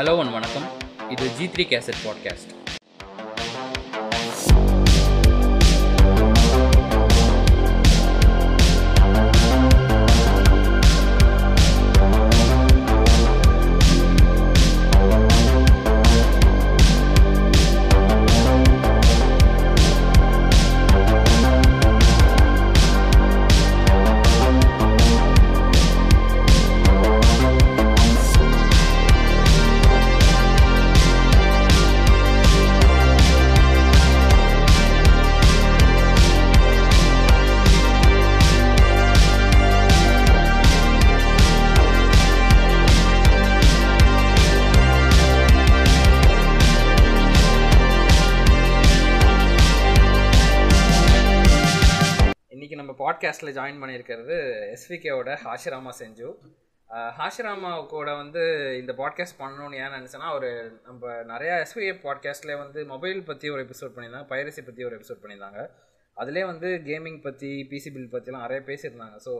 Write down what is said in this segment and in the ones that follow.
Hello one வணக்கம். இது G three cassette podcast join பண்ணியிருக்கிறது எஸ்விகேவோட ஹாஷிராமா செஞ்சு. ஹாஷிராமா கூட வந்து இந்த பாட்காஸ்ட் பண்ணணும்னு ஏன் நினச்சேன்னா அவர் நம்ம நிறையா எஸ்விஏ பாட்காஸ்ட்லேயே வந்து மொபைல் பற்றி ஒரு எபிசோட் பண்ணியிருந்தாங்க பைரசி பற்றி ஒரு எபிசோட் பண்ணியிருந்தாங்க. அதிலே வந்து கேமிங் பற்றி பிசி பில் பற்றிலாம் நிறைய பேசியிருந்தாங்க. ஸோ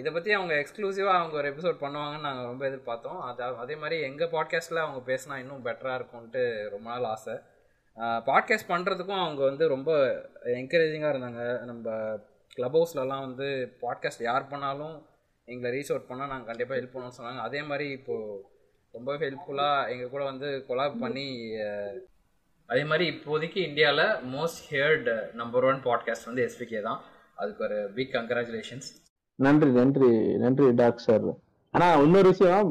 இதை பற்றி அவங்க எக்ஸ்க்ளூசிவாக அவங்க ஒரு எபிசோட் பண்ணுவாங்கன்னு நாங்கள் ரொம்ப எதிர்பார்த்தோம். அது அதே மாதிரி எங்கள் பாட்காஸ்ட்டில் அவங்க பேசினா இன்னும் பெட்டராக இருக்கும்ன்ட்டு ரொம்ப நாள் ஆசை. பாட்காஸ்ட் பண்ணுறதுக்கும் அவங்க வந்து ரொம்ப என்கரேஜிங்காக இருந்தாங்க. நம்ம க்ளப் ஹவுஸ்லலாம் வந்து பாட்காஸ்ட் யார் பண்ணாலும் எங்களை ரீச் அவுட் பண்ணால் நாங்கள் கண்டிப்பாக ஹெல்ப் பண்ணோம்னு சொன்னாங்க. அதே மாதிரி இப்போது ரொம்ப ஹெல்ப்ஃபுல்லாக எங்கள் கூட வந்து கொலாப் பண்ணி அதே மாதிரி இப்போதைக்கு இந்தியாவில் most heard number one podcast வந்து எஸ்பிகே தான். அதுக்கு ஒரு பிக் கங்க்ராச்சுலேஷன்ஸ் நன்றி நன்றி நன்றி டாக் சார். ஆனா இன்னொரு விஷயம்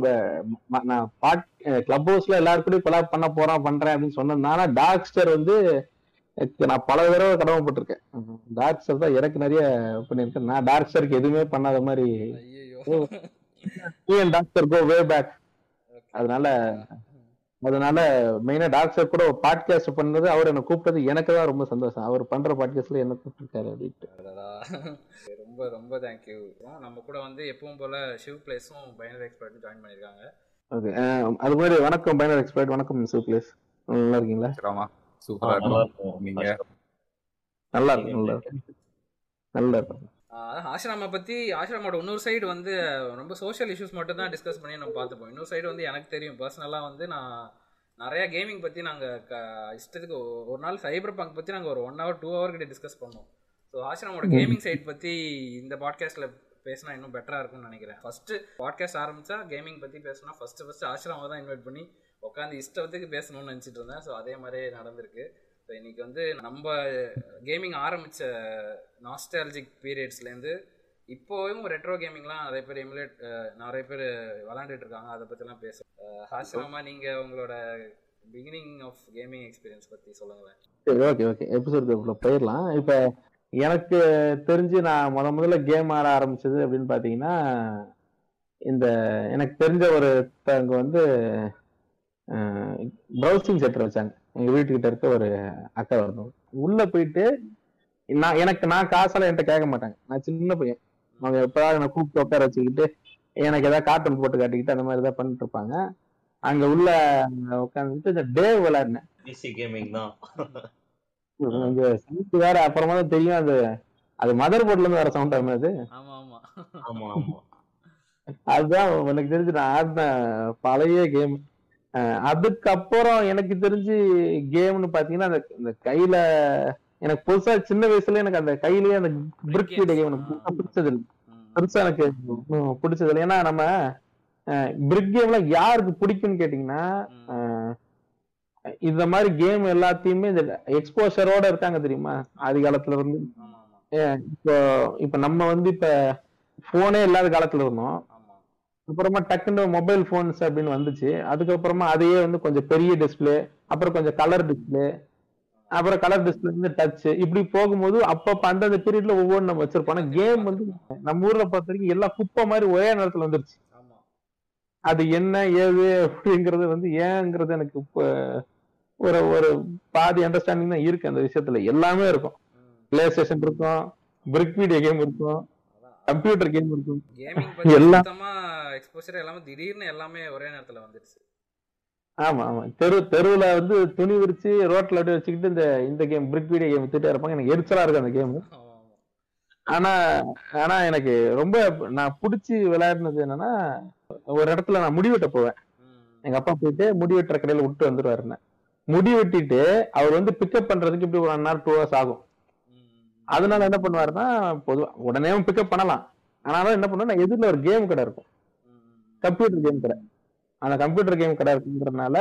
நான் பாட் கிளப் ஹவுஸ்ல எல்லாரும் கொலாப் பண்ண போறேன் பண்றேன் அப்படின்னு சொன்னதுனால டாக்ஸ்டர் வந்து நான் பல தடவை கடமைப்பட்டிருக்கேன் டாக்ஸ்டர் தான் எனக்கு நிறைய பண்ணியிருக்கேன். நான் டாக்ஸ்டருக்கு எதுவுமே பண்ணாத மாதிரி டாக்டர் கோ வே பேக் அதனால அதனால மெயினா டாக்டர் கூட பாட்காஸ்ட் பண்ணது அவர் என்ன கூப்பிட்டது எனக்கு தான் ரொம்ப சந்தோஷம். அவர் பண்ற பாட்காஸ்ட்ல என்ன கூப்பிட்டுருக்காரு அப்படின்ட்டு. ரொம்ப ரொம்ப தேங்க்யூ நம்ம கூட வந்து எப்பவும் போல ஷிவ் பிளேஸும் பைனர் எக்ஸ்பர்ட் ஜாயின் பண்ணியிருக்காங்க. ஓகே அது மாதிரி வணக்கம் பைனர் எக்ஸ்பர்ட் வணக்கம் சூப்ளேஸ் நல்லா இருக்கீங்களா? ஆமா சூப்பரா இருக்கும். இருக்கும் நீங்க. நல்லா இருக்கு நல்லா இருக்கு நல்லா இருக்கு ஆஹ் ஆசிரமா பத்தி ஆசிரமோட இன்னொரு சைடு வந்து ரொம்ப சோஷியல் இஷ்யூஸ் மட்டும் தான் டிஸ்கஸ் பண்ணி நம்ம பார்த்துப்போம். இன்னொரு சைடு வந்து எனக்கு தெரியும். பர்சனலாக வந்து நான் நிறைய கேமிங் பத்தி நாங்க க- இஷ்டத்துக்கு ஒரு நாள் சைபர் பங்க் பத்தி நாங்க ஒரு ஒன் ஹவர் டூ ஹவர் கிட்ட டிஸ்கஸ் பண்ணோம். ஸோ ஆசிரமோட கேமிங் சைட் பத்தி இந்த பாட்காஸ்ட்ல பேசினா இன்னும் பெட்டரா இருக்கும்னு நினைக்கிறேன். ஃபர்ஸ்ட் பாட்காஸ்ட் ஆரம்பிச்சா கேமிங் பத்தி பேசினா ஃபர்ஸ்ட் ஃபர்ஸ்ட் ஆசிரமாவை தான் இன்வைட் பண்ணி உட்காந்து இஷ்டத்துக்கு பேசணும்னு நினச்சிட்டு இருந்தேன். ஸோ அதே மாதிரியே நடந்திருக்கு. ஸோ இன்னைக்கு வந்து நம்ம கேமிங் ஆரம்பிச்ச நாஸ்டாலஜிக் பீரியட்ஸ்லேருந்து இப்போவும் ரெட்ரோ கேமிங்லாம் நிறைய பேர் எமுலேட் நிறைய பேர் விளாண்டுட்டு இருக்காங்க. அதை பற்றிலாம் பேசுவோம். ஹாசிரமா நீங்கள் உங்களோட பிகினிங் ஆஃப் கேமிங் எக்ஸ்பீரியன்ஸ் பற்றி சொல்லுங்களேன். சரி ஓகே ஓகே எபிசோடுக்குள்ள போயிடலாம். இப்போ எனக்கு தெரிஞ்சு நான் முத முதல்ல கேம் ஆட ஆரம்பிச்சது அப்படின்னு பார்த்தீங்கன்னா இந்த எனக்கு தெரிஞ்ச ஒருத்தவங்க வந்து ப்ரௌசிங் சென்டர் வச்சாங்க எங்க வீட்டுக்கிட்ட இருக்க ஒரு அக்கா வரணும் உள்ள போயிட்டு நான் எனக்கு நான் காசெல்லாம் என்கிட்ட கேட்க மாட்டாங்க. நான் சின்ன பையன். அவங்க எப்போதாவது என்னை கூப்பிட்டு உட்கார வச்சுக்கிட்டு எனக்கு ஏதாவது கார்ட்டூன் போட்டு காட்டிக்கிட்டு அந்த மாதிரி ஏதாவது பண்ணிட்டு இருப்பாங்க. அங்க உள்ள உட்காந்துட்டு இந்த டேவ் விளையாடினேன். பிசி கேமிங் தான். வேற அப்புறமா தான் தெரியும். அது அது மதர் போர்ட்ல இருந்து வர சவுண்ட் ஆகும் அது அதுதான் எனக்கு தெரிஞ்சு நான் ஆடின பழைய கேம் அதுக்கப்புறம் எனக்கு தெரிஞ்சு கேம்னு பாத்தீங்கன்னா அந்த கையில எனக்கு புதுசா சின்ன வயசுல எனக்கு அந்த கையிலேயே அந்த பிரிக் வீடியோ கேம் எனக்கு பிடிச்சது பெருசா எனக்கு பிடிச்சது இல்லை. ஏன்னா நம்ம பிரிக் கேம்ல யாருக்கு பிடிக்கும்னு கேட்டீங்கன்னா இந்த மாதிரி கேம் எல்லாத்தையுமே இந்த எக்ஸ்போஷரோட இருக்காங்க தெரியுமா? ஆதி காலத்துல ஏன் இப்போ இப்ப நம்ம வந்து இப்ப போனே இல்லாத காலத்துல இருந்தோம். அப்புறமா டக்குன்னு மொபைல் போன்ஸ் அப்படின்னு வந்துச்சு. அதுக்கப்புறமா அதையே வந்து கொஞ்சம் பெரிய டிஸ்பிளே அப்புறம் கொஞ்சம் கலர் டிஸ்பிளே அப்புறம் கலர் டிஸ்பிளே வந்து டச் இப்படி போகும்போது அப்பப்ப அந்தந்த பீரியட்ல ஒவ்வொன்று நம்ம வச்சிருப்போம். கேம் வந்து நம்ம ஊர்ல பொறுத்த வரைக்கும் எல்லாம் குப்பை மாதிரி ஒரே நேரத்துல வந்துருச்சு. அது என்ன ஏது அப்படிங்கிறது வந்து ஏங்கிறது எனக்கு ஒரு ஒரு பாதி அண்டர்ஸ்டாண்டிங் தான் இருக்கு அந்த விஷயத்துல. எல்லாமே இருக்கும். பிளே ஸ்டேஷன் இருக்கும் பிரிக் வீடியோ கேம் இருக்கும் கம்ப்யூட்டர் கேம் இருக்கும். எல்லாம். எக்ஸ்போஷர் எல்லாமே திடீர்னு எல்லாமே ஒரே நேரத்தில் வந்துடுச்சு. ஆமா ஆமா. தெரு தெருவுல வந்து துணி விரிச்சு ரோட்ல அப்படியே வச்சுக்கிட்டு இந்த இந்த கேம் பிரிக் வீடியோ கேம் வித்துட்டே இருப்பாங்க. எனக்கு எரிச்சலா இருக்கு அந்த கேம் ஆனா ஆனா எனக்கு ரொம்ப நான் புடிச்சு விளையாடினது என்னன்னா ஒரு இடத்துல நான் முடிவெட்ட போவேன். ம். எங்க அப்பா போயிட்டு முடி வெட்டுற கடையில விட்டு வந்துருவாரு என்ன. முடி வெட்டிட்டு அவர் வந்து பிக்கப் பண்றதுக்கு இப்படி ஒரு ஒன் ஹவர் டூ ஹவர்ஸ் ஆகும் அதனால என்ன பண்ணுவாருன்னா பொதுவா உடனே பிக்கப் பண்ணலாம். ஆனாலும் என்ன பண்ணுவோம் எதிரில் ஒரு கேம் கடை இருக்கும். கம்ப்யூட்டர் கேம் கடை. அந்த கம்ப்யூட்டர் கேம் கடை இருக்குன்றதுனால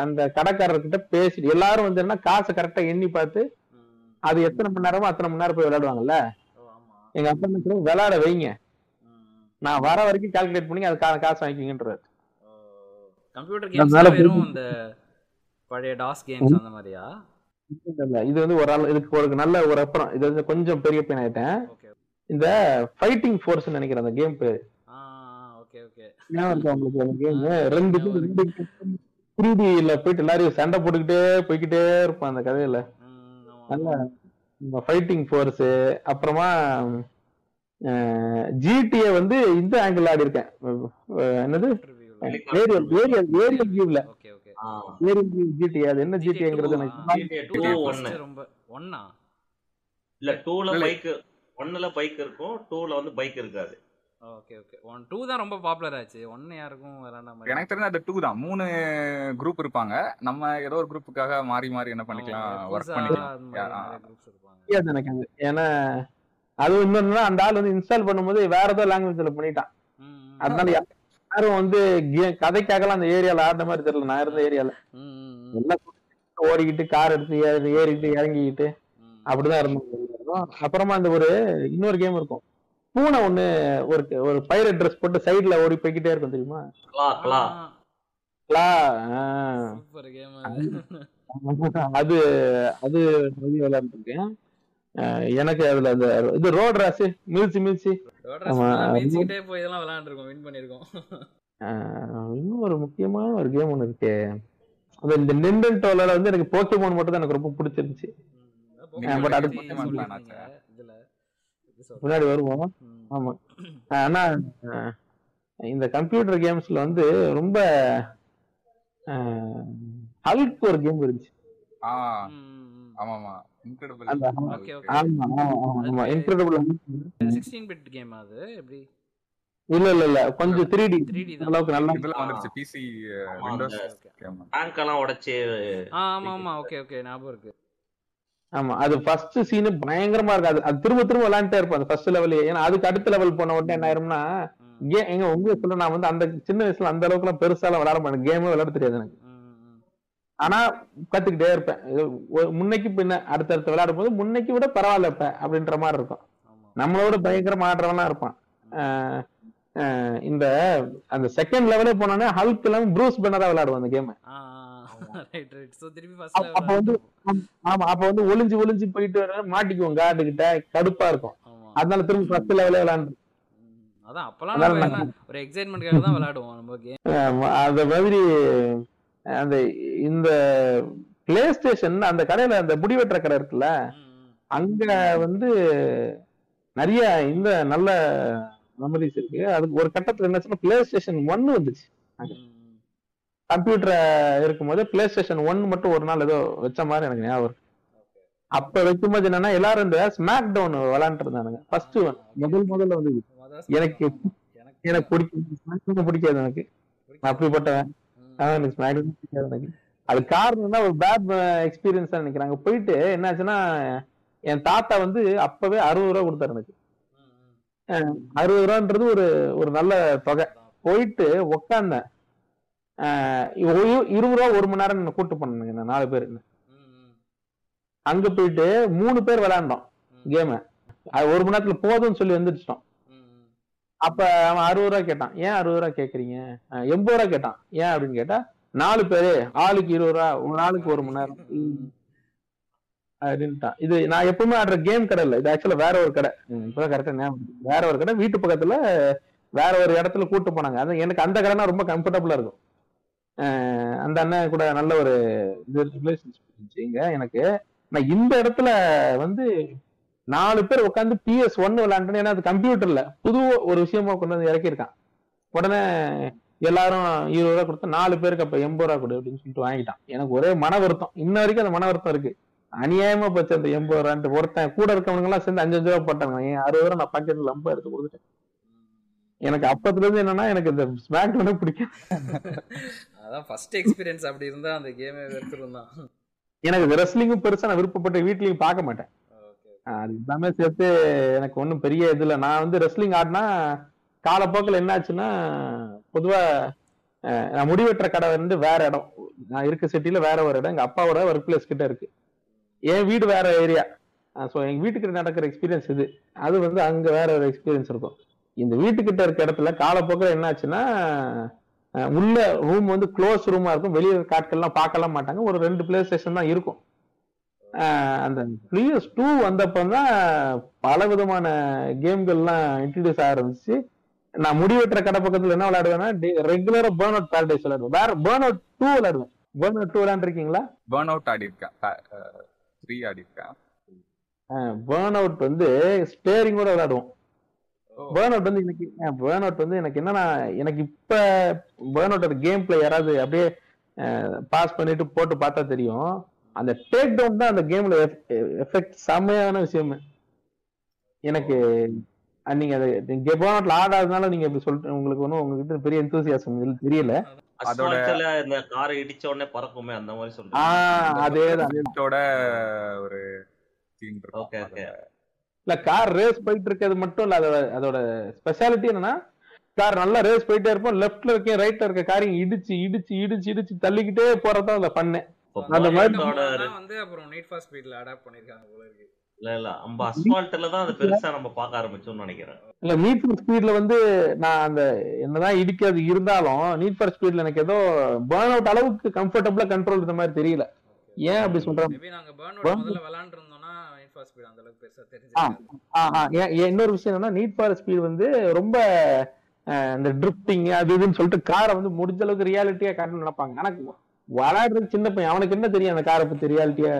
அந்த கடைக்காரர்கிட்ட பேசி எல்லாரும் வந்து என்ன காசை கரெக்டா எண்ணி பார்த்து அது எத்தனை மணி நேரமோ அத்தனை மணி நேரம் போய் விளையாடுவாங்கல்ல? எங்க அப்பா என்ன விளையாட வைங்க. நான் வர வரைக்கும் கால்குலேட் பண்ணி அது கா- காசு வாங்கிக்கிங்கன்றாரு. கம்ப்யூட்டர் கேம்ஸ் வெறும் இந்த பழைய டாஸ் கேம்ஸ் அந்த மாதிரியா? இல்ல இது வந்து ஒரு ஆள் இதுக்கு ஒரு நல்ல ஒரு அப்புறம் இது வந்து கொஞ்சம் பெரிய பையன் ஆயிட்டேன் இந்த ஃபைட்டிங் ஃபோர்ஸ் நினைக்கிறேன் அந்த கேம் பேரு ஆ ஓகே ஓகே ஞாபகம் இருக்கா உங்களுக்கு அந்த கேம் ஆ, ரெண்டு ஞாபகம் ரெண்டு த்ரீ டில போயிட்டு எல்லாரையும் சண்டை போட்டுக்கிட்டே போய்க்கிட்டே இருப்பான் அந்த கதையில. நல்ல ஃபைட்டிங் ஃபோர்ஸ் அப்புறமா ஜிடிஏ வந்து இந்த ஆங்கிள் ஆடி இருக்கேன். என்னது? ஏரியல் ஏரியல் ஏரியல் வியூல ஓகே ஓகே ஆ, ஏரியல் வியூ ஜிடிஏ அது என்ன ஜிடிஏங்கிறது எனக்கு. ரொம்ப ஒண்ணா இல்ல டூல இல்ல. பைக் ஒன்னுல பைக் இருக்கும் டூல வந்து பைக் இருக்காது. ஓகே ஓகே ஒன் டூ தான் ரொம்ப பாப்புலர் ஆச்சு. ஒன்னு யாருக்கும் இருக்கு. எனக்கு தெரிஞ்ச அது டூ தான். மூணு குரூப் இருப்பாங்க. நம்ம ஏதோ ஒரு குரூப்புக்காக மாறி மாறி என்ன பண்ணிக்கலாம் ஒர்க் புதுசா பண்ணிக்கலாம். அந்த அது. ஏன்னா அது இன்னொன்னா அந்த ஆள் வந்து இன்ஸ்டால் பண்ணும்போது வேற ஏதோ லாங்குவேஜ்ல பண்ணிட்டான். அதனால யாரும் வந்து கதைக்காகலாம் அந்த ஏரியால ஆடுற மாதிரி தெரியல. நான் இருந்த ஏரியால. எல்லாம் ஓடிக்கிட்டு கார் எடுத்து ஏறி ஏறிக்கிட்டு இறங்கிக்கிட்டு ம். அப்படிதான் இருந்தோம். அப்புறமா அந்த ஒரு இன்னொரு கேம் இருக்கும். பூனை ஒண்ணு ஒரு ஒரு பைரட் ட்ரெஸ் போட்டு சைடுல ஓடி போய்க்கிட்டே இருக்கும் தெரியுமா? அது அது விளையாண்டுருக்கேன். எனக்கு அதுல அந்த இது ரோட் ராசு மில்சி மில்சி. இன்னும் ஒரு முக்கியமான ஒரு கேம் ஒண்ணு இருக்கு. அது இந்த நிண்டன்டோல வந்து எனக்கு போக்கிமோன் மட்டும் தான் எனக்கு ரொம்ப பிடிச்சிருந்துச்சு. but அது Pokemon fan ஆச்சா? இதுல இது சொல்றேன். முன்னாடி வருவோம். ஆமா. ஆனா இந்த கம்ப்யூட்டர் கேம்ஸ்ல வந்து ரொம்ப ஹல்க் ஒரு கேம் இருந்துச்சு. ஆ. ம், ம், ம். ஆமா ஆமா இன்கிரெடிபிள் அந்த Okay, okay. ஆமா ஆமா ஆமா, ஆமா. இன்கிரெடிபிள் 16 பிட் கேம் அது? எப்படி? இல்ல இல்ல இல்ல. கொஞ்சம் த்ரீ டி 3D தான். அளவுக்கு நல்லா இதெல்லாம் வந்துருச்சு. ஆமா, விண்டோஸ் Okay. டேங்க் எல்லாம் உடைச்சு ஆமா ஆமா. ஓகே ஓகே ஞாபகம் இருக்கு. ஆமா அது ஃபர்ஸ்ட் சீன் பயங்கரமா இருக்கு. அது திரும்ப திரும்ப விளையாண்டே இருப்போம். அந்த ஃபர்ஸ்ட் லெவல் ஏன்னா அதுக்கு அடுத்த லெவல் போன உடனே என்ன ஆயிரும்னா கே எங்க உங்க சொல்ல நான் வந்து அந்த சின்ன வயசுல அந்த அளவுக்கு எல்லாம் பெருசாலாம் விளையாட மாட்டேன். கேமே விளையாட தெரியாது எனக்கு. ஆனா கத்துக்கிட்டே இருப்பேன். முன்னைக்கு பின்ன அடுத்தடுத்து விளையாடும் போது முன்னைக்கு விட பரவாயில்ல இப்ப அப்படின்ற மாதிரி இருக்கும். நம்மளோட பயங்கரமா ஆடுறவனா இருப்பான். இந்த அந்த செகண்ட் லெவலே போனோன்னே ஹல்க் எல்லாம் ப்ரூஸ் பண்ணதா விளையாடுவோம் அந்த கேம் ரைட் ரைட் சோ திருப்பி அப்ப- அப்ப வந்து- ஆமா அப்ப வந்து ஒளிஞ்சு ஒளிஞ்சு போயிட்டு வர மாட்டிக்குவோம் கார்டு கிட்ட கடுப்பா இருக்கும். அதனால திரும்ப ஃபர்ஸ்ட் லெவலே விளையாண்டு. அதான் அப்பலாம் ஒரு எக்ஸைட்மெண்ட்காக தான் விளையாடுவோம் நம்ம கேம் அந்த மாதிரி அந்த இந்த பிளே ஸ்டேஷன் அந்த கடையில அந்த முடிவெட்டுற கடை இருக்குல்ல அங்க வந்து நிறைய இந்த நல்ல மெமரிஸ் இருக்கு. அதுக்கு ஒரு கட்டத்துல என்ன பிளே ஸ்டேஷன் ஒன்னு வந்துச்சு. கம்ப்யூட்டர் இருக்கும்போது பிளே ஸ்டேஷன் ஒன் மட்டும் ஒரு நாள் ஏதோ வச்ச மாதிரி எனக்கு ஞாபகம் அப்ப வைக்கும்போது என்னன்னா எல்லாரும் இந்த ஸ்மாக் டவுன் விளையாண்டு இருந்தானுங்க ஃபர்ஸ்ட் ஒன் முதல் முதல்ல வந்து எனக்கு எனக்கு பிடிக்கும். பிடிக்காது எனக்கு. அப்படிப்பட்டவன். எனக்கு ஸ்மாக் டவுன் பிடிக்காது எனக்கு. அது காரணம் தான் ஒரு பேட் எக்ஸ்பீரியன்ஸ் நினைக்கிறாங்க. போயிட்டு என்னாச்சுன்னா என் தாத்தா வந்து அப்பவே அறுபது ரூபா கொடுத்தாரு எனக்கு. அறுபது ரூபான்றது ஒரு ஒரு நல்ல தொகை. போயிட்டு உக்காந்தேன். இருபது ரூபா ஒரு மணி நேரம் கூட்டு பண்ணுங்க நாலு பேர். அங்க போயிட்டு மூணு பேர் விளையாண்டோம் கேம அது ஒரு மணி நேரத்துல போதும்னு சொல்லி வந்துட்டோம் அப்ப அவன் அறுபது ரூபா கேட்டான் ஏன் அறுபது ரூபா கேக்குறீங்க? எண்பது ரூபா கேட்டான் ஏன்? அப்படின்னு கேட்டா நாலு பேரு ஆளுக்கு இருபது ரூபா ஒரு ஆளுக்கு ஒரு மணி நேரம். ம். அப்படின்ட்டான் இது நான் எப்பவுமே ஆடுற கேம் கடை இல்ல இது ஆக்சுவலா வேற ஒரு கடை. இப்பதான் கரெக்டா ஞாபகம். வேற ஒரு கடை வீட்டு பக்கத்துல வேற ஒரு இடத்துல கூட்டு போனாங்க. அது எனக்கு அந்த கடைனா ரொம்ப கம்ஃபர்டபுளா இருக்கும். அந்த அண்ணன் கூட நல்ல ஒரு இது ரிலேஷன்ஷிப் இருந்துச்சு இங்க எனக்கு. நான் இந்த இடத்துல வந்து நாலு பேர் உட்காந்து பிஎஸ் ஒன்னு விளையாண்டேன்னு ஏன்னா அது கம்ப்யூட்டர்ல. புது ஒரு விஷயமா கொண்டு வந்து இறக்கியிருக்கான். உடனே எல்லாரும் இருபது ரூபா கொடுத்தா நாலு பேருக்கு அப்ப எண்பது ரூபா கொடு அப்படின்னு சொல்லிட்டு வாங்கிட்டான். எனக்கு ஒரே மன வருத்தம். இன்ன வரைக்கும் அந்த மன வருத்தம் இருக்கு. அநியாயமா போச்சு அந்த எண்பது ரூபான்ட்டு. ஒருத்தன் கூட இருக்கவங்க எல்லாம் சேர்ந்து அஞ்சு அஞ்சு ரூபா போட்டாங்க என் அறுபது ரூபா நான் பாக்கெட்ல லம்பா எடுத்து கொடுத்துட்டேன். எனக்கு அப்பத்துல இருந்து என்னன்னா எனக்கு இந்த ஸ்மாக் பிடிக்கும். அதான் ஃபர்ஸ்ட் எக்ஸ்பீரியன்ஸ் அப்படி இருந்தா அந்த கேமே வெறுத்துரும் தான் எனக்கு ரெஸ்லிங்கும் பெருசா நான் விருப்பப்பட்ட வீட்லயும் பார்க்க மாட்டேன். அது எல்லாமே சேர்த்து எனக்கு ஒன்றும் பெரிய இது இல்லை. நான் வந்து ரெஸ்லிங் ஆடினா காலப்போக்கில் என்ன ஆச்சுன்னா பொதுவா ஆஹ் நான் முடிவெட்டுற கடை வந்து வேற இடம். நான் இருக்க சிட்டில வேற ஒரு இடம். எங்க அப்பாவோட ஒர்க் பிளேஸ் கிட்ட இருக்கு. என் வீடு வேற ஏரியா ஸோ எங்க வீட்டுக்கிட்ட நடக்கிற எக்ஸ்பீரியன்ஸ் இது. அது வந்து அங்க வேற ஒரு எக்ஸ்பீரியன்ஸ் இருக்கும். இந்த வீட்டுக்கிட்ட இருக்க இடத்துல காலப்போக்கில் என்ன ஆச்சுன்னா ஆஹ் உள்ள ரூம் வந்து க்ளோஸ் ரூமா இருக்கும். வெளியே காட்கள்லாம் பார்க்கலாம் மாட்டாங்க. ஒரு ரெண்டு பிளே ஸ்டேஷன் தான் இருக்கும். அந்த பிளேயர்ஸ் டூ வந்தப்போ தான் பல விதமான கேம்கள்லாம் இன்ட்ரடியூஸ் ஆரம்பிச்சு. நான் முடிவெட்டுற கடை பக்கத்துல என்ன விளையாடுவேன்னா ரெகுலரா பேர்ன் அவுட் பேரடைஸ் விளையாடுவேன். வேற பேர்ன் அவுட் டூ விளையாடுவேன். பேர்ன் அவுட் டூ விளையாண்டுருக்கீங்களா? பேர்ன் அவுட் ஆடி இருக்கேன் த்ரீ ஆடி இருக்கேன் பேர்ன் அவுட் வந்து ஸ்டேரிங்கோட விளையாடுவோம். ஓ. பேர்ன் அவுட் வந்து எனக்கு பேர்ன் அவுட் வந்து எனக்கு என்னன்னா எனக்கு இப்ப பேர்ன் அவுட் கேம் பிளே யாராவது அப்படியே பாஸ் பண்ணிட்டு போட்டு பார்த்தா தெரியும். அந்த டேக் டவுன் தான் அந்த கேம்ல எஃபெக்ட் செம்மையான விஷயமே. எனக்கு நீங்க அதை நீங்க பேர்ன் அவுட்ல ஆடாதனால நீங்க இப்படி சொல்லிட்டு உங்களுக்கு ஒன்றும் உங்ககிட்ட பெரிய எந்தூசியாசம் தெரியல. அதோட- இந்த காரை இடிச்ச உடனே பறக்குமே அந்த மாதிரி சொல்றேன் ஆஹ் அதேதான் ஒரு இல்ல கார் ரேஸ் போயிட்டு இருக்கிறது மட்டும் இல்ல அதோட அதோட ஸ்பெஷாலிட்டி என்னன்னா கார் நல்லா ரேஸ் போயிட்டே இருப்போம். லெஃப்ட்ல இருக்க ரைட்ல இருக்க காரையும் இடிச்சு இடிச்சு இடிச்சு இடிச்சு தள்ளிக்கிட்டே போறதான் அந்த பண்ணு அந்த மாதிரி வந்து அப்புறம் நீட் ஃபார் ஸ்பீட்ல அடாப்ட் பண்ணிருக்காங்க போல இருக்கு. இல்ல இல்ல நம்ம அஸ்பால்ட்ல தான் அது பெருசா நம்ம பார்க்க ஆரம்பிச்சோம்னு நினைக்கிறேன். இல்ல நீட் ஃபார் ஸ்பீட்ல வந்து நான் அந்த என்னதான் இடிக்கிறது இருந்தாலும் நீட் ஃபார் ஸ்பீட்ல எனக்கு ஏதோ பேர்ன் அவுட் அளவுக்கு கம்ஃபர்டபுளா கண்ட்ரோல் இருந்த மாதிரி தெரியல. ஏன் அப்படி சொல்றேன்? மேபி நாங்க பர்ன் Burn- முதல்ல விளையாண்டு ஃபார் ஸ்பீட் அந்த அளவுக்கு பெருசா ஏன் இன்னொரு விஷயம் என்னன்னா நீட் ஃபார் ஸ்பீட் வந்து ரொம்ப இந்த ட்ரிப்டிங் அது இதுன்னு சொல்லிட்டு காரை வந்து முடிஞ்ச அளவுக்கு ரியாலிட்டியா காட்டணும்னு நினைப்பாங்க. ஆனா விளையாடுறது சின்ன பையன் அவனுக்கு என்ன தெரியும் அந்த காரை பத்தி ரியாலிட்டியா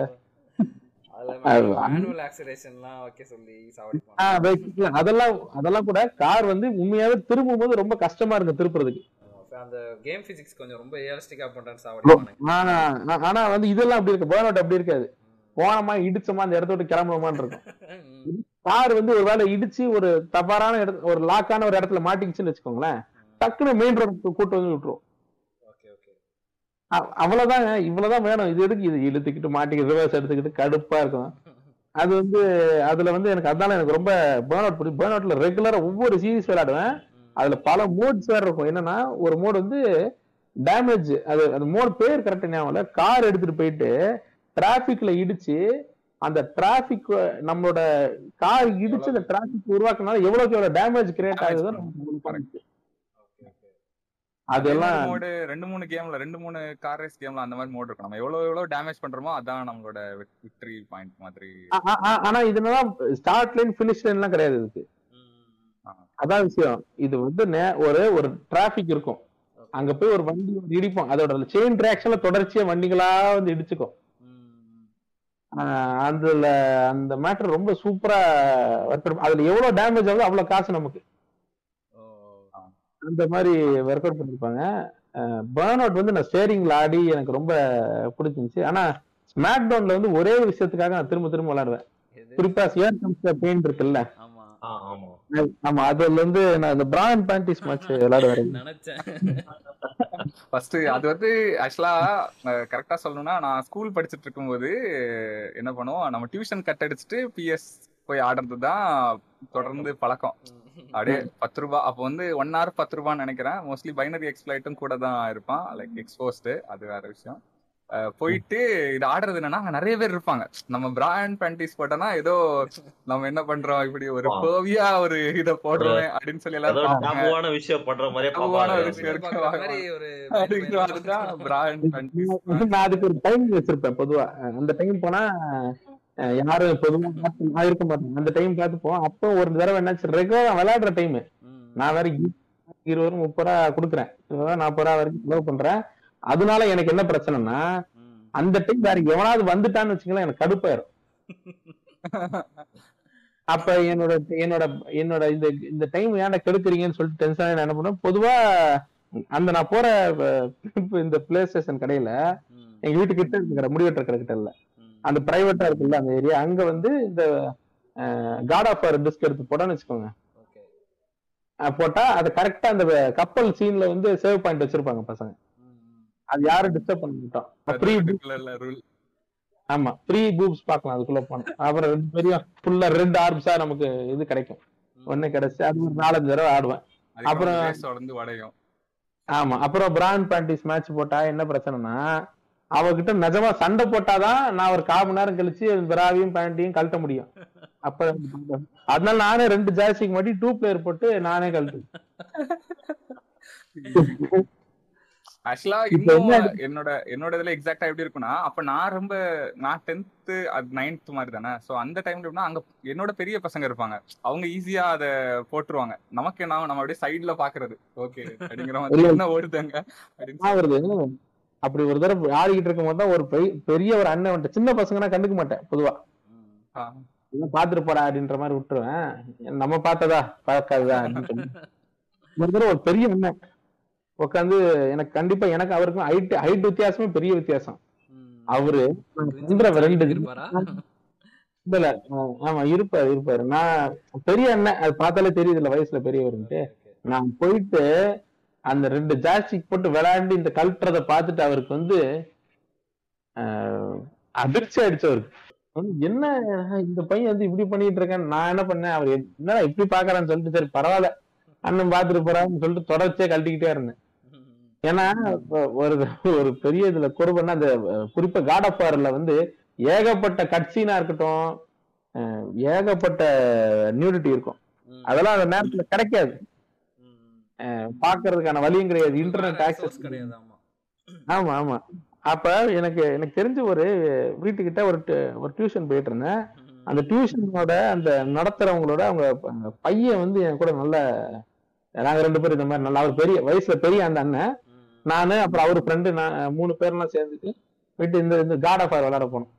அதெல்லாம் அதெல்லாம் கூட கார் வந்து உண்மையாவே திரும்பும் போது ரொம்ப கஷ்டமா இருக்கு திருப்புறதுக்கு. அந்த கேம் பிசிக்ஸ் கொஞ்சம் ரொம்ப ரியலிஸ்டிக்கா பண்றேன்னு சாவடிப்பாங்க ஆனா ஆனா வந்து இதெல்லாம் அப்படி இருக்கு பேர்ன் அவுட் அப்படி இருக்காது. போனோமா இடிச்சோமா அந்த இடத்த விட்டு கிளம்பணுமான்னு இருக்கும். கார் வந்து ஒரு வேளை இடிச்சு ஒரு தவறான இடத்து ஒரு லாக்கான ஒரு இடத்துல மாட்டிக்கிச்சுன்னு வச்சுக்கோங்களேன் டக்குன்னு மெயின் ரோடு கூட்டு வந்து விட்டுரும். Okay okay. அ- அவ்வளவுதாங்க. இவ்வளவுதான் வேணும். இது எதுக்கு? இது இழுத்துக்கிட்டு மாட்டிக்கிட்டு ரிவர்ஸ் எடுத்துக்கிட்டு கடுப்பா இருக்கும். அது வந்து அதுல வந்து எனக்கு அதனால எனக்கு ரொம்ப பேர்ன் அவுட் பிடிக்கும் பேர்ன் அவுட்ல ரெகுலரா ஒவ்வொரு சீரிஸ் விளையாடுவேன். அதுல பல மோட்ஸ் வேற இருக்கும். என்னன்னா ஒரு மோட் வந்து டேமேஜ் அது அந்த மோட் பேர் கரெக்ட் ஞாபகம் கார் எடுத்துட்டு போயிட்டு டிராபிக்ல இடிச்சு அந்த டிராபிக் நம்மளோட கார் இடிச்சு அந்த டிராபிக் உருவாக்குனால எவ்வளவுக்கு எவ்வளவு டேமேஜ் கிரியேட் ஆகுதோ. நமக்கு அதெல்லாம் மோடு ரெண்டு மூணு கேம்ல ரெண்டு மூணு கார் ரேஸ் கேம்ல அந்த மாதிரி மோடு இருக்கும். நம்ம எவ்வளவு எவ்வளவு டேமேஜ் பண்றோமோ அதான் நம்மளோட விக்டரி பாயிண்ட் மாதிரி ஆனா இதுலாம் ஸ்டார்ட் லைன் பினிஷ் லைன் எல்லாம் கிடையாது இதுக்கு. அதான் விஷயம். இது வந்து ஒரு ஒரு டிராபிக் இருக்கும். அங்க போய் ஒரு வண்டி வந்து இடிப்போம். அதோட செயின் ரியாக்ஷன்ல தொடர்ச்சியா வண்டிகளா வந்து இடிச்சுக்கும். அதுல அந்த மேட்டர் ரொம்ப சூப்பரா அதுல எவ்வளவு டேமேஜ் ஆகுதோ அவ்வளவு காசு நமக்கு. அந்த மாதிரி ஒர்க் அவுட் பண்ணிருப்பாங்க. பேர்ன் அவுட் வந்து நான் ஸ்டேரிங்ல ஆடி எனக்கு ரொம்ப பிடிச்சிருந்துச்சு. ஆனா ஸ்மாக் டவுன்ல வந்து ஒரே ஒரு விஷயத்துக்காக நான் திரும்ப திரும்ப விளையாடுவேன். குறிப்பா சியர் கம்ஸ் பெயின் இருக்குல்ல. ஆமா. அதுல இருந்து நான் இந்த பிரான் பேண்டிஸ் மேட்ச் விளையாடுவேன் நினைச்சேன். ஃபர்ஸ்ட் அது வந்து ஆக்சுவலா கரெக்டா சொல்லணும்னா நான் ஸ்கூல் படிச்சுட்டு இருக்கும்போது என்ன பண்ணுவோம் நம்ம டியூஷன் கட் அடிச்சுட்டு பிஎஸ் போய் ஆடுறது தான் தொடர்ந்து பழக்கம். அப்படியே பத்து ரூபா அப்போ வந்து ஒன் ஹவர் பத்து ரூபான்னு நினைக்கிறேன். மோஸ்ட்லி பைனரி எக்ஸ்பிளைட்டும் கூட தான் இருப்பான் லைக் எக்ஸ்போஸ்டு அது வேற விஷயம். போயிட்டு இது ஆடுறது என்னன்னா அங்க நிறைய பேர் இருப்பாங்க. நம்ம பிராண்ட் பேண்டிஸ் போட்டோம்னா ஏதோ நம்ம என்ன பண்றோம் இப்படி ஒரு. பேவியா ஒரு இத போடுறோம் அப்படின்னு சொல்லி எல்லாரும் விஷயம் பண்ற மாதிரி நான் அதுக்கு ஒரு டைம் வச்சிருப்பேன் பொதுவா. அந்த டைம் போனா யாரும் பொதுவா நான் இருக்க மாட்டேன். அந்த டைம் பார்த்து போவோம் அப்போ ஒரு தடவை என்னாச்சு ரெகுலரா விளையாடுற டைம் நான் வேற இருபது ரூபா முப்பது ரூபா கொடுக்குறேன். நாற்பது ரூபா வரைக்கும் செலவு பண்றேன். அதனால எனக்கு என்ன பிரச்சனைனா அந்த டைம் வேற எவனாவது வந்துட்டான்னு வச்சுக்கலாம் எனக்கு கடுப்பாயிரும். அப்ப என்னோட என்னோட என்னோட இந்த இந்த டைம் ஏன்டா கெடுக்குறீங்கன்னு சொல்லிட்டு டென்ஷன் என்ன பண்ணுவேன் பொதுவா அந்த நான் போற இந்த பிளே ஸ்டேஷன் கடையில எங்க வீட்டு கிட்ட இருக்கிற முடிவெட்டுற கடை கிட்ட இல்ல அந்த பிரைவேட்டா இருக்குல்ல அந்த ஏரியா அங்க வந்து இந்த காட் ஆஃப் வார் டிஸ்க் எடுத்து போட்டான்னு வச்சுக்கோங்க. போட்டா அது கரெக்டா அந்த கப்பல் சீன்ல வந்து சேவ் பாயிண்ட் வச்சிருப்பாங்க பசங்க. அது யாரும் டிஸ்டர்ப் பண்ண மாட்டோம் ரூல் ஆமா ஃப்ரீ பூப்ஸ் பார்க்கலாம் அதுக்குள்ள போனோம் அப்புறம் ரெண்டு பெரிய ஃபுல்லா ரெண்டு ஆர்ம்ஸா நமக்கு இது கிடைக்கும். ஒண்ணு கிடைச்சு அது ஒரு நாலஞ்சு தடவை ஆடுவேன். அப்புறம் ஆமா அப்புறம் பிரான் பேண்டிஸ் மேட்ச் போட்டா என்ன பிரச்சனைனா அவகிட்ட நிஜமா சண்டை போட்டாதான் நான் ஒரு கால் மணி நேரம் கழிச்சு பிராவையும் பேண்டியும் கழட்ட முடியும். அப்ப அதனால நானே ரெண்டு ஜாய்ஸ்டிக் மாட்டி டூ பிளேயர் போட்டு நானே கழட்டு ஆக்சுவலா இன்னும் என்ன என்னோட என்னோட இதுல எக்ஸாக்டா எப்படி இருக்கும்னா அப்ப நான் ரொம்ப நான் டென்த்து அது நைன்த் மாதிரி தானே? சோ அந்த டைம்ல எப்படின்னா அங்க என்னோட பெரிய பசங்க இருப்பாங்க. அவங்க ஈஸியா அத போட்டுருவாங்க. நமக்கு என்ன நம்ம அப்படியே சைடுல பாக்குறது. ஓகே அப்படிங்கிற மாதிரி. என்ன ஓடுதாங்க? அப்படின்னு அப்படி ஒரு தடவை ஆடிக்கிட்டு இருக்கும் போது தான் ஒரு பெரிய- ஒரு அண்ணன் வந்துட்டு சின்ன பசங்கன்னா கண்டுக்க மாட்டேன் பொதுவா. பாத்துட்டு போடா அப்படின்ற மாதிரி விட்டுருவேன். நம்ம பார்த்ததா? பார்க்காததா? அப்படின்னு ஒரு தடவை ஒரு பெரிய அண்ணன் உட்காந்து எனக்கு கண்டிப்பா எனக்கு அவருக்கும் ஹைட் ஹைட் வித்தியாசமே பெரிய வித்தியாசம். அவரு ரெண்டு இல்ல ஆமா இருப்பாரு இருப்பாரு. நான் பெரிய அண்ணன். அது பார்த்தாலே தெரியுது இல்ல வயசுல பெரியவருன்ட்டு. நான் போயிட்டு அந்த ரெண்டு ஜாஸ்டிக் போட்டு விளையாண்டு இந்த கல்ட்டுறத பார்த்துட்டு அவருக்கு வந்து ஆஹ், அதிர்ச்சி ஆயிடுச்சு அவருக்கு. என்ன இந்த பையன் வந்து இப்படி பண்ணிட்டு இருக்கான் நான் என்ன பண்ணேன்? அவர் என்ன இப்படி பாக்குறான்னு சொல்லிட்டு சரி பரவாயில்ல. அண்ணன் பாத்துட்டு போறான்னு சொல்லிட்டு தொடர்ச்சியா கழட்டிக்கிட்டே இருந்தேன். ஏன்னா ஒரு ஒரு பெரிய இதுல குறுபன்னா அந்த குறிப்பா காட் ஆஃப் வார்ல வந்து ஏகப்பட்ட கட்சீனா இருக்கட்டும் ஏகப்பட்ட நியூடிட்டி இருக்கும். அதெல்லாம் அந்த நேரத்துல கிடைக்காது. பாக்குறதுக்கான வழியும் கிடையாது. இன்டர்நெட் ஆக்சஸ் கிடையாது ஆமா. ஆமா அப்ப எனக்கு எனக்கு தெரிஞ்ச ஒரு வீட்டுக்கிட்ட ஒரு ஒரு டியூஷன் போயிட்டு இருந்தேன். அந்த டியூஷனோட அந்த நடத்துறவங்களோட அவங்க பையன் வந்து என் கூட நல்ல நாங்க ரெண்டு பேரும் இந்த மாதிரி நல்லா அவர் பெரிய வயசுல பெரிய அந்த அண்ணன். நானு அப்புறம் அவர் ஃப்ரெண்டு நான் மூணு பேர்லாம் சேர்ந்துட்டு போயிட்டு இந்த இந்த காட் ஆஃப் ஆர் விளையாட போனோம்.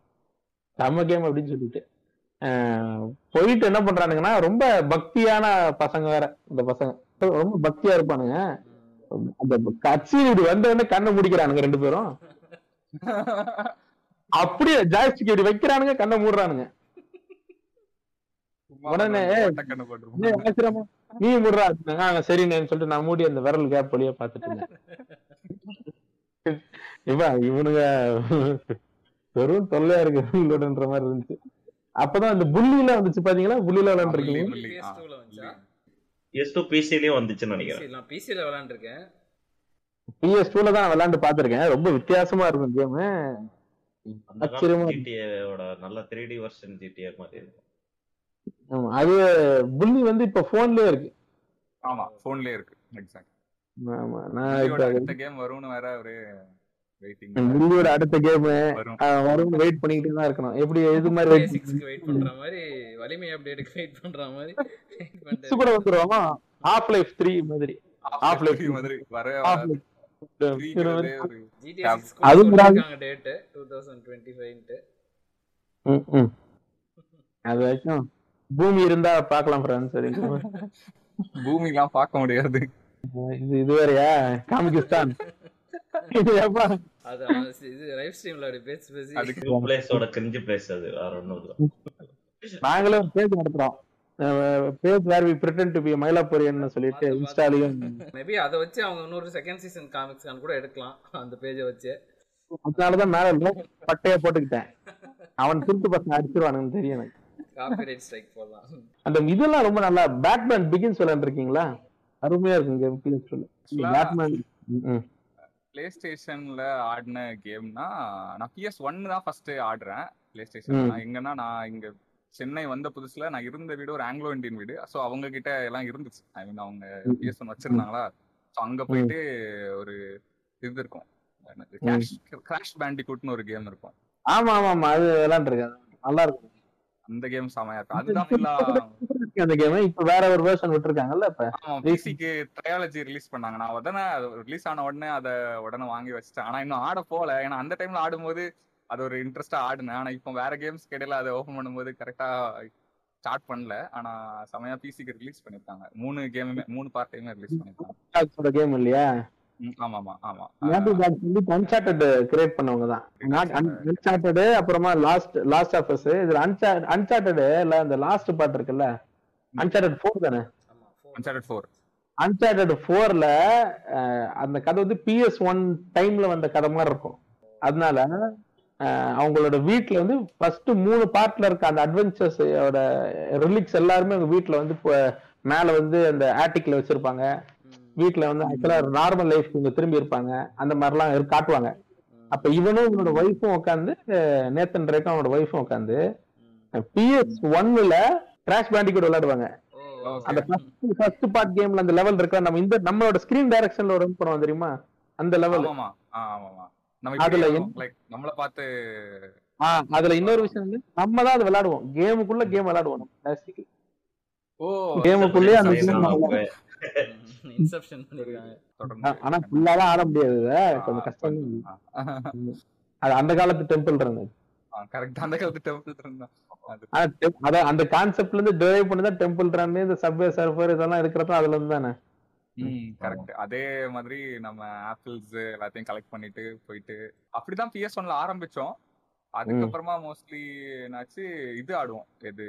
செம்ம கேம் அப்படின்னு சொல்லிட்டு. போயிட்டு என்ன பண்றானுங்கன்னா ரொம்ப பக்தியான பசங்க வேற இந்த பசங்க. ரொம்ப பக்தியா இருப்பானுங்க. அந்த கட்சி இப்படி வந்த உடனே கண்ணை முடிக்கிறானுங்க ரெண்டு பேரும். அப்படியே ஜாய்ஸ்டிக் இப்படி வைக்கிறானுங்க கண்ணை மூடுறானுங்க. உடனே, நீ முடுறா சரிண்ணேன்னு சொல்லிட்டு நான் மூடி அந்த விரல் கேப் வழியா பாத்துட்டு இருந்தேன். இவன் இவனுங்க வெறும் தொல்லையா இருக்கு இவங்களோடன்ற மாதிரி இருந்துச்சு. அப்பதான் அந்த புள்ளில வந்துச்சு பாத்தீங்களா? புள்ளில விளையாண்டுருக்கீங்க புள்ளி, ஆ, PS2 ல வந்துச்சா? எஸ் டூ பிசிலயும் வந்துச்சுன்னு நினைக்கிறேன். பிசில விளையாண்டுருக்கேன். பிஎஸ் டூல தான் விளையாண்டு பாத்திருக்கேன் ரொம்ப வித்தியாசமா இருக்கும் கேம். ஆச்சரியமா ஜிடிஏவோட நல்ல த்ரீ டி வெர்ஷன் ஜிடிஏ மாதிரி இருக்கும். அது புள்ளி வந்து இப்ப போன்லயே இருக்கு. ஆமா போன்லயே இருக்கு. எக்ஸாக்ட் ஆமா நான் கேம் வரும்னு வேற ஒரு அடுத்த கேம் வரும். வெயிட் பண்ணிக்கிட்டே தான் இருக்கணும். எப்படி இது மாதிரி வெயிட் பண்ற மாதிரி வலிமை அப்டேட்டுக்கு வெயிட் பண்ற மாதிரி பண்ணிட்டு கூட வந்துருவோமா? ஹாஃப் லைஃப் த்ரீ மாதிரி Half Life மாதிரி வர Half Life ஃப்ரீங்கிறதே ஒரு GTA 6 அது டேட் 2025 ன்ட்டு ம், ம். அது வரைக்கும் பூமி இருந்தா பாக்கலாம் ஃப்ரெண்ட்ஸ் சரி பூமிலாம் பார்க்க முடியாது. இது இது வேறயா? காமிகிஸ்தான். அது அவன் சி- இது லைவ் ஸ்ட்ரீம்ல அப்படி பேசி பேசி. அதுக்கு நியூ பிளேஸோட கிரிஞ்சு பிளேஸ் அது வேற ஒண்ணும் இல்ல. நாங்களே ஒரு பேஜ் நடத்துறோம். Page where we pretend to be மயிலாப்பூரியன்னு சொல்லிட்டு இன்ஸ்டாலையும் மேபி அதை வச்சு அவங்க இன்னொரு செகண்ட் சீசன் காமிக்ஸ் கூட எடுக்கலாம் அந்த பேஜை வச்சு. அதனாலதான் மேல பட்டைய போட்டுக்கிட்டேன். அவன் திருட்டு பசங்க அடிச்சிருவானுன்னு தெரியும் எனக்கு. காப்பிரைட் ஸ்ட்ரைக் போடலாம். அந்த இதெல்லாம் ரொம்ப நல்லா பேட்மேன் பிகின்ஸ் விளையாண்டுருக்கீங்களா? அருமையா இருக்கும் கேம் Actually, பேட்மேன் பிளே ஸ்டேஷன்ல ஆடின கேம்னா நான் பிஎஸ் ஒன் தான் ஃபர்ஸ்ட் ஆடுறேன். பிளே ஸ்டேஷன் எங்கன்னா நான் இங்க சென்னை வந்த புதுசுல நான் இருந்த வீடு ஒரு ஆங்கிலோ இந்தியன் வீடு. ஸோ அவங்க கிட்ட எல்லாம் இருந்துச்சு. ஐ மீன் அவங்க. PS one வச்சிருந்தாங்களா? ஸோ அங்க போயிட்டு ஒரு இது இருக்கும். கிராஷ் கிராஷ் பேண்டிகூட்னு ஒரு கேம் இருக்கும். ஆமா ஆமா ஆமா. அது விளையாண்டுருக்கேன். நல்லா இருக்கும். அந்த கேம் செமையா இருக்கும். அதுதான் ஃபுல்லா அந்த கேம் இப்ப வேற ஒரு வேர்ஷன் விட்டுருக்காங்கல்ல இப்ப? பிசிக்கு ட்ரையாலஜி ரிலீஸ் பண்ணாங்க. நான் உடனே ரிலீஸ் ஆன உடனே அதை உடனே வாங்கி வச்சிட்டேன். ஆனா இன்னும் ஆட போல ஏன்னா அந்த டைம்ல ஆடும்போது அது ஒரு இன்ட்ரெஸ்டா ஆடுனேன். ஆனா இப்போ வேற கேம்ஸ் கிடையில அதை ஓபன் பண்ணும்போது கரெக்டா ஸ்டார்ட் பண்ணல. ஆனா செமையா பிசிக்கு ரிலீஸ் பண்ணிருக்காங்க. மூணு கேமுமே மூணு பார்ட்டையுமே ரிலீஸ் பண்ணிருக்காங்க. கேம் இல்லையா? கிரியேட் பண்ணவங்க தான். அன்சார்டட் அப்புறமா லாஸ்ட் லாஸ்ட் ஆஃப் அஸ் இதுல அன்சார்டட் இல்ல அந்த லாஸ்ட் பார்ட் இருக்குல்ல? அன்சார்டட் ஃபோர் தானே. அன்சார்டட் ஃபோர் அன்சார்டட் ஃபோர்ல அந்த கதை வந்து பிஎஸ் ஒன் டைம்ல வந்த கதை மாதிரி இருக்கும். அதனால அவங்களோட வீட்ல வந்து ஃபர்ஸ்ட் மூணு பார்ட்ல இருக்க அந்த அட்வென்ச்சர்ஸ் ரிலிக்ஸ் எல்லாருமே அவங்க வீட்ல வந்து இப்போ மேல வந்து அந்த ஆட்டிக்ல வச்சிருப்பாங்க. வீட்ல வந்து ஆக்சுவலா நார்மல் லைஃப் இவங்க திரும்பி இருப்பாங்க. அந்த மாதிரிலாம் காட்டுவாங்க. அப்ப இவனும் இவனோட ஒய்ஃபும் உட்காந்து நேத்தன் ரேக்கும் அவனோட ஒய்ஃபும் உட்காந்து பிஎஸ் ஒன்னுல கிராஷ் பேண்டி கூட விளையாடுவாங்க. அந்த ஃபர்ஸ்ட் ஃபர்ஸ்ட் பார்ட் கேம்ல அந்த லெவல் இருக்கா நம்ம இந்த நம்மளோட ஸ்கிரீன் டைரக்ஷன்ல ரன் பண்ணுவோம் தெரியுமா? அந்த லெவல் ஆமாமா ஆ, ஆமாமா நம்ம அதுல நம்மள பார்த்து அதுல இன்னொரு விஷயம் வந்து நம்ம தான் அது விளையாடுவோம். கேமுக்குள்ள கேம் விளையாடுவோம் கேமுக்குள்ளேயே அந்த இன்செப்ஷன் பண்ணிருக்காங்க. தொடர்ந்து ஆனா ஃபுல்லாலாம் ஆட முடியாது. கொஞ்சம் கஷ்டம் அது அந்த காலத்து டெம்பிள் இருந்தது கரெக்ட் அந்த காலத்து டெம்பிள் இருந்தா அது அந்த கான்செப்ட்ல இருந்து டிரைவ் பண்ணி தான் டெம்பிள் ரன் இந்த சப்வே சர்ஃபர் இதெல்லாம் இருக்கிறதும் அதுல இருந்து தானே? கரெக்ட் அதே மாதிரி நம்ம ஆப்பிள்ஸ் எல்லாத்தையும் கலெக்ட் பண்ணிட்டு போயிட்டு அப்படிதான் பிஎஸ் ஒன்ல ஆரம்பிச்சோம். அதுக்கப்புறமா மோஸ்ட்லி என்னாச்சு இது ஆடுவோம். இது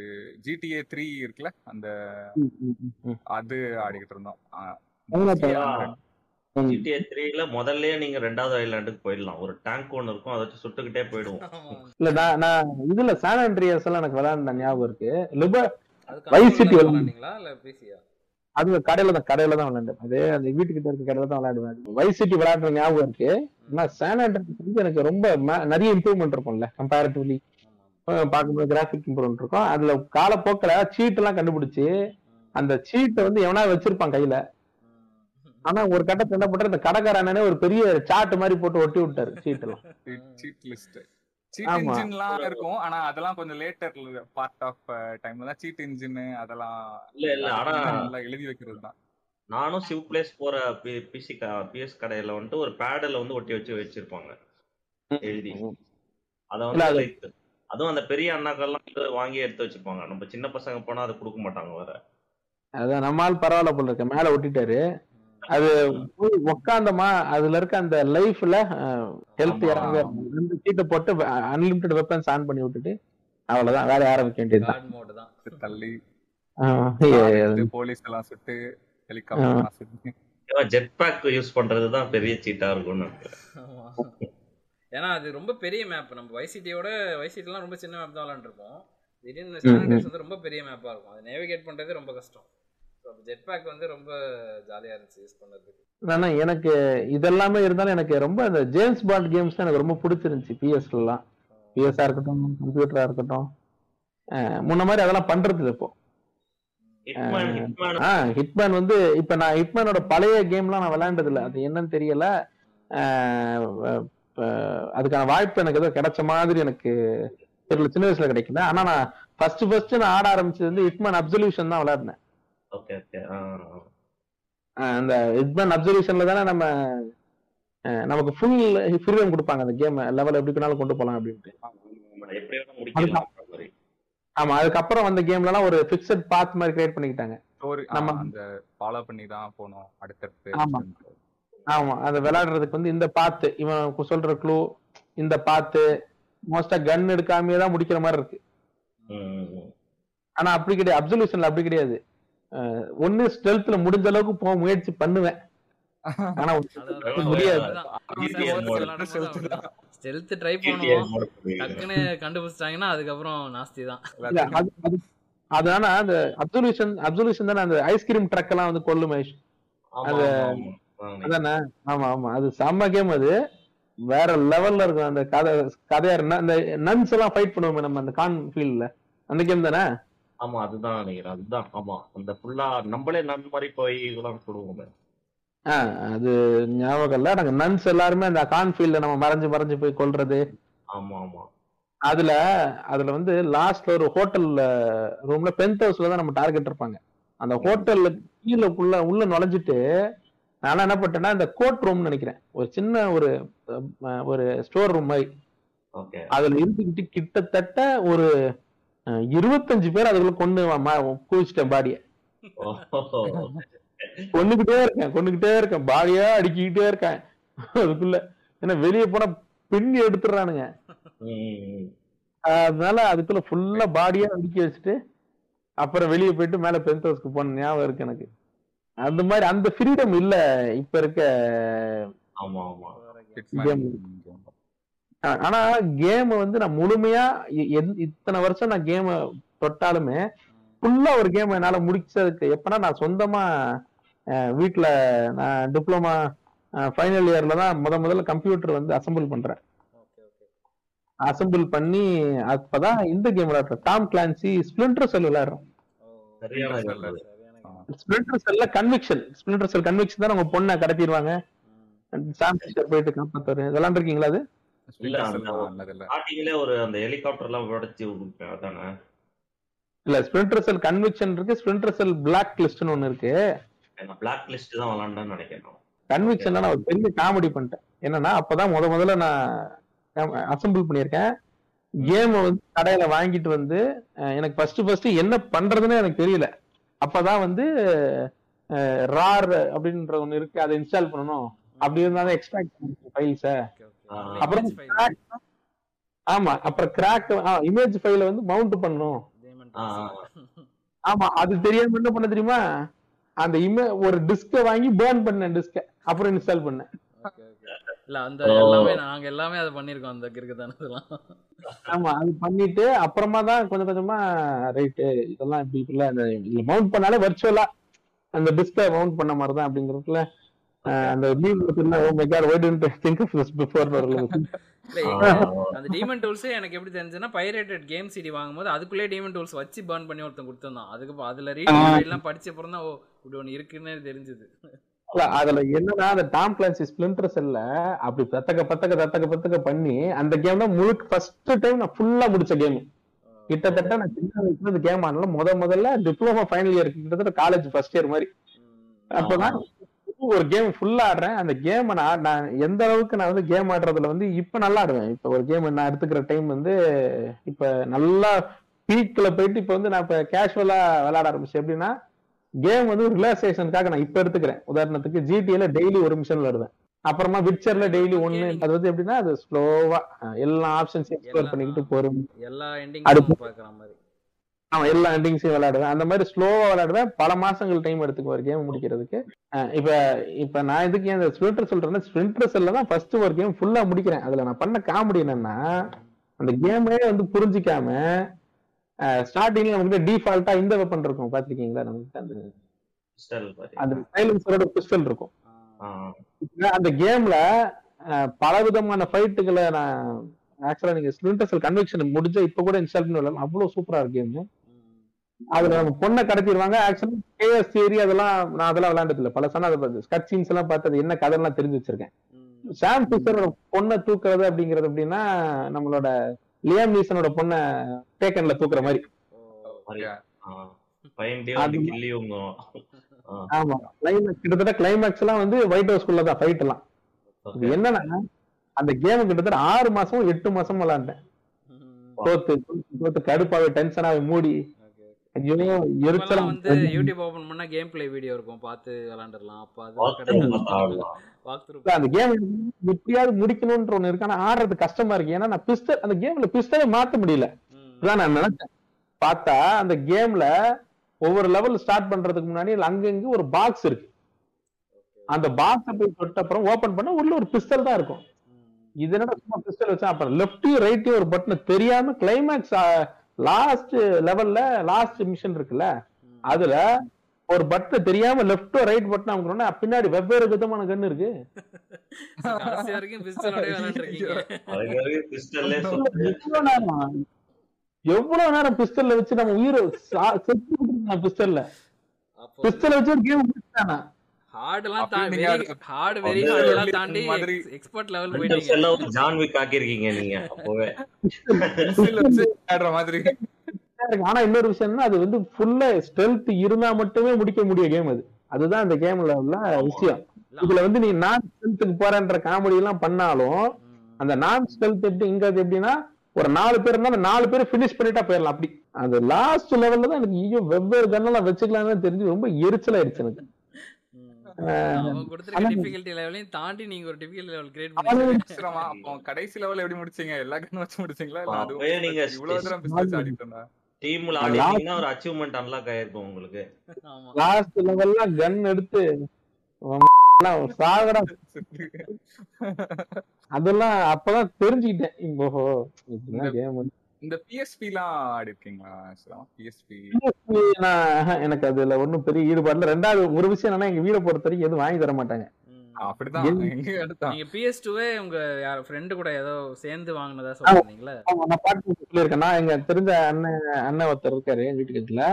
ஜிடிஏ த்ரீ இருக்குல்ல அந்த அது ஆடிக்கிட்டு இருந்தோம். ஆ, mostly ஆ. அந்த ரெண்டு- GTA 3 ல முதல்லயே நீங்க ரெண்டாவது ஐலாண்டுக்கு போயிடலாம். ஒரு டேங்க் ஒன்னு இருக்கும் அதை வச்சு சுட்டுக்கிட்டே போயிடுவோம். இல்ல நான் நான் இதுல சான் ஆண்ட்ரியாஸ் எல்லாம் எனக்கு விளையாண்ட ஞாபகம் இருக்கு. லிப. விளையாண்டீங்களா இல்ல பிசியா அது கடையில தான் கடையில தான் விளையாண்டேன். அதே அந்த வீட்டுக்கிட்ட இருக்க கடையில தான் விளையாடுவேன். வைஸ் சிட்டி விளையாடுற ஞாபகம் இருக்கு. ஆனா சான் ஆண்ட்ரியாஸ் வந்து எனக்கு ரொம்ப ம- நிறைய இம்ப்ரூவ்மெண்ட் இருக்கும்ல கம்பேரிட்டிவ்லி பார்க்கும்போது கிராஃபிக் இம்ப்ரூவ்மெண்ட் இருக்கும். அதுல காலப்போக்கில் சீட் எல்லாம் கண்டுபிடிச்சு அந்த சீட்டை வந்து எவனா வச்சிருப்பான் கையில. ஆனா ஒரு கட்டத்துல என்ன பண்ற இந்த கடைக்காரனே ஒரு பெரிய சார்ட் மாதிரி போட்டு ஒட்டி விட்டாரு சீட் எல்லாம் சீட் லிஸ்ட் சீட். இன்ஜின்லாம் இருக்கும். ஆனா அதெல்லாம் கொஞ்சம் லேட்டர் பார்ட் ஆஃப் டைம்ல தான் சீட் இன்ஜின் அதெல்லாம் இல்ல இல்ல. ஆனா நல்லா எழுதி வைக்கிறது தான். நானும் சிவ் பிளேஸ் போற பிசி பிஎஸ் கடையில வந்துட்டு ஒரு பேடல வந்து ஒட்டி வச்சு வச்சிருப்பாங்க. எழுதி. அத இல்ல, வந்து அதுவும் அந்த பெரிய அண்ணாக்கள்லாம் வந்து வாங்கி எடுத்து வச்சுப்பாங்க. நம்ம சின்ன பசங்க போனா அதை கொடுக்க மாட்டாங்க வேற. அதான் நம்மால் பரவாயில்ல போல இருக்க. மேல ஒட்டிட்டாரு. அது போய் உக்காந்தமா அதுல இருக்க அந்த லைஃப்ல ஹெல்த். இறங்க ரெண்டு சீட்டை போட்டு அன்லிமிட்டெட் வெப்பன்ஸ் ஆன் பண்ணி விட்டுட்டு அவ்வளவுதான். வேலைய ஆரம்பிக்க வேண்டியதுதான் காட் மோட் தான். தள்ளி போலீஸ் எல்லாம் சுட்டு ஹெலிகாப்டர் ஜெட் பேக் யூஸ் பண்றது தான் பெரிய சீட்டா இருக்கும்னு. ஏன்னா அது ரொம்ப பெரிய மேப் நம்ம வைசிட்டியோட வைசிட்டிலாம் ரொம்ப சின்ன மேப் தான் விளாண்டுருப்போம் திடீர்னு சானிடைஸ் வந்து ரொம்ப பெரிய மேப்பா இருக்கும். அது நேவிகேட் பண்றது ரொம்ப கஷ்டம். ஜெட் பேக் வந்து ரொம்ப ஜாலியா இருந்துச்சு யூஸ் பண்றதுக்கு ஆனா எனக்கு இதெல்லாமே இருந்தாலும் எனக்கு ரொம்ப அந்த ஜேம்ஸ் பாண்ட் கேம்ஸ் எனக்கு ரொம்ப பிடிச்சிருந்துச்சு பிஎஸ்ல எல்லாம். பிஎஸ்ஆ இருக்கட்டும் கம்ப்யூட்டரா இருக்கட்டும். முன்ன மாதிரி அதெல்லாம் பண்றது இல்ல இப்போ ஹிட்மேன் ஹிட்மேன் ஆ ஹிட்மேன் வந்து இப்ப நான் ஹிட்மேனோட பழைய கேம்லாம் நான் விளையாண்டது இல்ல அது என்னன்னு தெரியல. அதுக்கான வாய்ப்பு எனக்கு ஏதோ கிடைச்ச மாதிரி எனக்கு தெரியல. சின்ன வயசுல கிடைக்கல. ஆனா நான் ஃபர்ஸ்ட் ஃபர்ஸ்ட் நான் ஆட ஆரம்பிச்சது வந்து ஹிட்மேன் அப்சல்யூஷன் தான் விளையாடினேன். ஓகே ஓகே ஆஹ் அந்த ஹிட்மேன் அப்சல்யூஷன்ல தானே நம்ம நமக்கு ஃபுல் ஃப்ரீடம் கொடுப்பாங்க அந்த கேம் லெவல் எப்படி வேணாலும் கொண்டு போலாம் அப்படின்ட்டு. ஆமா அதுக்கப்புறம் வந்த கேம்ல எல்லாம் ஒரு பிக்சட் பாத் மாதிரி கிரியேட் பண்ணிக்கிட்டாங்க. ஸ்டோரி நம்ம- அந்த ஃபாலோ பண்ணி தான் போனோம் அடுத்தடுத்து. ஆமா. ஆமா அதை விளையாடுறதுக்கு வந்து இந்த பாத்து இவன் சொல்ற க்ளூ இந்த பாத்து மோஸ்டா கன் எடுக்காமயே தான் முடிக்கிற மாதிரி இருக்கு. ஆனா அப்படி கிடையாது. அப்சல்யூஷன்ல அப்படி கிடையாது. ஒண்ணு ஸ்டெல்த்ல முடிஞ்ச அளவுக்கு போக முயற்சி பண்ணுவேன். ஆனா. ஸ்டெல்த் ட்ரை பண்ணுவோம். டக்குன்னு கண்டுபிடிச்சிட்டாங்கன்னா அதுக்கப்புறம் நாஸ்தி தான். அதனால அந்த அப்சல்யூஷன் அப்சல்யூஷன் தானே அந்த ஐஸ்கிரீம் ட்ரக் எல்லாம் வந்து கொல்லு மகேஷ். ஆமா, அது-. அதானே ஆமா ஆமா. அது செம்ம கேம் அது. வேற லெவல்ல இருக்கும் அந்த கதை கதையா இருந்தா அந்த நன்ஸ் எல்லாம் ஃபைட் பண்ணுவோமே நம்ம அந்த கான் ஃபீல்ட்ல அந்த கேம் தானே? ஆமா அதுதான் நினைக்கிறேன் அதுதான் ஆமா. அந்த ஃபுல்லா நம்மளே நன் மாதிரி போய் இதெல்லாம் சொல்லுவோமே அது ஞாபகம் இல்ல. நாங்க நன்ஸ் எல்லாருமே அந்த கான் ஃபீல்ட்ல நம்ம மறைஞ்சு மறைஞ்சு போய் கொல்றது. ஆமா ஆமா. அதுல அதுல வந்து லாஸ்ட்ல ஒரு ஹோட்டல்ல ரூம்ல பென்த் ஹவுஸ்ல தான் நம்ம டார்கெட் இருப்பாங்க. அந்த ஹோட்டல்ல கீழே உள்ள உள்ள நுழைஞ்சிட்டு நான் என்ன பண்ணிட்டேன்னா இந்த கோட் ரூம்னு நினைக்கிறேன். ஒரு சின்ன ஒரு ஒரு ஸ்டோர் ரூம் மாதிரி. அதுல இருந்துகிட்டு கிட்டத்தட்ட ஒரு இருபத்தஞ்சு பேர் அதுக்குள்ள கொண்டு குவிச்சிட்டேன் பாடிய. கொண்டுகிட்டே இருக்கேன் கொண்டுகிட்டே இருக்கேன். பாடியா அடிக்கிட்டே இருக்கேன். அதுக்குள்ள ஏன்னா வெளியே போனா பின்னி எடுத்துடுறானுங்க. அதனால அதுக்குள்ள ஃபுல்லா பாடியா அடுக்கி வச்சுட்டு அப்புறம் வெளியே போயிட்டு மேல பென்த் ஹவுஸ்க்கு போன ஞாபகம் இருக்கு எனக்கு. அந்த மாதிரி அந்த ஃப்ரீடம் இல்ல இப்ப இருக்க ஆமா ஆமா. ஆனா கேம் வந்து நான் முழுமையா இத்தனை வருஷம் நான் கேம் தொட்டாலுமே ஃபுல்லா ஒரு கேம் என்னால முடிச்சதுக்கு எப்பனா நான் சொந்தமா வீட்ல நான் டிப்ளமா ஃபைனல் இயர்ல தான் முத முதல்ல கம்ப்யூட்டர் வந்து அசெம்பிள் பண்றேன். Okay okay. அசெம்பிள் பண்ணி அப்பதான் இந்த கேம் விளையாடுறேன். டாம் கிளான்சி ஸ்பிளிண்டர் செல் விளையாடுறோம். ஸ்பிளிண்டர் செல்ல கன்விக்ஷன் ஸ்பிளிண்டர் செல் கன்விக்ஷன் தான் உங்க பொண்ணை கடத்திடுவாங்க. சாம் ஃபிஷர் போயிட்டு காப்பாத்துவாரு. இதெல்லாம் இருக்கீங்களா அது? Splinter Cell அந்த- தான் நல்லதில்ல. ஸ்டார்டிங்ல ஒரு அந்த ஹெலிகாப்டர் எல்லாம் உடைச்சு விடுப்பேன் அதானே? இல்ல ஸ்பிளிண்டர் செல் கன்விக்ஷன் இருக்கு ஸ்பிளிண்டர் செல் பிளாக் லிஸ்ட்னு ஒண்ணு இருக்கு. நான் பிளாக் லிஸ்ட் தான் விளாண்டேன்னு நினைக்கிறேன் கன்விக்ஷன் நான் ஒரு பெரிய காமெடி பண்ணிட்டேன். என்னன்னா அப்பதான் முத முதல்ல நான் அசெம்பிள் பண்ணியிருக்கேன். கேம் வந்து கடையில வாங்கிட்டு வந்து எனக்கு ஃபர்ஸ்ட் ஃபர்ஸ்ட் என்ன பண்றதுன்னு எனக்கு தெரியல. அப்பதான் வந்து ரார் அப்படின்ற ஒண்ணு இருக்கு அதை இன்ஸ்டால் பண்ணணும். அப்படி இருந்தாதான் எக்ஸ்ட்ராக்ட் ஃபைல்ஸ அப்புறம் crack- ஆமா அப்புறம் கிராக் இமேஜ் ஃபைல வந்து மவுண்ட் பண்ணணும் ஆமா அது தெரியாம என்ன பண்ண தெரியுமா? அந்த இமே ஒரு டிஸ்க வாங்கி பேர்ன் பண்ணேன் டிஸ்க அப்புறம் இன்ஸ்டால் பண்ணேன். இல்ல அந்த எல்லாமே நாங்க எல்லாமே அதை பண்ணிருக்கோம் அந்த கிறுக்குதானதெல்லாம் ஆமா அது பண்ணிட்டு அப்புறமா தான் கொஞ்சம் கொஞ்சமா ரைட்டு இதெல்லாம் இப்படி இதுல மவுண்ட் பண்ணாலே வர்ச்சுவலா அந்த டிஸ்க மவுண்ட் பண்ண மாதிரி தான் அப்படிங்கிறதுல அந்த meme oh my god why don't think of this before இல்ல, அந்த டீமன் டூல்ஸே எனக்கு எப்படி தெரிஞ்சுன்னா பைரேட்டட் கேம் சிடி வாங்கும்போது அதுக்குள்ளே டீமன் டூல்ஸ் வச்சு பர்ன் பண்ணி ஒருத்தன் கொடுத்துருந்தான். அதுக்கு அதுல ரீடிங் எல்லாம் படிச்ச அப்புறம் தான் ஓ இப்படி ஒண்ணு இருக்குன்னு தெரிஞ்சது. இல்ல அதுல என்னன்னா அந்த டாம் கிளான்சி ஸ்பிளிண்டர் செல்ல அப்படி தத்தக்க பத்தக்க தத்தக்க பத்தக்க பண்ணி அந்த கேம் தான் முழுக்க ஃபர்ஸ்ட் டைம் நான் ஃபுல்லா முடிச்ச கேம் கிட்டத்தட்ட நான் சின்ன வயசுல இந்த கேம் ஆனாலும் முத முதல்ல டிப்ளமோ ஃபைனல் இயர் கிட்டத்தட்ட காலேஜ் ஃபர்ஸ்ட் இயர் மாதிரி. அப்பதான் ஒரு கேம் ஃபுல்லா ஆடுறேன். அந்த கேம் நான் நான் எந்த அளவுக்கு நான் வந்து கேம் ஆடுறதுல வந்து இப்ப நல்லா ஆடுவேன். இப்ப ஒரு கேம் நான் எடுத்துக்கிற டைம் வந்து இப்ப நல்லா பீக்ல போயிட்டு இப்ப வந்து நான் இப்ப கேஷுவலா விளையாட ஆரம்பிச்சேன். எப்படின்னா கேம் வந்து ரிலாக்ஸேஷனுக்காக நான் இப்ப எடுத்துக்கிறேன். உதாரணத்துக்கு ஜிடிஏல டெய்லி ஒரு மிஷன் விளையாடுவேன் அப்புறமா விட்சர்ல டெய்லி ஒண்ணு. அது வந்து எப்படின்னா அது ஸ்லோவா எல்லா ஆப்ஷன்ஸையும் எக்ஸ்ப்ளோர் பண்ணிக்கிட்டு போறோம். எல்லா எண்டிங்கும் பாக்குற மாதிரி. அவன் எல்லா எண்டிங்ஸையும் விளையாடுவேன். அந்த மாதிரி ஸ்லோவா விளையாடுவேன். பல மாசங்கள் டைம் எடுத்துக்கும் ஒரு கேம் முடிக்கிறதுக்கு. இப்ப இப்ப நான் இதுக்கு இந்த ஸ்பிரிண்டர் சொல்றேன்னா ஸ்பிரிண்டர் செல்ல தான் ஃபர்ஸ்ட் ஒரு கேம் ஃபுல்லா முடிக்கிறேன். அதுல நான் பண்ண காமெடி என்னன்னா அந்த கேமே வந்து புரிஞ்சிக்காம ஸ்டார்டிங்ல நமக்கு டிஃபால்ட்டா இந்த வெப்பன் இருக்கும். பாத்திருக்கீங்களா நமக்கு அந்த. அந்த சைலன்சரோட பிஸ்டல் இருக்கும். அந்த கேம்ல பல விதமான ஃபைட்டுகளை நான் ஆக்சுவலா நீங்க ஸ்பிரிண்டர் செல் கன்வெக்ஷன் முடிஞ்ச இப்ப கூட இன்ஸ்டால் பண்ணி விடலாம். அவ்வளவு சூப்பரா இருக்கு கேம் அதுல நம்ம பொண்ணை கடத்திடுவாங்க. ஆக்சுவலா கேஎஸ் தியரி அதெல்லாம் நான் அதெல்லாம் விளையாண்டது இல்ல. பல சன அதை ஸ்கட் சீன்ஸ் எல்லாம் பார்த்து அது என்ன கதைலாம் தெரிஞ்சு வச்சிருக்கேன். சாம் பிக்சரோட பொண்ணை தூக்குறது அப்படிங்கிறது எப்படின்னா நம்மளோட லியாம் நீசனோட பொண்ணை டேக்கன்ல தூக்குற மாதிரி. ஆமா. கிளைமேக்ஸ் கிட்டத்தட்ட கிளைமேக்ஸ் எல்லாம் வந்து ஒயிட் ஹவுஸ்குள்ள தான் ஃபைட் எல்லாம். என்னன்னா அந்த கேம் கிட்டத்தட்ட ஆறு மாசம் எட்டு மாசம் விளையாண்டேன். தோத்து தோத்து கடுப்பாவே டென்ஷனாவே மூடி வந்து யூடியூப் ஓபன் பண்ணா கேம் பிளே வீடியோ இருக்கும். பார்த்து விளையாண்டுறலாம் அப்ப அது அந்த கேம் எப்படியாவது முடிக்கணும்ன்ற ஒண்ணு இருக்கு. ஆனா ஆடுறது கஷ்டமா இருக்கு. ஏன்னா நான் பிஸ்டல் அந்த கேம்ல பிஸ்டலே மாத்த முடியல. இதான் நான் நினைச்சேன். பார்த்தா அந்த கேம்ல ஒவ்வொரு லெவல் ஸ்டார்ட் பண்றதுக்கு முன்னாடி அங்கங்க ஒரு பாக்ஸ் இருக்கு. அந்த பாக்ஸ போய் தொட்ட அப்புறம் ஓபன் பண்ணா உள்ள ஒரு பிஸ்டல் தான் இருக்கும். இது என்னடா சும்மா பிஸ்டல் வச்சா? அப்புறம் லெஃப்டையும் ரைட்டையும் ஒரு பட்டனை தெரியாம கிளைமேக்ஸ் லாஸ்ட் லெவல்ல லாஸ்ட் மிஷன் இருக்குல்ல அதுல ஒரு பட்டனை தெரியாம லெஃப்டோ ரைட் பட்டன் அமுக்கணும்னா பின்னாடி வெவ்வேறு விதமான கண்ணு இருக்கு. பிஸ்டல்லே. எவ்வளவு நேரம்? எவ்வளவு நேரம் பிஸ்டல்ல வச்சு நம்ம உயிரை பிஸ்டல்ல அப்போ பிஸ்டல் வச்சு கேம் முடிச்சானா ஹார்ட்லாம் தாண்டி ஹார்ட் வெரி தாண்டி. எக்ஸ்பர்ட் லெவல் போயிட்டீங்க. ஜான் விக் நீங்க அப்பவே. மாதிரி. ஆனா இன்னொரு விஷயம் என்ன அது வந்து ஃபுல்லா ஸ்டெல்த் இருந்தா மட்டுமே முடிக்க முடிய கேம் அது. அதுதான் அந்த கேம்ல உள்ள விஷயம். இதுல வந்து நீ நான் ஸ்டெல்த்துக்கு போறேன்ற காமெடி எல்லாம் பண்ணாலும் அந்த நான் ஸ்டெல்த் எப்படி இங்க அது எப்படின்னா ஒரு நாலு பேர் இருந்தா அந்த நாலு பேர் பினிஷ் பண்ணிட்டா போயிடலாம். அப்படி. அந்த லாஸ்ட் லெவல்ல தான் எனக்கு ஐயோ வெவ்வேறு கண்ணெல்லாம் வச்சுக்கலாம்னு தெரிஞ்சு ரொம்ப எரிச்சலாயிருச்சு எனக்கு. அவங்க கொடுத்துருக்க டிஃபிகல்ட்டி லெவலையும் தாண்டி நீங்க ஒரு டிஃபிகல்ட்டி லெவல் கிரியேட் பண்ணி சிரமம். அப்போ கடைசி லெவல் எப்படி முடிச்சீங்க? எல்லா கண்ணும் வச்சு முடிச்சீங்களா? இல்ல அது நீங்க இவ்வளவு தூரம் பிஸ்னஸ் ஆடிட்டு இருந்தா டீம்ல ஒரு அச்சீவ்மெண்ட் அன்லாக் ஆயிருக்கும் உங்களுக்கு. ஆமா. லாஸ்ட் லெவல்லாம் கன் எடுத்து அதெல்லாம் அப்பதான் தெரிஞ்சுக்கிட்டேன். இப்போ இந்த பிஎஸ்பி எல்லாம் ஆடி இருக்கீங்களா பிஎஸ்பி எனக்கு அதுல ஒண்ணும் பெரிய ஈடுபாடு இல்ல. ரெண்டாவது ஒரு விஷயம் என்னன்னா எங்க வீட பொறுத்த வரைக்கும் எதுவும் வாங்கி தர மாட்டாங்க. அப்படிதான். நீங்க பிஎஸ் டூவே உங்க யார் ஃப்ரெண்டு கூட ஏதோ சேர்ந்து வாங்கினதா நான் பாட்டு சொல்லியிருக்கேன். நான் எங்க தெரிஞ்ச அண்ணன் அண்ணன் ஒருத்தர் இருக்காரு எங்க வீட்டுக்கு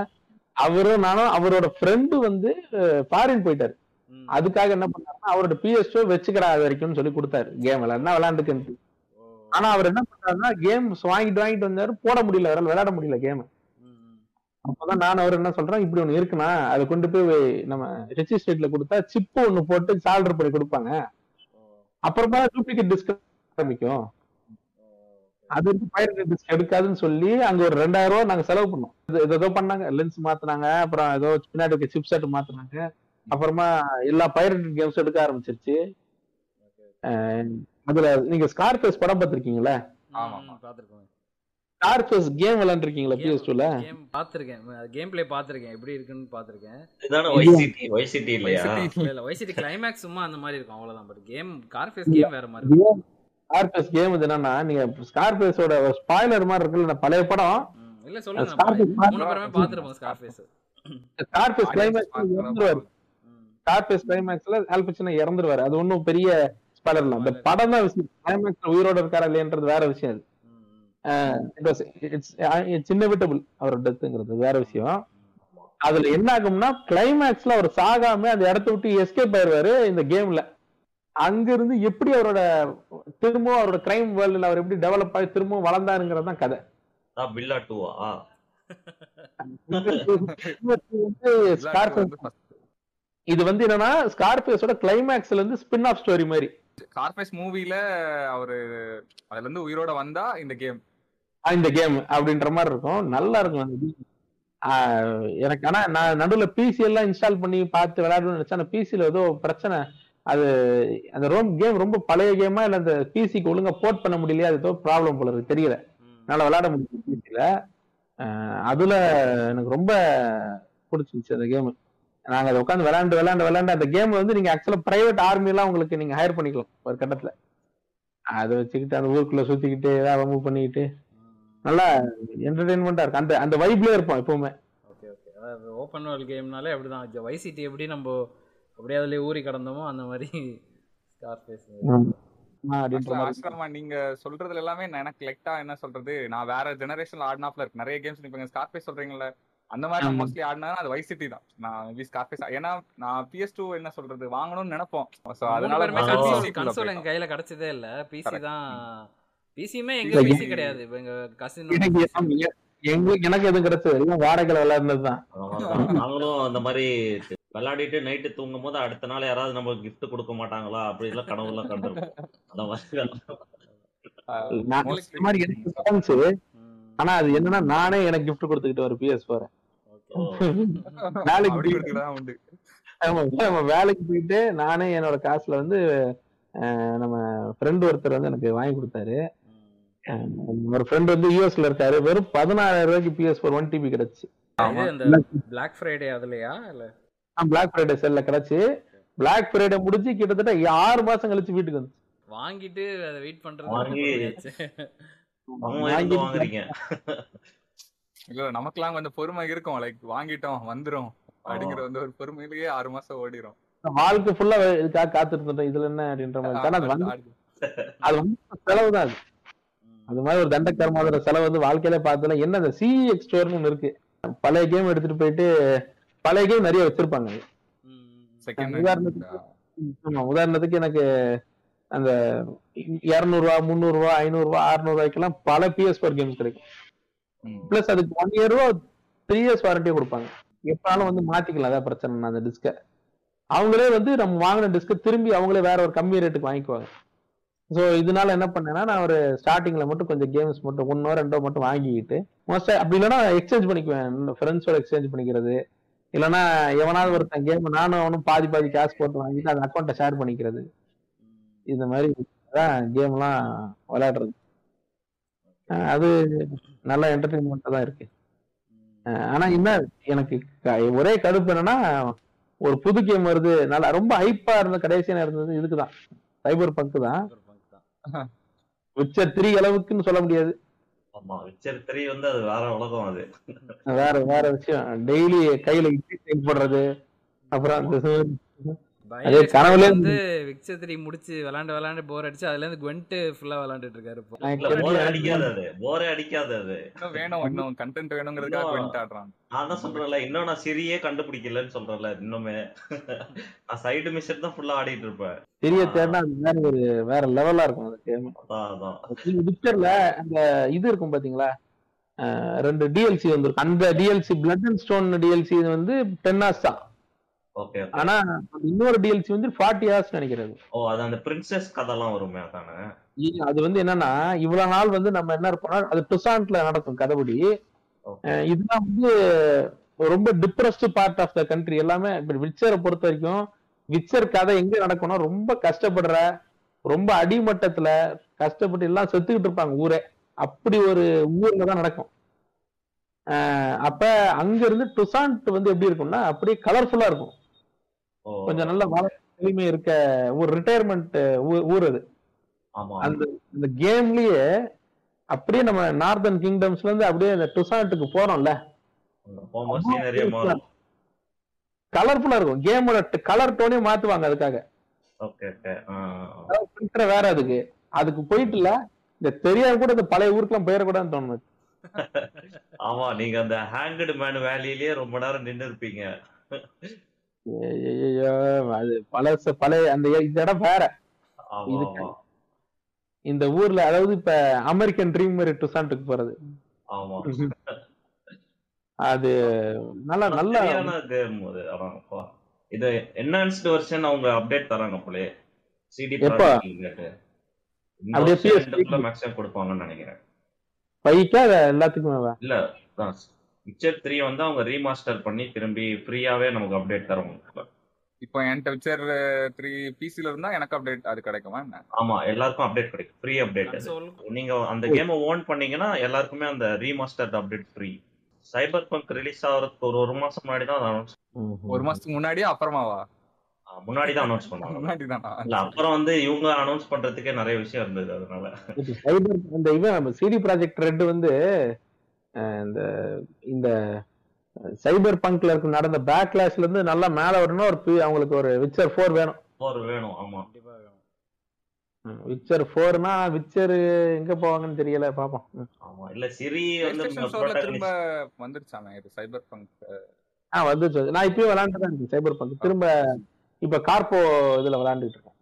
அவரும் நானும் அவரோட ஃப்ரெண்டு வந்து ஃபாரின் போயிட்டாரு. அதுக்காக என்ன பண்ணாருன்னா அவரோட பிஎஸ் வச்சுக்கடா அது வரைக்கும்னு சொல்லி கொடுத்தாரு. கேம் விளையாடுனா விளையாண்டுக்கு. ஆனா அவர் என்ன பண்றாருன்னா கேம்ஸ் வாங்கிட்டு வாங்கிட்டு வந்தாரு போட முடியல அவரால் விளையாட முடியல கேம். அப்பதான் நான் அவர் என்ன சொல்றேன் இப்படி ஒண்ணு இருக்குண்ணா அதை கொண்டு போய் நம்ம ரெஜிஸ்ட்ரேட்ல கொடுத்தா சிப்பு ஒண்ணு போட்டு சால்டர் பண்ணி கொடுப்பாங்க. அப்புறமா டூப்ளிகேட் டிஸ்க் ஆரம்பிக்கும். அது வந்து பைரட் டிஸ்க் எடுக்காதுன்னு சொல்லி அங்க ஒரு ரெண்டாயிரம் ரூபாய் நாங்க செலவு பண்ணோம் ஏதோ பண்ணாங்க லென்ஸ் மாத்துனாங்க அப்புறம் ஏதோ பின்னாடி இருக்க சிப் செட் மாத்துனாங்க அப்புறமா எல்லா பைரட் கேம்ஸ் எடுக்க ஆரம்பிச்சிருச்சு அதுல நீங்க ஸ்கார்பேஸ் படம் பார்த்திருக்கீங்களா? ஆமா. பார்த்திருக்கோம். ஸ்கார்பேஸ் கேம் விளையாண்டுருக்கீங்களா பிஎஸ் டூல கேம் பார்த்திருக்கேன். கேம் பிளே பார்த்திருக்கேன். எப்படி இருக்குன்னு பார்த்திருக்கேன். இதான ஒய்சிடி இல்லையா? இல்ல வைசிட்டி கிளைமேக்ஸ் சும்மா அந்த மாதிரி இருக்கும். அவ்வளவுதான். பட் கேம் கார்ஃபேஸ் கேம் வேற மாதிரி இருக்கும். ஸ்கார்பேஸ் கேம் இது என்னன்னா நீங்க ஸ்கார்பேஸோட ஸ்பாய்லர் மாதிரி இருக்குல்ல பழைய படம்? இல்ல சொல்லுங்க. மூணு பேருமே பார்த்திருப்போம் ஸ்கார்ஃபேஸ் ஸ்கார்பேஸ் கிளைமேக்ஸ் இறந்துருவாரு. ம் ஸ்கார்பேஸ் கிளைமேக்ஸ்ல ஆல்பச்சினா இறந்துருவாரு. அது ஒன்றும் பெரிய ஸ்பாய்லர் இல்ல அந்த படம் தான் விஷயம். கிளைமேக்ஸ் உயிரோட இருக்காரா இல்லையன்றது வேற விஷயம் அது. it's inevitable அவரோட டெத்துங்கிறது வேற விஷயம். அதுல என்ன ஆகும்னா கிளைமேக்ஸ்ல அவர் சாகாம அந்த இடத்த விட்டு எஸ்கேப் ஆயிருவாரு இந்த கேம்ல அங்க இருந்து எப்படி அவரோட திரும்பவும் அவரோட கிரைம் வேர்ல்டுல அவர் எப்படி டெவலப் ஆகி திரும்பவும் வளர்ந்தாருங்கிறது தான் கதை. பில்லா டூவா வந்து இது வந்து என்னன்னா ஸ்கார்பேஸோட கிளைமேக்ஸ்ல இருந்து ஸ்பின் ஆஃப் ஸ்டோரி மாதிரி. கார்பேஸ் மூவில அவரு அதுல இருந்து உயிரோட வந்தா இந்த கேம் இந்த கேம் அப்படின்ற மாதிரி இருக்கும். நல்லா இருக்கும் அந்த எனக்கு ஆனா நான் நடுவுல பிசி எல்லாம் இன்ஸ்டால் பண்ணி பார்த்து விளையாடணும்னு நினைச்சேன். ஆனா பிசில ஏதோ பிரச்சனை. அது அந்த ரோம் கேம் ரொம்ப பழைய கேமா இல்ல அந்த பிசிக்கு ஒழுங்கா போர்ட் பண்ண முடியலையா? அது ஏதோ ப்ராப்ளம் போல இருக்கு. தெரியல. என்னால விளையாட முடியல பிசில அதுல எனக்கு ரொம்ப பிடிச்சிருந்துச்சு அந்த கேம் நாங்க அதை உட்காந்து விளையாண்டு விளையாண்டு விளையாண்டு அந்த கேம் வந்து நீங்க ஆக்சுவலா பிரைவேட் ஆர்மி எல்லாம் உங்களுக்கு நீங்க ஹையர் பண்ணிக்கலாம் ஒரு கட்டத்துல. அதை வச்சுக்கிட்டு அந்த ஊருக்குள்ள சுத்திக்கிட்டு ஏதாவது வம்பு பண்ணிக்கிட்டு. நல்லா என்டர்டைன்மெண்டா இருக்கும். அந்த அந்த வைப்லயே இருப்போம் எப்பவுமே. ஓகே ஓகே அதாவது ஓப்பன் வேர்ல்ட் கேம்னாலே அப்படிதான். வைசிட்டி எப்படி நம்ம அப்படியே அதுலயே ஊறி கடந்தோமோ அந்த மாதிரி மாதிரி. ஆசிரமா நீங்க சொல்றதுல எல்லாமே நான் எனக்கு லெக்டா என்ன சொல்றது? நான் வேற ஜெனரேஷன்ல ஆடினாப்ல இருக்கு. நிறைய கேம்ஸ் நீங்க ஸ்கார்பேஸ் சொல்றீங்கல்ல அந்த மாதிரி ஆமா. மோஸ்ட்லி ஆடினா அது வைஸ் சிட்டி தான். நான் மேபி ஸ்கார்பேஸ் ஏன்னா நான் பிஎஸ் டூ என்ன சொல்றது வாங்கணும்னு நினைப்போம். சோ அதனால நான் கன்சோல் எங்க. கையில கிடைச்சதே இல்ல. பிசி. தான். பிசியுமே எங்க பிசி கிடையாது. இப்ப எங்க கசின் எங்களுக்கு எனக்கு எதுவும் கிடைச்சது எல்லாம் வாடகைல விளையாடுனதுதான். நாங்களும் அந்த மாதிரி விளையாடிட்டு நைட்டு தூங்கும் போது அடுத்த நாள் யாராவது நம்ம gift கொடுக்க மாட்டாங்களா? அப்படி எல்லாம் கனவு எல்லாம் கண்டிருக்கோம் அந்த மாதிரி நான் எனக்கு ஆனா அது என்னன்னா நானே எனக்கு gift கொடுத்துக்கிட்டு ஒரு பிஎஸ் போறேன் வேலைக்கு ஆமா, வேலைக்கு போயிட்டு நானே என்னோட காசுல வந்து நம்ம ஃப்ரெண்ட் ஒருத்தர் வந்து எனக்கு வாங்கி கொடுத்தாரு. ஒரு ஃப்ரெண்ட் வந்து யூஎஸ்ல இருக்காரு. வெறும் பதினாறாயிரம் ரூபாய்க்கு பிஎஸ் ஃபோர் ஒன் டிபி கிடைச்சு. பிளாக் ஃப்ரைடே அதுலயா இல்ல? பிளாக் ஃப்ரைடே செல்ல கிடைச்சு. பிளாக் ஃப்ரைடே முடிஞ்சு கிட்டத்தட்ட ஆறு மாசம் கழிச்சு வீட்டுக்கு வந்து வாங்கிட்டு அதை வெயிட் பண்றது வாங்கி- பொறுமையாச்சு. அவங்க இருந்து வாங்குறீங்க இல்ல நமக்கெல்லாம் கொஞ்சம் பொறுமை இருக்கும். லைக் வாங்கிட்டோம் வந்துரும். அப்படிங்கிற வந்து ஒரு பொறுமையிலேயே ஆறு மாசம் ஓடிரும். வாழ்க்கை ஃபுல்லா இதுக்காக காத்துட்டு இருந்தோம் இதுல என்ன அப்படின்ற மாதிரி. அது வந்து செலவு தான் அது. மாதிரி ஒரு தண்டக்கரமாதிர செலவு வந்து வாழ்க்கையில பார்த்ததுல என்ன அந்த சிஎக்ஸ் ஸ்டோர்னு இருக்கு. பழைய கேம் எடுத்துட்டு போயிட்டு பழைய கேம் நிறைய வச்சிருப்பாங்க. உதாரணத்துக்கு உதாரணத்துக்கு எனக்கு அந்த இருநூறுவா முந்நூறுவா ஐநூறுவா அறுநூறு ரூபாய்க்கெல்லாம் பல பிஎஸ் ஃபோர் கேம்ஸ் கிடைக்கும். பிளஸ் அதுக்கு ஒன் இயரோ த்ரீ இயர்ஸ் வாரண்டியோ கொடுப்பாங்க. எப்பனாலும் வந்து மாத்திக்கலாம் அதான் பிரச்சனை அந்த டிஸ்கை அவங்களே வந்து நம்ம வாங்கின டிஸ்கை திரும்பி அவங்களே வேற ஒரு கம்மி ரேட்டுக்கு வாங்கிக்குவாங்க. ஸோ இதனால என்ன பண்ணேன்னா நான் ஒரு ஸ்டார்டிங்ல மட்டும் கொஞ்சம் கேம்ஸ் மட்டும் ஒன்னோ ரெண்டோ மட்டும் வாங்கிக்கிட்டு மோஸ்டா அப்படி இல்லைன்னா எக்ஸ்சேஞ்ச் பண்ணிக்குவேன். ஃப்ரெண்ட்ஸோட எக்ஸ்சேஞ்ச் பண்ணிக்கிறது. இல்லைன்னா எவனாவது ஒருத்தன் கேம் நானும் அவனும் பாதி பாதி காசு போட்டு வாங்கிட்டு அந்த அக்கௌண்ட்டை ஷேர் பண்ணிக்கிறது. இந்த மாதிரி தான் கேம்லாம் விளையாடுறது. அது நல்ல என்டர்டைன்மெண்ட்டாக தான் இருக்கு. ஆனா என்ன எனக்கு ஒரே கடுப்பு என்னன்னா ஒரு புது கேம் வருது நல்லா ரொம்ப ஹைப்பா இருந்த கடைசியா இருந்தது இதுக்குதான் சைபர் பங்க் தான். விச்சர் த்ரீ அளவுக்குன்னு சொல்ல முடியாது. ஆமா விச்சர் த்ரீ வந்து அது வேற உலகம் அது. வேற வேற விஷயம். டெய்லி கையில இட்லி போடுறது. அப்புறம் அந்த வந்து விக்சர் த்ரீ முடிச்சு விளாண்டு விளாண்டு போர் அடிச்சு அதுல இருந்து குவென்ட் ஃபுல்லா விளாண்டுட்டு இருக்காரு போரே அடிக்காது அது. வேணும் இன்னும் கண்டென்ட் வேணுங்கிறதுக்காக ஆடுறான். நான் தான் சொல்றேன்ல இன்னும் நான் சிரியே கண்டுபிடிக்கலன்னு சொல்றேன்ல இன்னுமே. நான் சைடு மிஷன் தான் ஃபுல்லா ஆடிட்டு இருப்பேன். பெரிய தேர்னா அது வேற ஒரு வேற லெவலா இருக்கும் அந்த கேம் அதான் அதான். விக்டர்ல அந்த இது இருக்கும் பாத்தீங்களா? ரெண்டு டிஎல்சி வந்திருக்கும். அந்த DLC blood and stone DLC வந்து டென் ஹார்ஸ் தான். ஆனா இன்னொரு டிஎல்சி வந்து ஃபார்ட்டி ஹார்ஸ் நினைக்கிறது. ஓ அது அந்த பிரின்சஸ் கதைலாம் வருமே அதானே? அது வந்து என்னன்னா இவ்வளவு நாள் வந்து நம்ம என்ன இருப்போம்னா அது டுசான்ட்ல நடக்கும் கதைபடி இதுதான் வந்து ரொம்ப depressed part of the country எல்லாமே இப்ப விச்சரை பொறுத்த வரைக்கும் விச்சர் கதை எங்க நடக்கும்னா ரொம்ப கஷ்டப்படுற ரொம்ப அடிமட்டத்துல கஷ்டப்பட்டு எல்லாம் செத்துக்கிட்டு இருப்பாங்க ஊரே. அப்படி ஒரு ஊர்ல தான் நடக்கும். அப்ப அங்க இருந்து டுசான்ட் வந்து எப்படி இருக்கும்னா அப்படியே கலர்ஃபுல்லா இருக்கும். கொஞ்சம் நல்ல எளிமை இருக்க ஒரு ரிட்டையர்மெண்ட் ஊர் அது. அந்த இந்த கேம்லயே அப்படியே நம்ம நார்தன் கிங்டம்ஸ்ல இருந்து அப்படியே அந்த டுசான்ட்டுக்கு போறோம்ல. கலர்ஃபுல்லா இருக்கும். கேமோட கலர் டோனே மாத்துவாங்க அதுக்காக. வேற அதுக்கு. அதுக்கு போயிட்டு இல்ல இந்த தெரியாத கூட இந்த பழைய ஊருக்குலாம் போயிடக்கூடாதுன்னு தோணுது. ஆமா நீங்க அந்த ஹேங்கடு மேன் வேலியிலேயே ரொம்ப நேரம் நின்னு இருப்பீங்க அது பழச பழைய அந்த இடம் வேற. இந்த ஊர்ல அதாவது இப்ப அமெரிக்கன் ட்ரீம் மாதிரி டுசான்ட்டுக்கு போறது. அது நல்லா நல்ல கேம் அது. இது என்ஹான்ஸ்டு வெர்ஷன் அவங்க அப்டேட் தராங்க போலே சிடி? அப்படியே PS3 மேக்ஸிமம் கொடுப்பாங்கன்னு நினைக்கிறேன். பைக்கா எல்லாத்துக்குமே இல்ல விச்சர் த்ரீ வந்து அவங்க ரீமாஸ்டர் பண்ணி திரும்பி ஃப்ரீயாவே நமக்கு அப்டேட் தருவாங்க இப்போ என்கிட்ட விச்சர் த்ரீ பிசில இருந்தா எனக்கு அப்டேட் அது கிடைக்குமா என்ன? ஆமா எல்லாருக்கும் அப்டேட் கிடைக்கும். ஃப்ரீ அப்டேட் நீங்க அந்த கேமை ஓன் பண்ணீங்கன்னா எல்லாருக்குமே அந்த remastered update free Cyberpunk release ஆகிறதுக்கு ஒரு ஒரு மாசம் முன்னாடி தான் அனௌன்ஸ் ஒரு மாசத்துக்கு முன்னாடியே அப்புறமாவா? முன்னாடி தான் அனௌன்ஸ் பண்ணாங்க. முன்னாடி தானா? இல்ல அப்புறம் வந்து இவங்க அனௌன்ஸ் பண்றதுக்கே நிறைய விஷயம் இருந்தது அதனால. இந்த இவன் சிடி ப்ராஜெக்ட் ரெட் வந்து இந்த இந்த சைபர் பங்க்ல இருக்க நடந்த பேக்லாஷ்ல இருந்து நல்லா மேல வரணும் ஒரு அவங்களுக்கு ஒரு விச்சர் ஃபோர் வேணும். ஒரு வேணும் ஆமா. கண்டிப்பா வேணும். விச்சர் ஃபோர்னா விச்சர் எங்க போவாங்கன்னு தெரியல பாப்போம். ஆமா இல்ல சிரி வந்து திரும்ப வந்துருச்சாமே இது சைபர் பங்க் ஆ வந்துச்சு வந்து. நான் இப்பயும் விளையாண்டு தான் இருக்கேன் சைபர் பங்க் திரும்ப இப்ப கார்போ இதுல விளையாண்டுட்டு இருக்கேன்.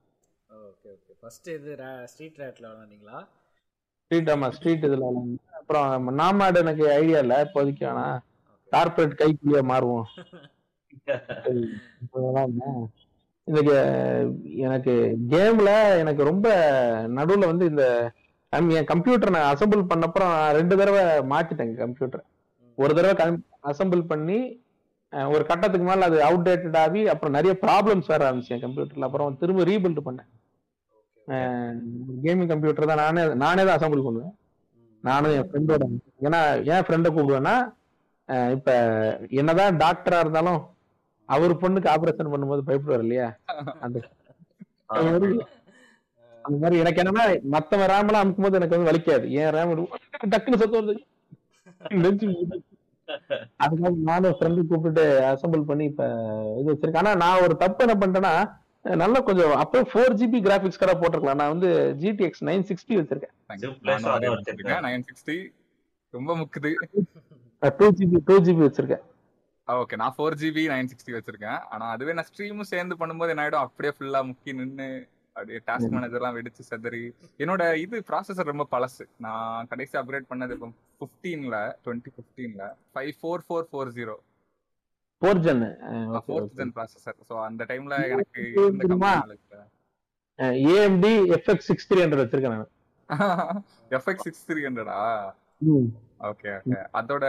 ஓகே ஓகே ஃபர்ஸ்ட் இது ஸ்ட்ரீட் ரேட்ல விளாண்டீங்களா ஸ்ட்ரீட் ஆமா ஸ்ட்ரீட் இதுல விளையாண்டு அப்புறம் நாமாடு எனக்கு ஐடியா இல்ல. இப்போதைக்கு வேணா கார்பரேட் கைக்குள்ளேயே மாறுவோம். எனக்கு எனக்கு கேம்ல எனக்கு ரொம்ப நடுவுல வந்து இந்த என் கம்ப்யூட்டர் நான் அசெம்பிள் பண்ணப்புறம் ரெண்டு தடவை மாத்திட்டேன் கம்ப்யூட்டர் ஒரு தடவை அசெம்பிள் பண்ணி ஒரு கட்டத்துக்கு மேல அது அவுடேட்டட் ஆகி அப்புறம் நிறைய ப்ராப்ளம்ஸ் வர ஆரம்பிச்சேன் கம்ப்யூட்டர்ல அப்புறம் திரும்ப ரீபில்ட் பண்ணேன். கேமிங் கம்ப்யூட்டர் தான் நானே நானே தான் அசெம்பிள் பண்ணுவேன். நானும் என் ஃப்ரெண்டோட ஏன்னா ஏன் ஃப்ரெண்டை கூப்பிடுவேன்னா இப்ப என்னதான் டாக்டரா இருந்தாலும் அவர் பொண்ணுக்கு ஆபரேஷன் பண்ணும்போது பயப்படுவார் இல்லையா? அந்த அந்த மாதிரி எனக்கு என்னன்னா மத்தவன் ரேம்லாம் அமுக்கும் போது எனக்கு வந்து வலிக்காது. ஏன் ரேம் டக்குன்னு சத்தம் வருது. அதுக்காக நானும் ஃப்ரெண்டு கூப்பிட்டு அசம்பிள் பண்ணி இப்ப இது வச்சிருக்கேன். ஆனா நான் ஒரு தப்பு என்ன பண்ணிட்டேன்னா நல்லா கொஞ்சம் அப்போ ஃபோர் ஜிபி கிராபிக்ஸ் கடை போட்டிருக்கலாம். நான் வந்து ஜிடிஎக்ஸ் நைன் சிக்ஸ்டி வச்சிருக்கேன். நைன் சிக்ஸ்டி ரொம்ப முக்குது. டூ ஜிபி டூ ஜிபி வச்சிருக்கேன். ஓகே நான் ஃபோர் ஜிபி நைன் சிக்ஸ்டி வச்சிருக்கேன். ஆனா அதுவே நான் ஸ்ட்ரீமும் சேர்ந்து பண்ணும்போது என்ன ஆயிடும்? அப்படியே ஃபுல்லா முக்கி நின்னு அப்படியே டாஸ்க் மேனேஜர்லாம் வெடிச்சு செதறி. என்னோட இது ப்ராசஸர் ரொம்ப பழசு. நான் கடைசி அப்கிரேட் பண்ணது இப்போ ஃபிஃப்டீன்ல twenty ஃபிஃப்டீன்ல five four four four zero four gen fourth gen processor so அந்த டைம்ல எனக்கு AMD FX six three hundred வச்சிருக்கேன் நான். சிக்ஸ் த்ரீ ஹண்ட்ரடா ஓகே ஓகே அதோட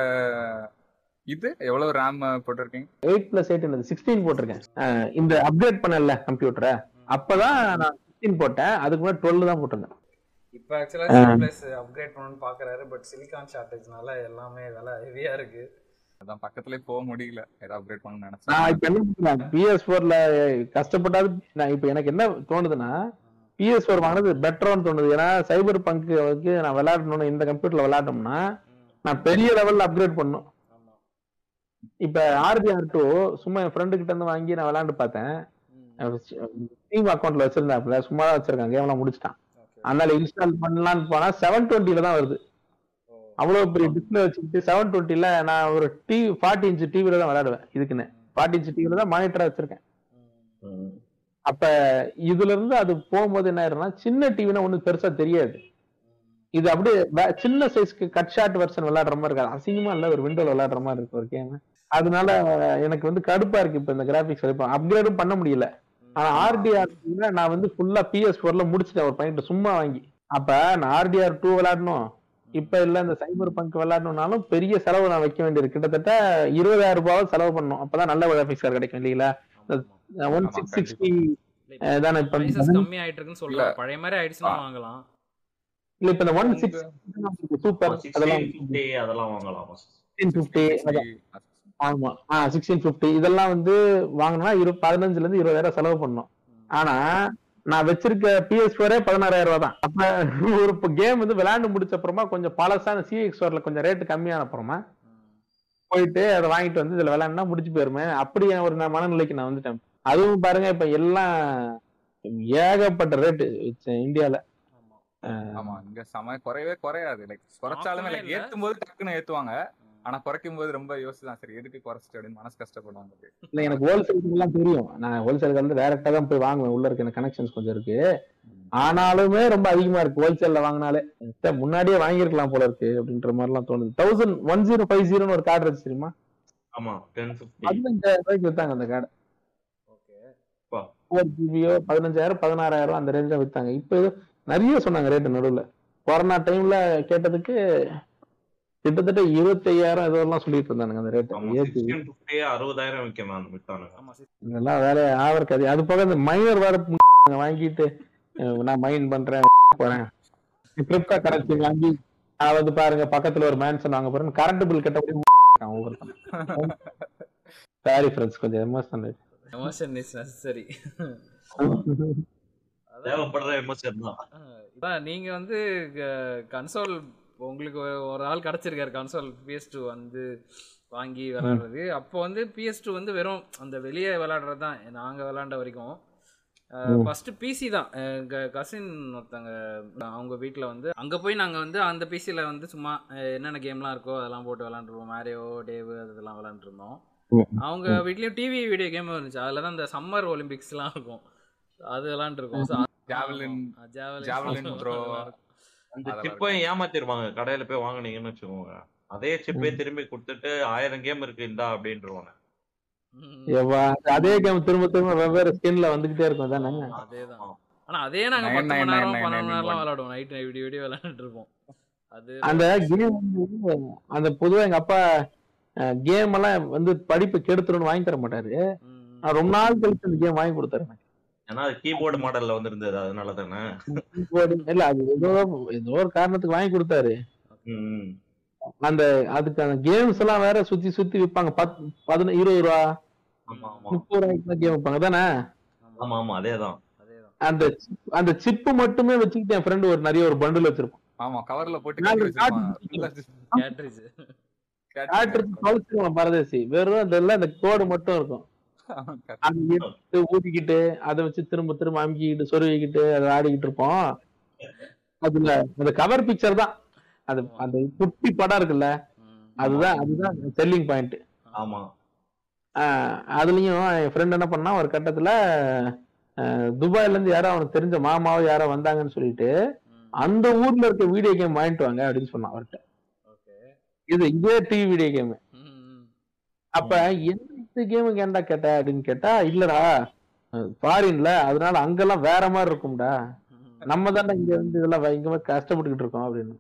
இது எவ்வளவு ரேம் போட்டிருக்கீங்க? எயிட் பிளஸ் எயிட் என்னது? சிக்ஸ்டீன் போட்டிருக்கேன். இந்த அப்கிரேட் பண்ணல கம்ப்யூட்டரை அப்பதான் நான் சிக்ஸ்டீன் போட்டேன். அதுக்கு முன்னாடி டுவெல் தான் போட்டிருந்தேன். இப்போ ஆக்சுவலாக ப்ளஸ் அப்கிரேட் பண்ணணும்னு பார்க்குறாரு பட் சிலிகான் ஷார்ட்டேஜ்னால எல்லாமே விலை ஹெவியாக இருக்கு. அதான் பக்கத்துலயே போக முடியல. ஏதாவது அப்கிரேட் பண்ணணும்னு நான் நினைச்சேன் இப்ப என்ன பண்றேன் பிஎஸ் போர்ல கஷ்டப்பட்டாது. நான் இப்ப எனக்கு என்ன தோணுதுன்னா பிஎஸ் போர் வாங்கினது பெட்டர்னு தோணுது. ஏன்னா சைபர் பங்க்கு நான் விளையாடணும்னு இந்த கம்ப்யூட்டர்ல விளையாடணும்னா நான் பெரிய லெவல்ல அப்கிரேட் பண்ணும். இப்ப ஆர்பிஆர் டூ சும்மா என் ஃப்ரெண்டு கிட்ட இருந்து வாங்கி நான் விளையாண்டு பார்த்தேன். டீம் அக்கௌண்ட்ல வச்சிருந்தாப்புல சும்மா தான் வச்சிருக்கான் கேம் எல்லாம் முடிச்சிட்டான். அதனால இன்ஸ்டால் பண்ணலாம்னு போனா செவன் டுவெண்ட்டில தான் வருது. அவ்வளவு பெரிய டிஸ்பிளே வச்சுக்கிட்டு செவன் டுவெண்ட்டில நான் ஒரு டிவி ஃபார்ட்டி இன்ச் டிவில தான் விளையாடுவேன் இதுக்குன்னு. ஃபார்ட்டி இன்ச் டிவில தான் மானிட்டரா வச்சிருக்கேன். அப்ப இதுல இருந்து அது போகும்போது என்ன ஆயிரும்னா சின்ன டிவினா ஒண்ணு பெருசா தெரியாது. இது அப்படியே சின்ன சைஸ்க்கு கட் ஷாட் வெர்ஷன் விளையாடுற மாதிரி இருக்காது. அசிங்கமா இல்ல ஒரு விண்டோல விளையாடுற மாதிரி இருக்கு ஒரு கேம் அதனால எனக்கு வந்து கடுப்பா இருக்கு இப்ப இந்த கிராபிக்ஸ் இப்ப அப்கிரேடும் பண்ண முடியல. ஆனா ஆர்டிஆர் நான் வந்து ஃபுல்லா பிஎஸ் ஃபோர்ல முடிச்சிட்டேன் ஒரு பாயிண்ட் சும்மா வாங்கி. அப்ப நான் ஆர்டிஆர் டூ விளையாடணும். இப்ப இல்ல இந்த சைபர் பங்க் விளையாடணும்னாலும் பெரிய செலவு நான் வைக்க வேண்டியது. கிட்டத்தட்ட இருபதாயிரம் ரூபாய் செலவு பண்ணணும். அப்பதான் நல்ல கிராபிக்ஸ் கார்டு கிடைக்கும் இல்லைங்களா? ஒன் சிக்ஸ் சிக்ஸ்டி தானே இப்ப கம்மி ஆயிட்டு இருக்குன்னு சொல்லலாம் பழைய மாதிரி ஆயிடுச்சுன்னா வாங்கலாம். இல்ல இப்ப இந்த ஒன் சிக்ஸ் சூப்பர் அதெல்லாம் 1650 அதெல்லாம் வாங்கலாமா. சிக்ஸ்டீன் பிப்டி ஆமா. ஆ சிக்ஸ்டீன் பிப்டி இதெல்லாம் வந்து வாங்கினா இரு பதினஞ்சுல இருந்து இருபதாயிரம் செலவு பண்ணணும். ஆனா நான் வச்சிருக்க பிஎஸ் ஃபோரே பதினாறாயிரம் ரூபாய் தான். அப்ப ஒரு கேம் வந்து விளையாண்டு முடிச்ச அப்புறமா கொஞ்சம் பழசான சிஎக்ஸ் ஃபோர்ல கொஞ்சம் ரேட்டு கம்மியான அப்புறமா போயிட்டு அதை வாங்கிட்டு வந்து இதுல விளையாண்டா முடிச்சு போயிருமே. அப்படி ஒரு மனநிலைக்கு நான் வந்துட்டேன். அதுவும் பாருங்க இப்ப எல்லாம் ஏகப்பட்ட ரேட்டு இந்தியால. ஆமா. இங்க சம குறையவே குறையாது. லைக் குறைச்சாலுமே லைக். ஏத்தும் போது டக்குன்னு ஏத்துவாங்க. ஆனா குறைக்கும் போது ரொம்ப யோசிச்சுதான் சரி எதுக்கு குறைச்சிட்டு அப்படின்னு மனசு கஷ்டப்படுவாங்க இல்ல எனக்கு ஹோல்சேல் எல்லாம் தெரியும். நான் ஹோல்சேலுக்கு வந்து டைரக்டா தான் போய் வாங்குவேன். உள்ள இருக்க கனெக்ஷன்ஸ் கொஞ்சம் இருக்கு. ஆனாலுமே ரொம்ப அதிகமா இருக்கு ஹோல்சேல்ல வாங்கினாலே. முன்னாடியே வாங்கியிருக்கலாம் போல இருக்கு அப்படின்ற மாதிரி எல்லாம் தோணுது தௌசண்ட் ஒன் ஜீரோ ஃபைவ் ஜீரோன்னு ஒரு கார்டு இருக்கு தெரியுமா? ஆமா டென் ரூபாய்க்கு வித்தாங்க அந்த கார்டு ஓகே. ஃபோர் ஜிபியோ பதினஞ்சாயிரம் பதினாறாயிரம் அந்த ரேஞ்சில் வித்தாங்க. இப்போ நிறைய சொன்னாங்க ரேட்டு நடுவில். கொரோனா டைம்ல கேட்டதுக்கு கிட்டத்தட்ட இருபத்தையாயிரம் ஏதோ எல்லாம் சொல்லிட்டு இருந்தானுங்க அந்த ரேட்டு பிப்டி அறுபதாயிரம். இதெல்லாம் வேலையை ஆவருக்கு அது போக இந்த மைனர் வேற வாங்கிட்டு நான் மைன் பண்றேன் போறேன். கிரிப்டோ கரன்சி வாங்கி நான் வந்து பாருங்க பக்கத்துல ஒரு மேன்சன் வாங்க போறேன் கரண்ட் பில் கட்ட ஒவ்வொருத்தன். சாரி ஃப்ரெண்ட்ஸ் கொஞ்சம் எமோஷனல் எமோஷன் இஸ் நெசசரி தேவைப்படுற எமோஷன் தான். நீங்க வந்து கன்சோல் உங்களுக்கு ஒரு- ஆள் கிடைச்சிருக்காரு கன்சோல் பிஎஸ் டூ வந்து வாங்கி விளையாடுறது. அப்போ வந்து பிஎஸ் டூ வந்து வெறும் அந்த வெளியே விளையாடுறது தான் நாங்க விளையாண்ட வரைக்கும் ஃபர்ஸ்ட் பிசி தான். எங்க கசின் ஒருத்தங்க அவங்க வீட்டில் வந்து அங்கே போய் நாங்கள் வந்து அந்த பிசியில் வந்து சும்மா என்னென்ன கேம்லாம் இருக்கோ அதெல்லாம் போட்டு விளாண்டுருவோம் மேரியோ டேவு அதெல்லாம் விளாண்டுருந்தோம் அவங்க வீட்லயும் டிவி வீடியோ கேம் இருந்துச்சு. அதில் தான் இந்த சம்மர் ஒலிம்பிக்ஸ்லாம் இருக்கும். அது விளாண்டுருக்கோம் ஜாவலின் ஜாவலின் அந்த சிப்பையும் ஏமாத்திருவாங்க? கடையில போய் வாங்குனீங்கன்னு வச்சுக்கோங்க. அதே சிப்பே திரும்பி கொடுத்துட்டு ஆயிரம் கேம் இருக்கு இந்தா அப்படின்றவாங்க அதே கேம் திரும்ப திரும்ப வெவ்வேறு ஸ்கின்ல வந்துகிட்டே இருக்கும் தானே அதேதான். ஆனா அதே நாங்க பத்து மணி நேரம் பன்னெண்டு மணி நேரம். விளையாடுவோம் நைட் விடிய விடிய விளையாண்டுட்டு இருப்போம் அது அந்த கேம் அந்த பொதுவா எங்க அப்பா கேம் எல்லாம் வந்து படிப்பு கெடுத்துருன்னு வாங்கி தர மாட்டாரு. ரொம்ப நாள் கழிச்சு அந்த கேம் வாங்கி கொடுத்தாரு. ஏன்னா அது கீபோர்டு மாடல்ல வந்து இருந்தது அதனால தானே இல்ல அது ஏதோ ஏதோ ஒரு காரணத்துக்கு வாங்கி கொடுத்தாரு. அந்த அதுக்கு அந்த கேம்ஸ் எல்லாம் வேற சுத்தி சுத்தி விற்பாங்க பத் பதின இருபது ரூபா முப்பது ரூபாய்க்கு கேம் விற்பாங்க தானே? ஆமா ஆமா அதேதான். அந்த chip- அந்த சிப்பு மட்டுமே வச்சுக்கிட்டு என் ஃப்ரெண்டு ஒரு நிறைய ஒரு பண்டில் வச்சிருப்பான். ஆமா கவர்ல போட்டு பரதேசி. வெறும் அந்த இல்ல அந்த கோடு மட்டும் இருக்கும். அது எடுத்து ஊதிக்கிட்டு அதை வச்சு திரும்ப திரும்ப அமுக்கிக்கிட்டு சொருவிக்கிட்டு அதை ஆடிக்கிட்டு இருப்போம். அதுல அந்த கவர் பிக்சர் தான். அது அந்த குட்டி படம் இருக்குல்ல அதுதான் அதுதான் செல்லிங் பாயிண்ட் ஆமா. அதுலயும் என் ஃப்ரெண்ட் என்ன பண்ணா ஒரு கட்டத்துல துபாய்ல இருந்து யாரோ அவனுக்கு தெரிஞ்ச மாமாவோ யாரோ வந்தாங்கன்னு சொல்லிட்டு அந்த ஊர்ல இருக்க வீடியோ கேம் வாங்கிட்டு வாங்க அப்படின்னு சொன்னான் அவர்கிட்ட. ஓகே. இது இதே டிவி வீடியோ கேம் அப்ப என்ன இந்த கேமுக்கு ஏன்டா கேட்ட அப்படின்னு கேட்டா இல்லடா ஃபாரின்ல அதனால அங்கெல்லாம் வேற மாதிரி இருக்கும்டா. நம்ம தானே இங்க வந்து இதெல்லாம் வந்து கஷ்டப்பட்டுக்கிட்டு இருக்கோம் அப்படின்னு.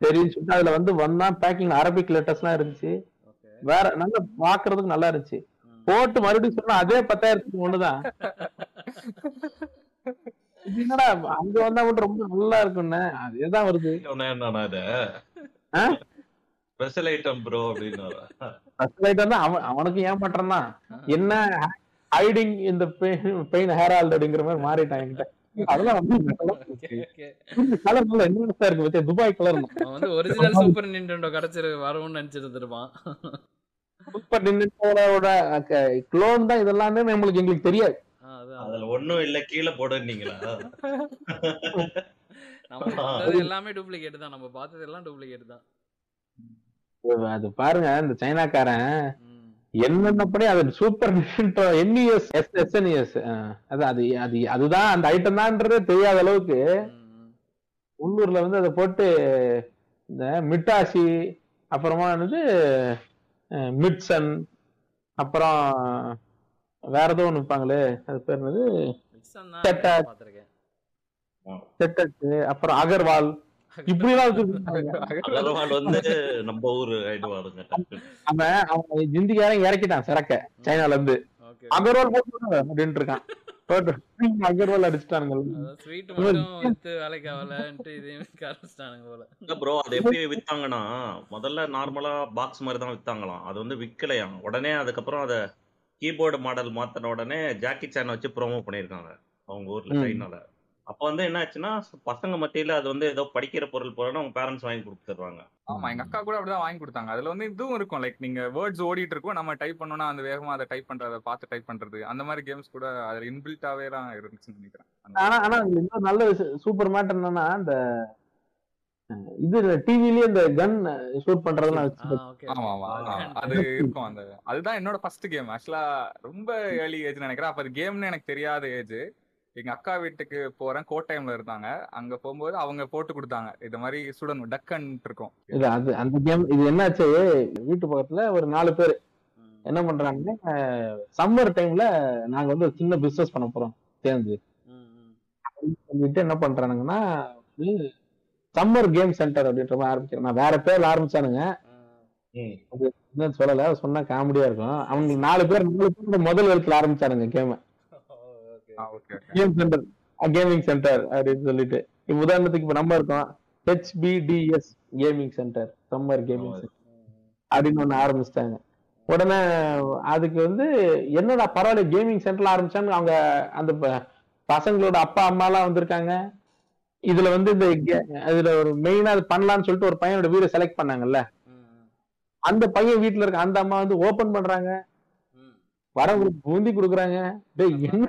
சரின்னு சொல்லிட்டு அதுல வந்து வந்தா பேக்கிங் அரபிக் லெட்டர்ஸ் எல்லாம் இருந்துச்சு. வேற நல்லா பாக்குறதுக்கு நல்லா இருந்துச்சு. போட்டு மறுபடியும் சொன்னா அதே பத்தாயிரத்துக்கு ஒண்ணுதான். என்னடா அங்க வந்தா மட்டும் ரொம்ப நல்லா இருக்கும்னு. அதேதான் வருது. என்னன்னா? ஸ்பெஷல் ஐட்டம் ப்ரோ அப்படின்னு அவன் அவனுக்கு ஏன் பண்றான்னா என்ன ஹைடிங் இந்த பெயின் ஹேரால்ட் அப்படிங்கிற மாதிரி மாறிட்டான் என்கிட்ட. துபாய் கலர் வந்து ஒரிஜினல் சூப்பர் நிண்டோ கிடைச்சிரு வரும்னு சூப்பர் நிண்டோட க்ளோன் தான் இதெல்லாமே நம்மளுக்கு எங்களுக்கு தெரியாது. அதுல ஒண்ணும் இல்ல கீழே போடுன்னீங்களா நம்ம எல்லாமே டூப்ளிகேட் தான் நம்ம பார்த்தது எல்லாம் டூப்ளிகேட் தான். அது பாருங்க இந்த சைனாக்காரன். என்னென்னப்படி அது Super Nintendo NES S SNES அது அது அது அதுதான் அந்த ஐட்டம் தான்ன்றதே தெரியாத அளவுக்கு. உள்ளூர்ல வந்து அதை போட்டு இந்த மிட்டாசி அப்புறமா வந்து மிட்சன் அப்புறம் வேற ஏதோ ஒண்ணு விற்பாங்களே அது பேர் என்னது? அப்புறம் அகர்வால். இப்படி எல்லாம் வச்சிருக்காங்க அகர்வால் வந்து நம்ம ஊரு ஆயிடுவாருங்க டக்குனு. அவன் அவன் ஜிந்திக்காரன் இறக்கிட்டான் சரக்க சைனால இருந்து. அகர்வால் போட்டு அப்படின்ட்டு இருக்கான். போட்டு அகர்வால் அடிச்சிட்டானுங்க. அதான் ஸ்வீட் மட்டும் வித்து வேலைக்கு ஆகலன்ட்டு இதையும் ஆரம்பிச்சிட்டானுங்க போல. இல்ல ப்ரோ அது எப்படி வித்தாங்கன்னா முதல்ல நார்மலா பாக்ஸ் மாதிரி தான் வித்தாங்களாம். அது வந்து விக்கலையாம். உடனே அதுக்கப்புறம் அத கீபோர்டு மாடல் மாத்தின உடனே ஜாக்கி சேனை வச்சு ப்ரோமோ பண்ணிருக்காங்க அவங்க ஊர்ல. சைனால. அப்ப வந்து என்ன ஆச்சுன்னா பசங்க மத்தியில அது வந்து ஏதோ படிக்கிற பொருள் போறோம்னு அவங்க பேரண்ட்ஸ் வாங்கி கொடுத்துருவாங்க ஆமா எங்க அக்கா கூட அப்படிதான் வாங்கி கொடுத்தாங்க. அதுல வந்து இதுவும் இருக்கும். லைக் நீங்க வேர்ட்ஸ் ஓடிட்டு இருக்கும். நம்ம டைப் பண்ணோம்னா அந்த வேகமா அதை டைப் பண்றத பார்த்து டைப் பண்றது. அந்த மாதிரி கேம்ஸ் கூட அதுல இன்பில்ட்டாவே தான் இருந்துச்சுன்னு நினைக்கிறேன். அந்த- ஆனா ஆனா இன்னொரு நல்ல சூப்பர் மேட்டர் என்னன்னா இந்த அஹ், இது டிவிலயே இந்த கன் ஷூட் பண்றதெல்லாம் ஆ வச்சு ஓகே ஆமா ஆமா. ஆ, அது இருக்கும். அந்த அதுதான் என்னோட ஃபர்ஸ்ட் கேம் ஆக்சுவலா ரொம்ப ஏர்லி ஏஜ் நினைக்கிறேன். அப்ப அது கேம்னு எனக்கு தெரியாத ஏஜ் எங்க அக்கா வீட்டுக்கு போறேன். கோட்டைம்ல இருந்தாங்க. அங்க போகும்போது அவங்க போட்டு கொடுத்தாங்க. இது மாதிரி சுடணும் டக்கன் இருக்கும். இது அது அந்த கேம் இது என்னாச்சு? வீட்டு பக்கத்துல ஒரு நாலு பேர். என்ன பண்றாங்கன்னா சம்மர் டைம்ல நாங்க வந்து ஒரு சின்ன பிசினஸ் பண்ண போறோம் சேர்ந்து. சொல்லிட்டு என்ன பண்றானுங்கன்னா சம்மர் கேம் சென்டர் அப்படின்ற மாதிரி ஆரம்பிக்கிறேன் நான் வேற பேர்ல ஆரம்பிச்சானுங்க. சொல்லல. சொன்னா காமெடியா இருக்கும். அவங்களுக்கு நாலு பேர் நாலு பேர் முதல் எழுத்துல ஆரம்பிச்சானுங்க கேம கேம் சென்டர் கேமிங் சென்டர் அப்படின்னு சொல்லிட்டு. இப்ப உதாரணத்துக்கு இப்ப நம்ம இருக்கோம். HPDS gaming centre summer gaming centre அப்படின்னு ஒண்ணு ஆரம்பிச்சிட்டாங்க. உடனே அதுக்கு வந்து என்னடா பரவாயில்ல கேமிங் சென்டர்ல ஆரம்பிச்சான்னு அவங்க அந்த பசங்களோட அப்பா அம்மா எல்லாம் வந்திருக்காங்க. இதுல வந்து இந்த இதுல ஒரு மெயினா அது பண்ணலாம்னு சொல்லிட்டு ஒரு பையனோட வீடு செலக்ட் பண்ணாங்கல்ல. அந்த பையன் வீட்டுல இருக்க அந்த அம்மா வந்து ஓபன் பண்றாங்க. வரவங்களுக்கு பூந்தி கொடுக்குறாங்க. டேய் என்ன?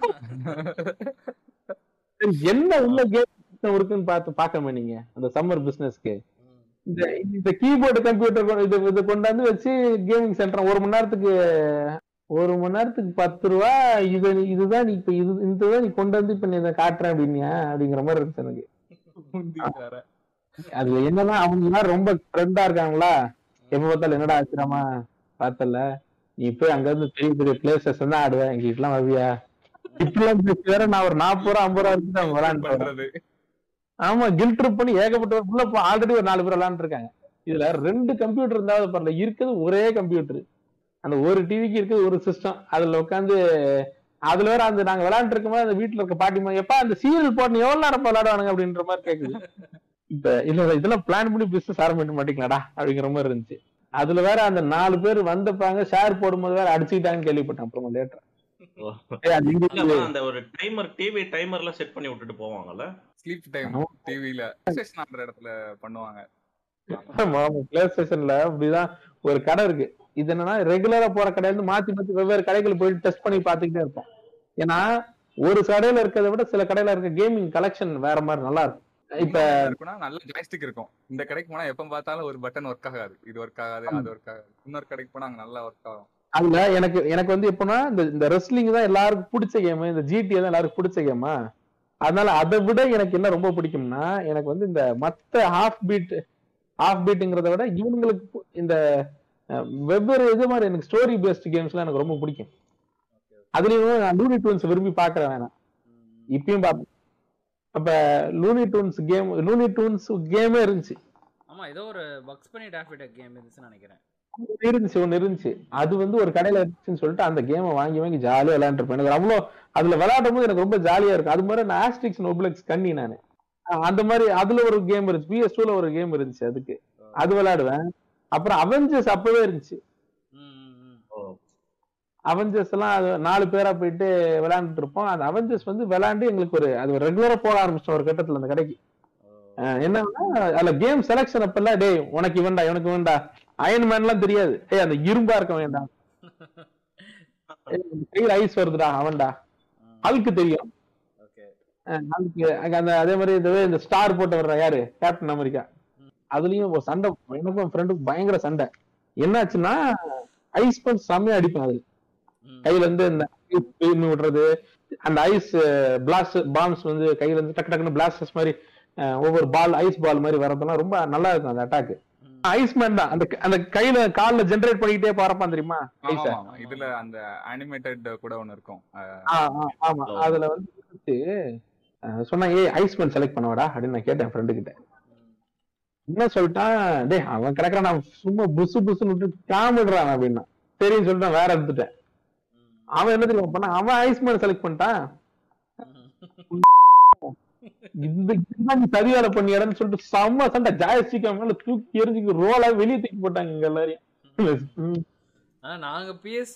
என்ன உள்ள கேம் இருக்குன்னு பார்த்து பார்க்கணுமே நீங்க அந்த சம்மர் பிசினஸ்க்கு இந்த இந்த கீபோர்டு கம்ப்யூட்டர் இது இது கொண்டாந்து வச்சு கேமிங் சென்டர் ஒரு மணி நேரத்துக்கு ஒரு மணி நேரத்துக்கு பத்து ரூபா இது இதுதான் நீ இப்ப இது இதுதான் நீ கொண்டு வந்து இப்ப நீ இதை காட்டுறேன் அப்படின்னியா? அப்படிங்கிற மாதிரி இருந்துச்சு எனக்கு. அதுல என்னன்னா அவங்க எல்லாம் ரொம்ப ட்ரெண்டா இருக்காங்களா? எப்ப பார்த்தாலும் என்னடா ஆச்சுராமா பார்த்தல. நீ போய் அங்க இருந்து பெரிய பெரிய பிளேசஸ் தான் ஆடுவேன் எங்க வீட்டுலாம் வருவியா இப்பெல்லாம் வேற நான் ஒரு நாற்பது ரூபா ஐம்பது ரூபா விளையாண்டு பண்றது? ஆமா கில் ட்ரிப் பண்ணி ஏகப்பட்ட உள்ள ஆல்ரெடி ஒரு நாலு பேர் விளையாண்டு இருக்காங்க. இதுல ரெண்டு கம்ப்யூட்டர் இருந்தாலும் பரவாயில்ல இருக்குது ஒரே கம்ப்யூட்டர் அந்த ஒரு டிவிக்கு இருக்குது ஒரு சிஸ்டம் அதுல உட்காந்து அதுல வேற அந்த நாங்க விளையாண்டு இருக்கும்போது அந்த வீட்டுல இருக்க பாட்டிமா எப்பா அந்த சீரியல் போட்டு எவ்வளவு நேரம் விளையாடுவானுங்க அப்படின்ற மாதிரி கேக்குது. இப்ப இல்ல இல்ல, இதெல்லாம் பிளான் பண்ணி பிசினஸ் ஆரம்பிக்க மாட்டீங்களாடா? அப்படிங்கிற மாதிரி இருந்துச்சு. அதுல வேற அந்த நாலு பேர் வந்தப்பாங்க ஷேர் போடும்போது வேற அடிச்சுக்கிட்டாங்கன்னு கேள்விப்பட்டேன். அப்புறமா லேட்டர் அந்த ஒரு டைமர் டிவி டைமர்ல செட் பண்ணி விட்டுட்டு போவாங்கல்ல? ஸ்லீப் டைம் டிவில இடத்துல பண்ணுவாங்க. பிளே ஸ்டேஷன்ல அப்படிதான் ஒரு கடை இருக்கு. இது என்னன்னா ரெகுலரா போற கடையில இருந்து மாத்தி மாத்தி வெவ்வேறு கடைகள் போயிட்டு டெஸ்ட் பண்ணி பாத்துக்கிட்டே இருப்போம். ஏன்னா ஒரு கடையில இருக்கிறத விட சில கடையில இருக்க கேமிங் கலெக்ஷன் வேற மாதிரி நல்லா இருக்கும். இப்ப இருக்குன்னா நல்ல ஜாய்ஸ்டிக் இருக்கும். இந்த கடைக்கு போனா எப்ப பார்த்தாலும் ஒரு பட்டன் ஒர்க் ஆகாது. இது ஒர்க் ஆகாது அது ஒர்க் ஆகாது. இன்னொரு கடைக்கு போனா அங்க நல்லா ஒர்க் ஆகும். அதுல எனக்கு எனக்கு வந்து எப்படின்னா இந்த இந்த ரெஸ்லிங் தான் எல்லாருக்கும் பிடிச்ச கேம் இந்த ஜிடி தான் எல்லாருக்கும் பிடிச்ச கேமா அதனால அதை விட எனக்கு என்ன ரொம்ப பிடிக்கும்னா எனக்கு வந்து இந்த மத்த ஹாஃப் பீட் ஹாஃப் பீட்டுங்கிறத விட இவங்களுக்கு இந்த வெவ்வேறு இது மாதிரி எனக்கு ஸ்டோரி பேஸ்ட் கேம்ஸ்லாம் எனக்கு ரொம்ப பிடிக்கும். அதுலயும் நான் லூனி டூன்ஸ் விரும்பி பாக்குறேன் வேணாம் இப்பயும் பார்ப்பேன். அப்ப Looney Tunes game Looney Tunes கேமே இருந்துச்சு. ஆமா ஏதோ ஒரு பக்ஸ் பண்ணி டாஃபிட் கேம் இருந்துச்சுன்னு நினைக்கிறேன். இருந்துச்சு ஒண்ணு இருந்துச்சு. அது வந்து ஒரு கடையில இருந்துச்சுன்னு சொல்லிட்டு அந்த கேமை வாங்கி வாங்கி ஜாலியா விளையாண்டுருப்பேன் எனக்கு அவ்வளோ அதுல விளையாடும் போது எனக்கு ரொம்ப ஜாலியா இருக்கும். அது மாதிரி நான் ஆஸ்ட்ரிக்ஸ் நோபிளக்ஸ் கண்ணி நானு. அந்த மாதிரி அதுல ஒரு கேம் இருந்துச்சு. பிஎஸ் டூல ஒரு கேம் இருந்துச்சு அதுக்கு. அது விளையாடுவேன். அப்புறம் அவெஞ்சர்ஸ் அப்பவே இருந்துச்சு. அவெஞ்சர்ஸ் எல்லாம் அது நாலு பேரா போயிட்டு விளையாண்டுட்டு இருப்போம். அந்த அவெஞ்சர்ஸ் வந்து விளையாண்டு எங்களுக்கு ஒரு அது ரெகுலரா போக ஆரம்பிச்சோம் ஒரு கட்டத்துல அந்த கடைக்கு. என்னன்னா அதுல கேம் செலக்ஷன் அப்பெல்லாம் டேய் உனக்கு இவன்டா இவனுக்கு இவன்டா. அயன் மேன் எல்லாம் தெரியாது. டேய் அந்த இரும்பா இருக்க வேண்டாம் கையில் ஐஸ் வருதுடா அவன்டா. ஹல்க்கு தெரியும். அந்த அதே மாதிரி இந்த இந்த ஸ்டார் போட்டு வர்ற யாரு கேப்டன் அமெரிக்கா அதுலயும் ஒரு சண்டை எனக்கும் ஃப்ரெண்டுக்கு பயங்கர சண்டை. என்னாச்சுன்னா ஐஸ் பஞ்ச் செம்மையா அடிப்பேன் அது ம். கையில இருந்து இந்த விடுறது அந்த ஐஸ் பிளாஸ்ட் பாம்ஸ் வந்து கையில இருந்து டக்கு டக்குன்னு பிளாஸ்டர்ஸ் மாதிரி ஒவ்வொரு பால் ஐஸ் பால் மாதிரி வரதெல்லாம் ரொம்ப நல்லா இருக்கும் அந்த அட்டாக். ஐஸ் மேன் தான். அந்த அந்த கையில கால்ல ஜெனரேட் பண்ணிக்கிட்டே போறப்பான் தெரியுமா? இதுல அந்த அனிமேட்டட் கூட ஒண்ணு இருக்கும். ஆமா. அதுல வந்து சொன்னா ஏய் ஐஸ் மேன் செலக்ட் பண்ணவாடா அப்படின்னு நான் கேட்டேன் ஃப்ரெண்டு கிட்ட. என்ன சொல்லிட்டான்? டேய் அவன் கிடக்குறான் நான் சும்மா புசு புசுன்னு விட்டு காமிடுறான் அப்படின்னா. சரின்னு சொல்லிட்டு வேற எடுத்துட்டேன். அவன் என்ன தெரியுமா பண்ணா அவன் ஐஸ் மேன் செலக்ட் பண்ணிட்டான். இந்த இதுதான் நீ சதி வேலை பண்ணியாடன்னு சொல்லிட்டு செம்ம சண்டை. ஜாயஸ்டிக் மேல தூக்கி எரிஞ்சுக்கு ரோலா வெளியே தூக்கி போட்டாங்க இங்க எல்லாரையும். ம். ஆனா நாங்க பிஎஸ்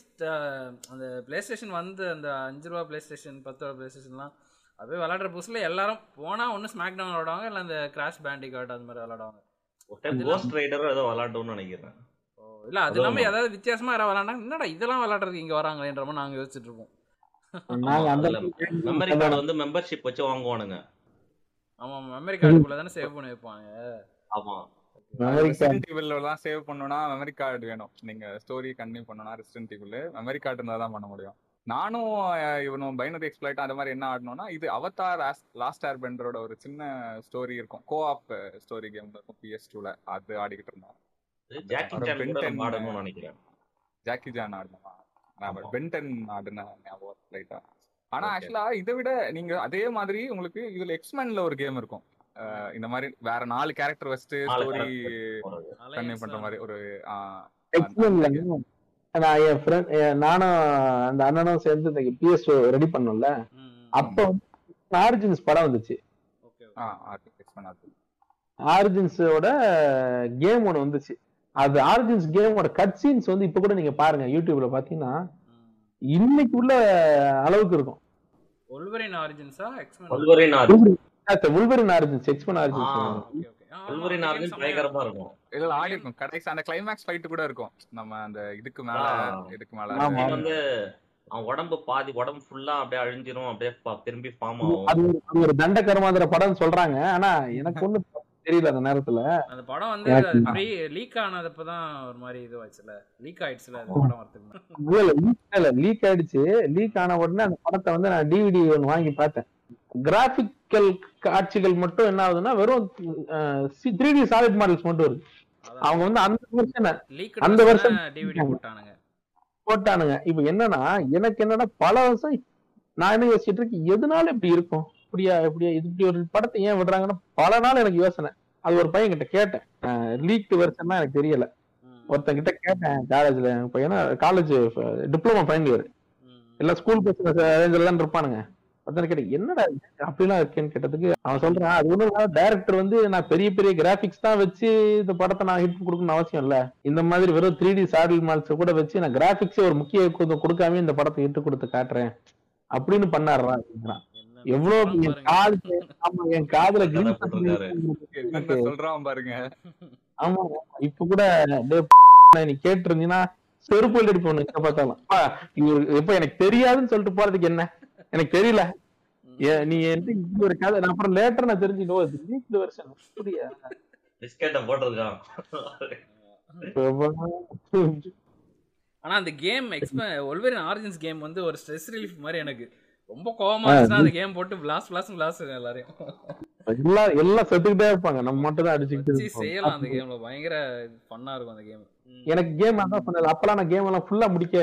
அந்த பிளே ஸ்டேஷன் வந்து அந்த அஞ்சு ரூபா பிளே ஸ்டேஷன் பத்து ரூபா பிளே ஸ்டேஷன்லாம் அப்படியே விளையாடுற புதுசுல எல்லாரும் போனா ஒண்ணு ஸ்மாக் டவுன் விளையாடுவாங்க இல்ல அந்த கிராஷ் பேண்டி கார்டு அது மாதிரி விளையாடுவாங்க. ஒரு டைம் கோஸ்ட் ரைடரும் ஏதோ விளாட்டோம்னு நினைக்கிறேன். இல்ல அது இல்லாம ஏதாவது வித்தியாசமா யாராவது விளையாண்டாங்க என்னடா இதெல்லாம் விளையாடுறதுக்கு இங்க வராங்களேன்ற மாதிரி நாங்க யோசிச்சுட்டு இருப்போம். மெமரி கார்டு வந்து மெம்பர்ஷிப் வச்சு வாங்குவானுங்க. ஆமா மெமரி கார்டுக்குள்ள தானே சேவ் பண்ணி வைப்பாங்க. ஆமா. ரெசிடென்ட் ஈவில் எல்லாம் சேவ் பண்ணனும்னா மெமரி கார்டு வேணும். நீங்க ஸ்டோரி கண்டினியூ பண்ணனும்னா ரெசிடென்ட் ஈவில் மெமரி கார்டு இருந்தா தான் பண்ண முடியும். நானும் இவனும் பைனரி எக்ஸ்பிளைட் அந்த மாதிரி என்ன ஆடணும்னா இது அவதார் லாஸ்ட் ஏர் பெண்டரோட ஒரு சின்ன ஸ்டோரி இருக்கும். கோ ஆப் ஸ்டோரி கேம்ல இருக்கும் பிஎஸ் டூல அது ஆடிக்கிட்டு இருந்தோம். ஜாக்கி அப்புறம் சான் கூட Ben நம்ம 10 ஆடணும்னு நினைக்கிறேன். ஜாக்கி ஜான் ஆடணுமா ஆமா. பென்டன் ஆடுன ஞாபகம் லைட்டா ஆனா. ஆக்சுவலா இதை விட நீங்க அதே மாதிரி உங்களுக்கு இதுல எக்ஸ்மேன்ல ஒரு கேம் இருக்கும். இந்த மாதிரி வேற நாலு கேரக்டர் வச்சுட்டு ஸ்டோரி. கன்வே பண்ற மாதிரி ஒரு நான் என் ஃப்ரெண்ட் நானும் அந்த அண்ணனும் சேர்ந்து இந்த பிஎஸ் ரெடி பண்ணோம்ல. அப்ப ஆரிஜின்ஸ் படம் வந்துச்சு. ஆரிஜின்ஸோட கேம் ஒன்று வந்துச்சு. அது ஆரிஜின்ஸ் கேமோட கட் சீன்ஸ் வந்து இப்ப கூட நீங்க பாருங்க யூடியூப்ல பாத்தீங்கன்னா இன்னைக்கு உள்ள அளவுக்கு இருக்கும். ஒல்வரின் ஆரிஜின்ஸா எக்ஸ்மென் ஆரிஜின்ஸ் ஆரிஜின்ஸ் பயங்கரமா இருக்கும். இதுல ஆடி இருக்கும். கடைசி அந்த கிளைமேக்ஸ் ஃபைட் கூட இருக்கும். நம்ம அந்த இதுக்கு மேல. இதுக்கு மேல. ஆமா. வந்து அவன் உடம்பு பாதி உடம்பு ஃபுல்லா அப்படியே அழிஞ்சிரும் அப்படியே திரும்பி ஃபார்ம் ஆகும். அது ஒரு- அது ஒரு தண்ட கருமாந்திர படம் சொல்றாங்க. ஆனா எனக்கு ஒண்ணு தெரியல அந்த நேரத்துல. அந்த படம் வந்து லீக் ஆனதப்ப தான் ஒரு மாதிரி இதுவாச்சுல. லீக் ஆயிடுச்சுல அந்த படம் வரதுக்கு இல்ல இல்ல லீக் ஆயிடுச்சு. லீக் ஆன உடனே அந்த படத்தை வந்து நான் டிவிடி ஒன்னு வாங்கி பார்த்தேன். கிராபிக்கல் காட்சிகள் மட்டும் என்ன ஆகுதுன்னா வெறும் த்ரீ டி சாலிட் மாடல்ஸ் மட்டும் இருக்கு. அவங்க வந்து அந்த வருஷம் அந்த வருஷம் டிவிடி போட்டானுங்க. போட்டானுங்க. இப்ப என்னன்னா எனக்கு என்னன்னா பல வருஷம் நான் என்ன யோசிச்சுட்டு இருக்கேன் எதனால இப்படி இருக்கும்? இப்படியா இப்படியா இது இப்படி ஒரு படத்தை ஏன் விடுறாங்கன்னா பல நாள் எனக்கு யோசனை. அது ஒரு பையன் கிட்ட கேட்டேன். லீக் வருஷம்னா எனக்கு தெரியல. ஒருத்தன் கிட்ட கேட்டேன் காலேஜ்ல பையனா காலேஜ் டிப்ளமோ ஃபைனல் இயர் எல்லாம் ஸ்கூல் பசங்க ரேஞ்சில தான் இருப்பானுங்க. ஒருத்தன் கேட்டேன் என்னடா? அப்படிலாம் இருக்கேன்னு கேட்டதுக்கு அவன் சொல்றான் அது ஒண்ணும் டைரக்டர் வந்து நான் பெரிய பெரிய கிராபிக்ஸ் தான் வச்சு இந்த படத்தை நான் ஹிட் கொடுக்கணும்னு அவசியம் இல்ல. இந்த மாதிரி வெறும் த்ரீ டி சாடில் மால்ஸ் கூட வச்சு நான் கிராபிக்ஸே ஒரு முக்கிய கொடுக்காம இந்த படத்தை ஹிட் கொடுத்து காட்டுறேன். அப்படின்னு பண்ணாடுறான் அப்படிங்கிறான். என்ன எவ்வளவு. காது ஆமா என் காதுல சொல்றான் பாருங்க. ஆமா இப்ப கூட நீ கேட்டிருந்தீங்கன்னா செருப்பு அடிப்போம் பார்த்தாலும். எப்ப எனக்கு தெரியாதுன்னு சொல்லிட்டு போறதுக்கு என்ன? எனக்கு தெரியல. நீ இப்படி ஒரு கதை நான் அப்புறம் லேட்டர் நான் தெரிஞ்சுக்கோ வீக்ல வருஷன் அப்படியா? பிஸ்கெட்டை போட்டிருக்கான். ஆனா அந்த கேம் எக்ஸ்ப ஒல்வரின் ஆரிஜின்ஸ் கேம் வந்து ஒரு ஸ்ட்ரெஸ் ரிலீஃப் மாதிரி எனக்கு. ரொம்ப கோவமா இருந்துச்சுன்னா அந்த கேம் போட்டு பிளாஸ் பிளாஸ் பிளாஸ் எல்லாரையும். எல்லாம் எல்லாம் செத்துக்கிட்டே இருப்பாங்க. நம்ம மட்டும் தான் அடிச்சுக்கிட்டு. செய்யலாம் அந்த கேம்ல பயங்கர ஃபன்னா இருக்கும் அந்த கேம் எனக்கு கேம் அதான் சொன்னது அப்பெல்லாம் நான் கேம் எல்லாம் ஃபுல்லா முடிக்க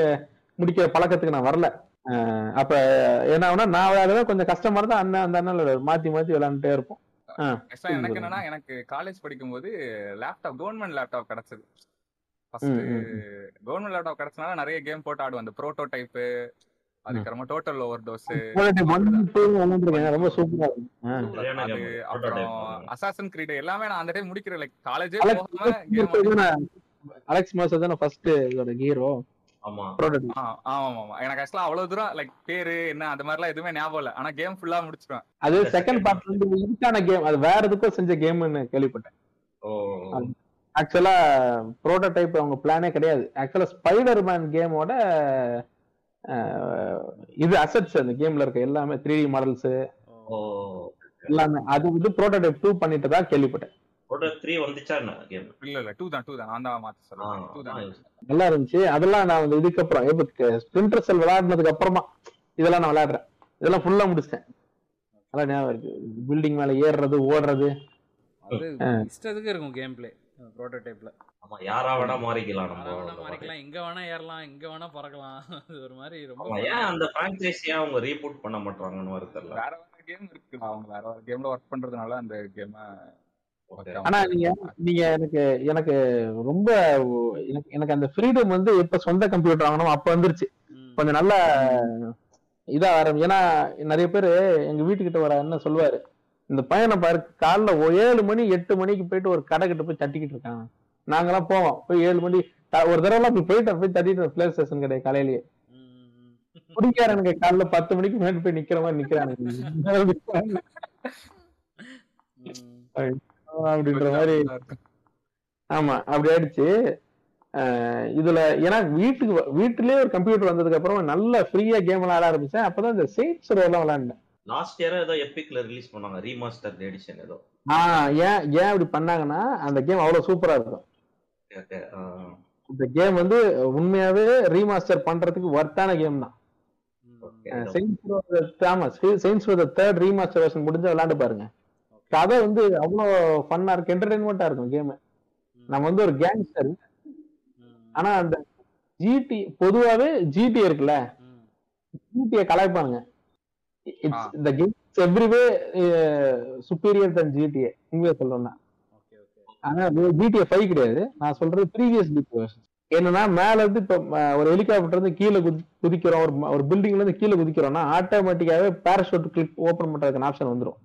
முடிக்கிற பழக்கத்துக்கு நான் வரல. அப்ப என்ன ஆகுனா நான் விளையாடுறது கொஞ்சம் கஷ்டமா இருந்தா அண்ணன் அந்த அண்ணன் மாத்தி மாத்தி விளையாண்டுட்டே இருப்போம். எனக்கு என்னன்னா எனக்கு காலேஜ் படிக்கும்போது லேப்டாப் கவர்மெண்ட் லேப்டாப் கிடைச்சது. கவர்மெண்ட் லேப்டாப் கிடைச்சனால நிறைய கேம் போட்டு ஆடுவேன். அந்த ப்ரோட்டோ டைப் அதுக்கப்புறமா டோட்டல் ஓவர் டோஸ் ரொம்ப சூப்பரா அது. அப்புறம். அசாசன் கிரீட் எல்லாமே நான் அந்த டைம் முடிக்கிறேன். லைக் காலேஜே போகாம அலெக்ஸ் மாசம் தானே? ஃபர்ஸ்ட் இதோட ஹீரோ ஆமா. ப்ரோட்டோடைப் ஆ, ஆமா ஆமா எனக்கு ஆக்சுவலா அவ்வளவு தூரம் லைக் பேரு என்ன அந்த மாதிரிலாம் எதுவுமே ஞாபகம் இல்ல. ஆனா கேம் ஃபுல்லா முடிச்சிருவேன். அது செகண்ட் பார்ட்ல இருந்து கேம் அது வேற எதுக்கோ செஞ்ச கேம்னு கேள்விப்பட்டேன். ஓ. ஆக்சுவலா ப்ரோட்டோடைப் அவங்க பிளானே கிடையாது. ஆக்சுவலா ஸ்பைடர் மேன் கேமோட இது அசட்ஸ் அந்த கேம்ல இருக்க எல்லாமே த்ரீ டி மாடல்ஸ் ஓ எல்லாமே. அது வந்து ப்ரோட்டோடைப் டூ பண்ணிட்டு தான் கேள்விப்பட்டேன். ஒரு த்ரீ வந்துச்சா என்ன கேம் இல்ல இல்ல டூ தான் டூ தான். நான் தான் மாத்த சொல்றேன். டூ தான். நல்லா இருந்துச்சு. அதெல்லாம் நான் வந்து இதுக்கப்புறம் ஸ்பிரிண்டர் செல் விளையாடினதுக்கு அப்புறமா இதெல்லாம் நான் விளையாடுறேன். இதெல்லாம் ஃபுல்லா முடிச்சிட்டேன். அதான் ஞாபகம் இருக்கு. பில்டிங் மேல ஏறுறது ஓடுறது. அது இஷ்டத்துக்கு இருக்கும் கேம் பிளே ப்ரோட்டோடைப்ல ஆமா யாரா வேணா மாறிக்கலாம் வேணா நம்ம மாறிக்கலாம். எங்க வேணா ஏறலாம் எங்க வேணா பறக்கலாம். ஒரு மாதிரி ரொம்ப ஏன் அந்த பிரான்ச்சைஸியா அவங்க ரீபூட் பண்ண மாட்டாங்கன்னு வர தெரியல. வேற வேற கேம் இருக்கு. அவங்க வேற வேற கேம்ல ஒர்க் பண்றதுனால அந்த கேம. ஆனா நீங்க நீங்க எனக்கு எனக்கு ரொம்ப எனக்கு எனக்கு அந்த ஃப்ரீடம் வந்து எப்ப சொந்த கம்ப்யூட்டர் வாங்கணும் அப்ப வந்துருச்சு. கொஞ்சம் நல்ல இதா ஆரம்பி ஏன்னா நிறைய பேர் எங்க வீட்டுக்கிட்ட வர என்ன சொல்லுவாரு இந்த பையனை பாரு காலைல ஏழு மணி எட்டு மணிக்கு போயிட்டு ஒரு கடை கிட்ட போய் தட்டிக்கிட்டு இருக்காங்க நாங்கெல்லாம் போவோம். போய் ஏழு மணி ஒரு தடவை போய் போயிட்டு போய் தட்டிட்டு பிளே ஸ்டேஷன் கிடையாது காலையிலேயே. குடிக்காரனுங்க காலைல பத்து மணிக்கு மேல போய் நிக்கிற மாதிரி நிக்கிறானுங்க. அப்படின்ற மாதிரி. ஆமா அப்படி ஆயிடுச்சு. இதுல ஏன்னா வீட்டுக்கு வீட்டுலயே ஒரு கம்ப்யூட்டர் வந்ததுக்கு அப்புறம் நல்ல ஃப்ரீயா கேம் விளையாட ஆரம்பிச்சேன். அப்பதான் இந்த சேட்ஸ் எல்லாம் விளையாண்டேன். லாஸ்ட் இயர் ஏதோ எப்பிக்ல ரிலீஸ் பண்ணாங்க ரீமாஸ்டர் எடிஷன் ஏதோ. ஆஹ் ஏன் ஏன் அப்படி பண்ணாங்கன்னா அந்த கேம் அவ்வளவு சூப்பரா இருக்கும். இந்த கேம் வந்து உண்மையாவே ரீமாஸ்டர் பண்றதுக்கு ஒர்த்தான கேம் தான். செயின்ஸ் தேர்ட் ரீமாஸ்டர் வெர்ஷன் முடிஞ்சு விளையாண்டு பாருங்க. கதை வந்து அவ்வளோ ஃபன்னா இருக்கு என்டர்டைன்மெண்டா இருக்கும் கேம் நம்ம வந்து ஒரு கேங்ஸ்டர். ஆனா அந்த ஜிடி பொதுவாவே ஜிடி இருக்குல்ல. ஜிடியை கலாய்ப்பாங்க ஆ. இந்த games every way superior than GTA உண்மையா சொல்லணும்னா. ஆனா ஜிடிஏ ஃபைவ் கிடையாது. நான் சொல்றது ப்ரீவியஸ் ஜிடி என்னன்னா மேல இருந்து இப்ப ஒரு ஹெலிகாப்டர் இருந்து கீழே குதி குதிக்கிறோம். ஒரு ஒரு பில்டிங்ல இருந்து கீழே குதிக்கிறோம்னா ஆட்டோமேட்டிக்காவே பேராஷூட் கிளிக் ஓபன் பண்றதுக்கு ஆப்ஷன் வந்துரும்.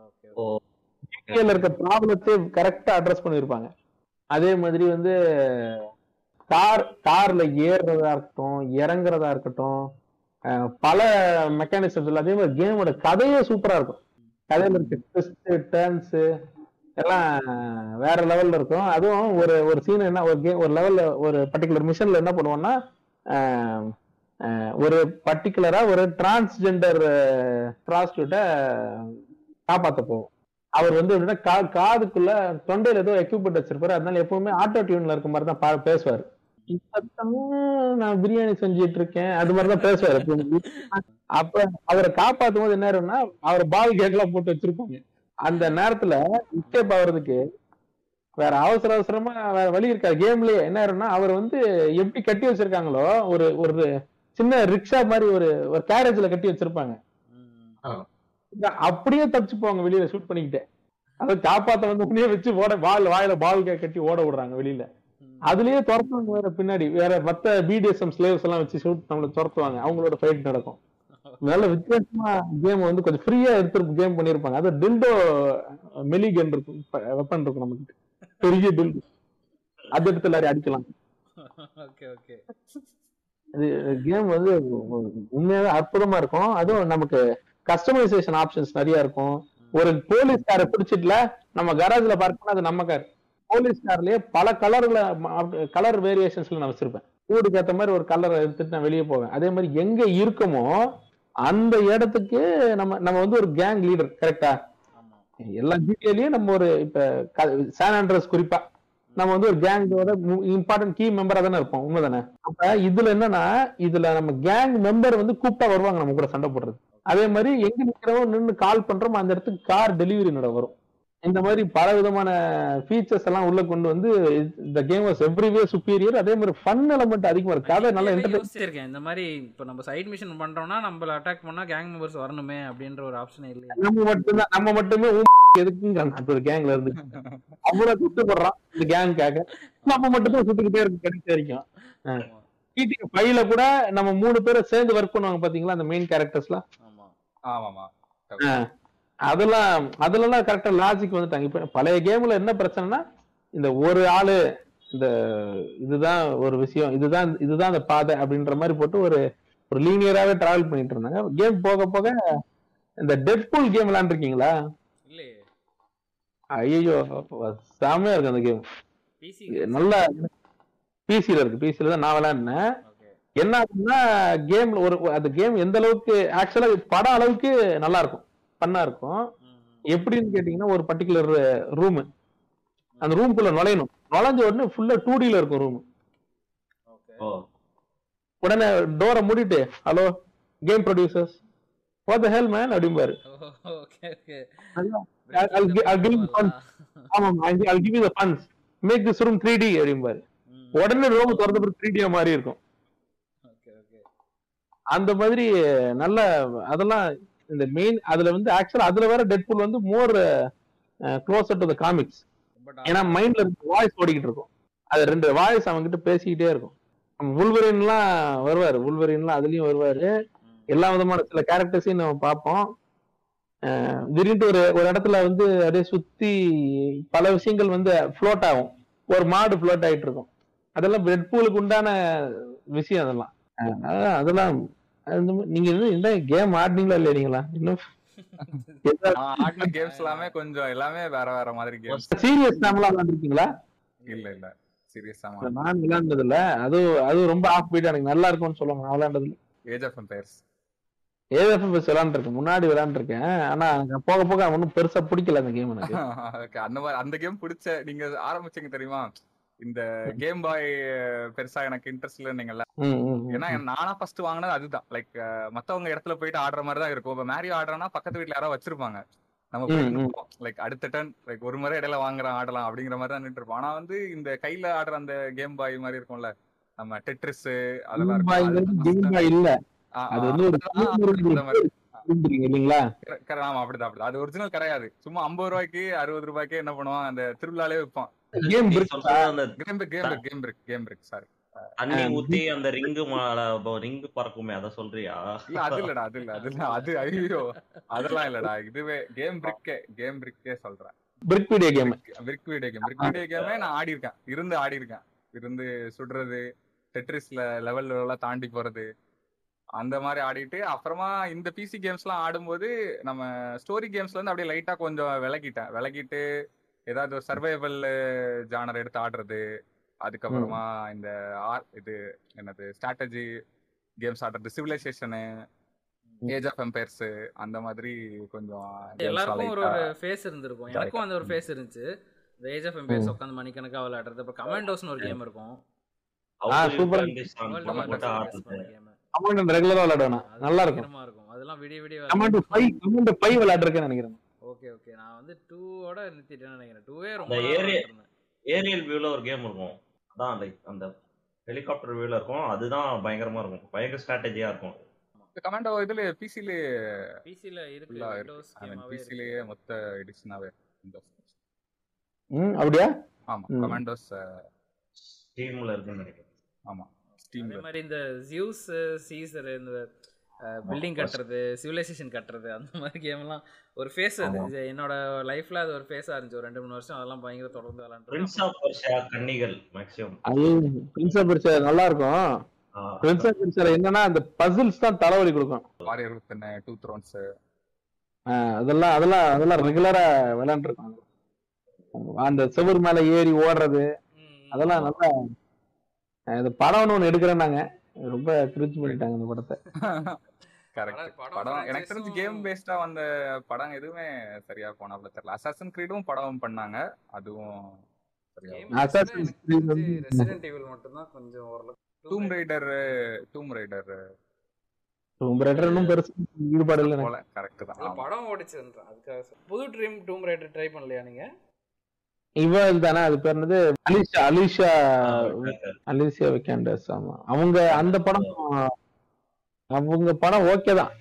Okay oh. கீழே இருக்க ப்ராப்ளத்தை கரெக்டா அட்ரஸ் பண்ணிருப்பாங்க அதே மாதிரி வந்து கார் கார்ல ஏறுறதா இருக்கட்டும் இறங்குறதா இருக்கட்டும் பல மெக்கானிசம்ஸ் அதே மாதிரி கேமோட கதையே சூப்பரா இருக்கும். கதையில இருக்க ட்விஸ்ட் டேர்ன்ஸ் எல்லாம் வேற லெவல்ல இருக்கும். அதுவும் ஒரு ஒரு சீன் என்ன ஒரு கேம் ஒரு லெவல்ல ஒரு பர்டிகுலர் மிஷன்ல என்ன பண்ணுவோம்னா ஒரு பர்டிகுலரா ஒரு டிரான்ஸ்ஜெண்டர் ப்ராஸ்டியூட்டை காப்பாற்ற போவோம் அவர் வந்து எப்படின்னா கா- காதுக்குள்ள தொண்டையில ஏதோ எக்யூப்மெண்ட் வச்சிருப்பாரு. அதனால எப்பவுமே ஆட்டோ டியூன்ல இருக்க மாதிரி தான் பா- பேசுவாரு. நான் பிரியாணி செஞ்சிட்டு இருக்கேன். அது மாதிரிதான் பேசுவாரு. அப்ப அவரை காப்பாத்தும் போது என்ன ஆயிரும்னா அவர் பால் கேட்லாம் போட்டு வச்சிருப்பாங்க. அந்த நேரத்துல எஸ்கேப் ஆகுறதுக்கு வேற அவசர அவசரமா வேற வழி இருக்காது. கேம்லயே என்ன ஆயிரும்னா அவர் வந்து எப்படி கட்டி வச்சிருக்காங்களோ ஒரு ஒரு சின்ன ரிக்ஷா மாதிரி ஒரு ஒரு கேரேஜ்ல கட்டி வச்சிருப்பாங்க. அப்படியே தப்பிச்சு போவாங்க வெளியில ஷூட் பண்ணிக்கிட்டு. அதை காப்பாத்த வந்து உடனே வச்சு ஓட பால் வாயில பால் கட்டி ஓட விடுறாங்க வெளியில. அதுலயே துரத்துவாங்க வேற பின்னாடி. வேற மத்த பிடிஎஸ்எம் ஸ்லேவ்ஸ் எல்லாம் வச்சு ஷூட் நம்மள துரத்துவாங்க. அவங்களோட ஃபைட் நடக்கும். நல்ல வித்தியாசமா கேம் வந்து கொஞ்சம் ஃப்ரீயா எடுத்து கேம் பண்ணிருப்பாங்க. அது டில்டோ மெலிகன் இருக்கும். வெப்பன் இருக்கும் நமக்கு பெரிய டில்டோ அது எடுத்து எல்லாரையும் அடிக்கலாம். Okay okay. கேம் வந்து உண்மையாவே அற்புதமா இருக்கும். அதுவும் நமக்கு கஸ்டமைசேஷன் ஆப்ஷன்ஸ் நிறைய இருக்கும். ஒரு போலீஸ் காரை பிடிச்சிட்டுல நம்ம கராஜ்ல பார்க் பண்ணா அது நம்ம கார் போலீஸ் கார்லயே பல கலர்ல கலர் வேரியேஷன்ஸ்ல நான் வச்சிருப்பேன். வீடுக்கு ஏத்த மாதிரி ஒரு கலர் எடுத்துட்டு நான் வெளியே போவேன். அதே மாதிரி எங்க இருக்கமோ அந்த இடத்துக்கு நம்ம நம்ம வந்து ஒரு கேங் லீடர் கரெக்டா எல்லா ஜிடிஏலயும் நம்ம ஒரு இப்ப சான் ஆண்ட்ரஸ் குறிப்பா. நம்ம வந்து ஒரு கேங்கோட இம்பார்ட்டன்ட் கீ மெம்பரா தானே இருப்போம் உண்மைதானே? அப்ப இதுல என்னன்னா இதுல நம்ம கேங் மெம்பர் வந்து கூப்பிட்டா வருவாங்க நம்ம கூட சண்டை போடுறது. அதே மாதிரி எங்க நிக்கிறோம் நின்னு கால் பண்றோம் அந்த இடத்துக்கு கார் டெலிவரி நட வரும். இந்த மாதிரி பல விதமான ஃபீச்சர்ஸ் எல்லாம் உள்ள கொண்டு வந்து இந்த கேம் வாஸ் எவ்ரிவே சுப்பீரியர் அதே மாதிரி ஃபன் எலமெண்ட் அதிகமா இருக்கு. கதை நல்லா என்டர்டைன் யோசிச்சிருக்கேன். இந்த மாதிரி இப்போ நம்ம சைட் மிஷன் பண்றோம்னா நம்மள அட்டாக் பண்ணா கேங் மெம்பர்ஸ் வரணுமே அப்படின்ற ஒரு ஆப்ஷனே இல்லையா. நம்ம மட்டும்தான் நம்ம மட்டுமே எதுக்குங்க? அந்த ஒரு கேங்ல இருந்து. அவ்வளவு சுட்டு போடுறான் இந்த கேங்காக நம்ம மட்டும்தான் சுட்டுக்கிட்டே இருக்கு கிடைச்ச வரைக்கும். ஃபைவ்ல கூட நம்ம மூணு பேரும் சேர்ந்து ஒர்க் பண்ணுவாங்க பாத்தீங்களா அந்த மெயின் கேரக்டர்ஸ்லாம் ஆமா. ஆமாமா. அதெல்லாம் அதுலலாம் கரெக்டா லாஜிக் வந்துட்டாங்க. இப்ப பழைய கேம்ல என்ன பிரச்சனைனா இந்த ஒரு ஆளு இந்த இதுதான் ஒரு விஷயம் இதுதான் இதுதான் அந்த பாதை அப்படின்ற மாதிரி போட்டு ஒரு ஒரு லீனியராகவே டிராவல் பண்ணிட்டு இருந்தாங்க. கேம் போக போக இந்த டெட்பூல் கேம் விளையாண்டுருக்கீங்களா? இல்லையே. ஐயோ செமையா இருக்கு அந்த கேம் பிசி நல்ல பிசில இருக்கு. பிசில தான் நான் விளையாடினேன். என்ன ஆகுதுன்னா கேம்ல ஒரு அந்த கேம் எந்த அளவுக்கு ஆக்சுவலா படம் அளவுக்கு நல்லா இருக்கும். பண்ணா இருக்கும். எப்படின்னு கேட்டீங்கன்னா ஒரு பர்டிகுலர் ரூம் அந்த ரூம்குள்ள நுழையணும். நுழைஞ்ச உடனே ஃபுல்லா டூ டில இருக்கும் ரூம் உடனே டோரை மூடிட்டு hello game producers what the hell man அப்படிம்பாரு. Make this room three D அப்படிம்பாரு. உடனே ரூம் திறந்த பிறகு த்ரீ டியா மாறி இருக்கும். Okay okay. அந்த மாதிரி நல்ல அதெல்லாம் இந்த மெயின் அதுல வந்து ஆக்சுவலா அதுல வேற டெட்பூல் வந்து more closer to the comics but ஏன்னா மைண்ட்ல இருந்து வாய்ஸ் ஓடிக்கிட்டு இருக்கும். அது ரெண்டு வாய்ஸ் அவங்க கிட்ட பேசிக்கிட்டே இருக்கும். உள்வரின்லாம் வருவாரு. உள்வரின்லாம் அதுலயும் வருவாரு. எல்லா விதமான சில கேரக்டர்ஸையும் நம்ம பார்ப்போம். திடீர்னு ஒரு ஒரு இடத்துல வந்து அப்படியே சுத்தி பல விஷயங்கள் வந்து ஃப்ளோட் ஆகும். ஒரு மாடு ஃப்ளோட் ஆயிட்டு இருக்கும். அதெல்லாம் டெட்பூலுக்கு உண்டான விஷயம் அதெல்லாம் அதெல்லாம் நீங்க இந்த கேம் ஆடினீங்களா இல்லையா நீங்களா இன்னும்? கேம்ஸ் எல்லாமே கொஞ்சம் எல்லாமே வேற வேற மாதிரி கேம்ஸ் சீரியஸ் விளாண்டுருக்கீங்களா இல்ல இல்ல. சீரியஸா நான் விளையாண்டது இல்ல அது அது ரொம்ப ஆஃப் பீட் எனக்கு நல்லா இருக்கும்னு சொல்லுவாங்க. நான் விளையாண்டது ஏஜ் ஆஃப் எம்பையர்ஸ் ஏஎஃப்எஸ் விளையாண்டுருக்கேன். முன்னாடி விளையாண்டுருக்கேன். ஆனா எனக்கு போக போக ஒன்றும் பெருசா பிடிக்கல அந்த கேம் எனக்கு. அந்த மாதிரி அந்த கேம் பிடிச்ச நீங்க ஆரம்பிச்சீங்க தெரியுமா? இந்த கேம் பாய் பெருசா எனக்கு இன்ட்ரெஸ்ட் இல்லைன்னீங்கல்ல. ஏன்னா நானா ஃபர்ஸ்ட் வாங்கினது அதுதான். லைக் மத்தவங்க இடத்துல போயிட்டு ஆடுற மாதிரி தான் இருக்கும். இப்ப மேரியோ ஆடுறனா பக்கத்து வீட்ல யாரோ வச்சிருப்பாங்க. நம்ம. லைக் அடுத்த டன் லைக் ஒரு முறை இடையில வாங்குறோம் ஆடலாம் அப்படிங்கிற மாதிரி தான் நின்று இருப்போம். ஆனா வந்து இந்த கையில ஆடுற அந்த கேம் பாய் மாதிரி இருக்கும்ல நம்ம டெட்ரிஸ் அதெல்லாம் இல்ல. அது வந்து அப்படிதான் அப்படிதான் அது ஒரிஜினல் கிடையாது. சும்மா ஐம்பது ரூபாய்க்கு அறுபது ரூபாய்க்கு என்ன பண்ணுவான்? அந்த திருவிழாலே விற்பான் கேம் நீ பிரிக் சொல்றது அந்த game game game brick game brick sorry தண்ணி ஊத்தி அந்த ரிங்கு ரிங்கு பறக்குமே அத சொல்றியா? இல்ல அது இல்லடா அது இல்ல அது இல்ல அது ஐயோ அதெல்லாம் இல்லடா இதுவே கேம் பிரிக்கே கேம் பிரிக்கே சொல்றேன். Brick video game brick video game brick video கேமே நான் ஆடி இருக்கேன் இருந்து ஆடி இருக்கேன் இருந்து சுடுறது டெட்ரிஸ்ல லெவல் லெவலா தாண்டி போறது அந்த மாதிரி ஆடிட்டு அப்புறமா இந்த பிசி கேம்ஸ்லாம் ஆடும்போது நம்ம ஸ்டோரி கேம்ஸ்ல இருந்து அப்படியே லைட்டா கொஞ்சம் விலகிட்டேன். விலகிட்டு ஏதாவது ஒரு சர்வைவல் ஜானர் எடுத்து ஆடுறது அதுக்கப்புறமா இந்த ஆர் இது என்னது ஸ்ட்ராட்டஜி கேம்ஸ் ஆடுறது சிவிலைசேஷனு ஏஜ் ஆஃப் எம்பையர்ஸ் அந்த மாதிரி கொஞ்சம் games எல்லாருக்கும் ஒரு ஒரு ஃபேஸ் இருந்திருக்கும். எனக்கும் அந்த ஒரு ஃபேஸ் இருந்துச்சு. இந்த ஏஜ் ஆஃப் எம்பையர்ஸ் உட்காந்து மணிக்கணக்கா விளையாடுறது. அப்புறம் கமாண்டோஸ்னு ஒரு கேம் இருக்கும். கமாண்ட் ரெகுலரா விளையாடுவேன்? நல்லா இருக்கும். அதெல்லாம் விடிய விடிய கமாண்ட் கமாண்ட் ஃபைவ் விளையாடுறேன்னு நினைக்கிறேன். ஓகே ஓகே நான் வந்து டூவோட நிறுத்திட்டேன்னு நினைக்கிறேன். டூவே ரொம்ப. ஏரியல் வியூல ஒரு கேம் இருக்கும். அதான் லைக் அந்த ஹெலிகாப்டர் வியூல இருக்கும். அதுதான் பயங்கரமா இருக்கும். பயங்கர ஸ்ட்ராட்டஜியா இருக்கும் கமாண்டோ இதுல பிசில PC ல இருக்கு. விண்டோஸ் கேமாவே பிசிலேயே மொத்த எடிஷனாவே விண்டோஸ் ம் அப்படியா? ஆமா. கமாண்டோஸ் டீம்ல இருக்குன்னு நினைக்கிறேன். ஆமா. அதே ஸ்டீம்ல மாதிரி இந்த ஜியூஸ் சீசர் இந்த பில்டிங் கட்டுறது சிவிலைசேஷன் கட்டுறது அந்த மாதிரி கேம்லாம் ஒரு ஃபேஸ் அது என்னோட லைஃப்ல அது ஒரு ஃபேஸா இருந்துச்சு. ஒரு ரெண்டு மூணு வருஷம் அதெல்லாம் பயங்கர தொடர்ந்து பிரின்ஸ் விளையாண்டு ஆஃப் மேக்ஸிமம் அது பிரின்ஸ் பிரிச்ச நல்லா இருக்கும் பிரின்ஸ் பிரிச்சல என்னன்னா அந்த பசில்ஸ் தான் தலைவலி கொடுக்கும். வாரியர் வித் டூ த்ரோன்ஸ் அதெல்லாம் அதெல்லாம் அதெல்லாம் ரெகுலரா விளையாண்டுருக்கோம் அந்த செவுரு மேல ஏறி ஓடுறது அதெல்லாம் நல்லா அஹ் இது படம்னு ஒண்ணு எடுக்கிறேன்னாங்க. ரொம்ப கிரிச்சு பண்ணிட்டாங்க அந்த படத்தை. கரெக்ட். படம் எனக்கு தெரிஞ்சு கேம் பேஸ்டா வந்த படம் எதுவுமே சரியா போனாப்ல தெரியல. அசாசன் கிரீடும் படம் பண்ணாங்க. அதுவும் ரெசிடென்ட் ஈவில் மட்டும் தான் கொஞ்சம் ஓரளவுக்கு டூம் ரைடர் டூம் ரைடர் ரெட்டர் இன்னும் பெருசு ஈடுபாடு இல்லை கரெக்ட் தான். படம் ஓடிச்சுன்றேன். அதுக்காக. புது ட்ரீம் டூம் ரைடர் ட்ரை பண்ணலையா நீங்க? இவ தானே அது பேர் என்னது? அலிஷா அலிஷா அலிசியா விக்கண்டர்ஸ் ஆமா. அவங்க அந்த படம் அவங்க படம் ஓகே தான்.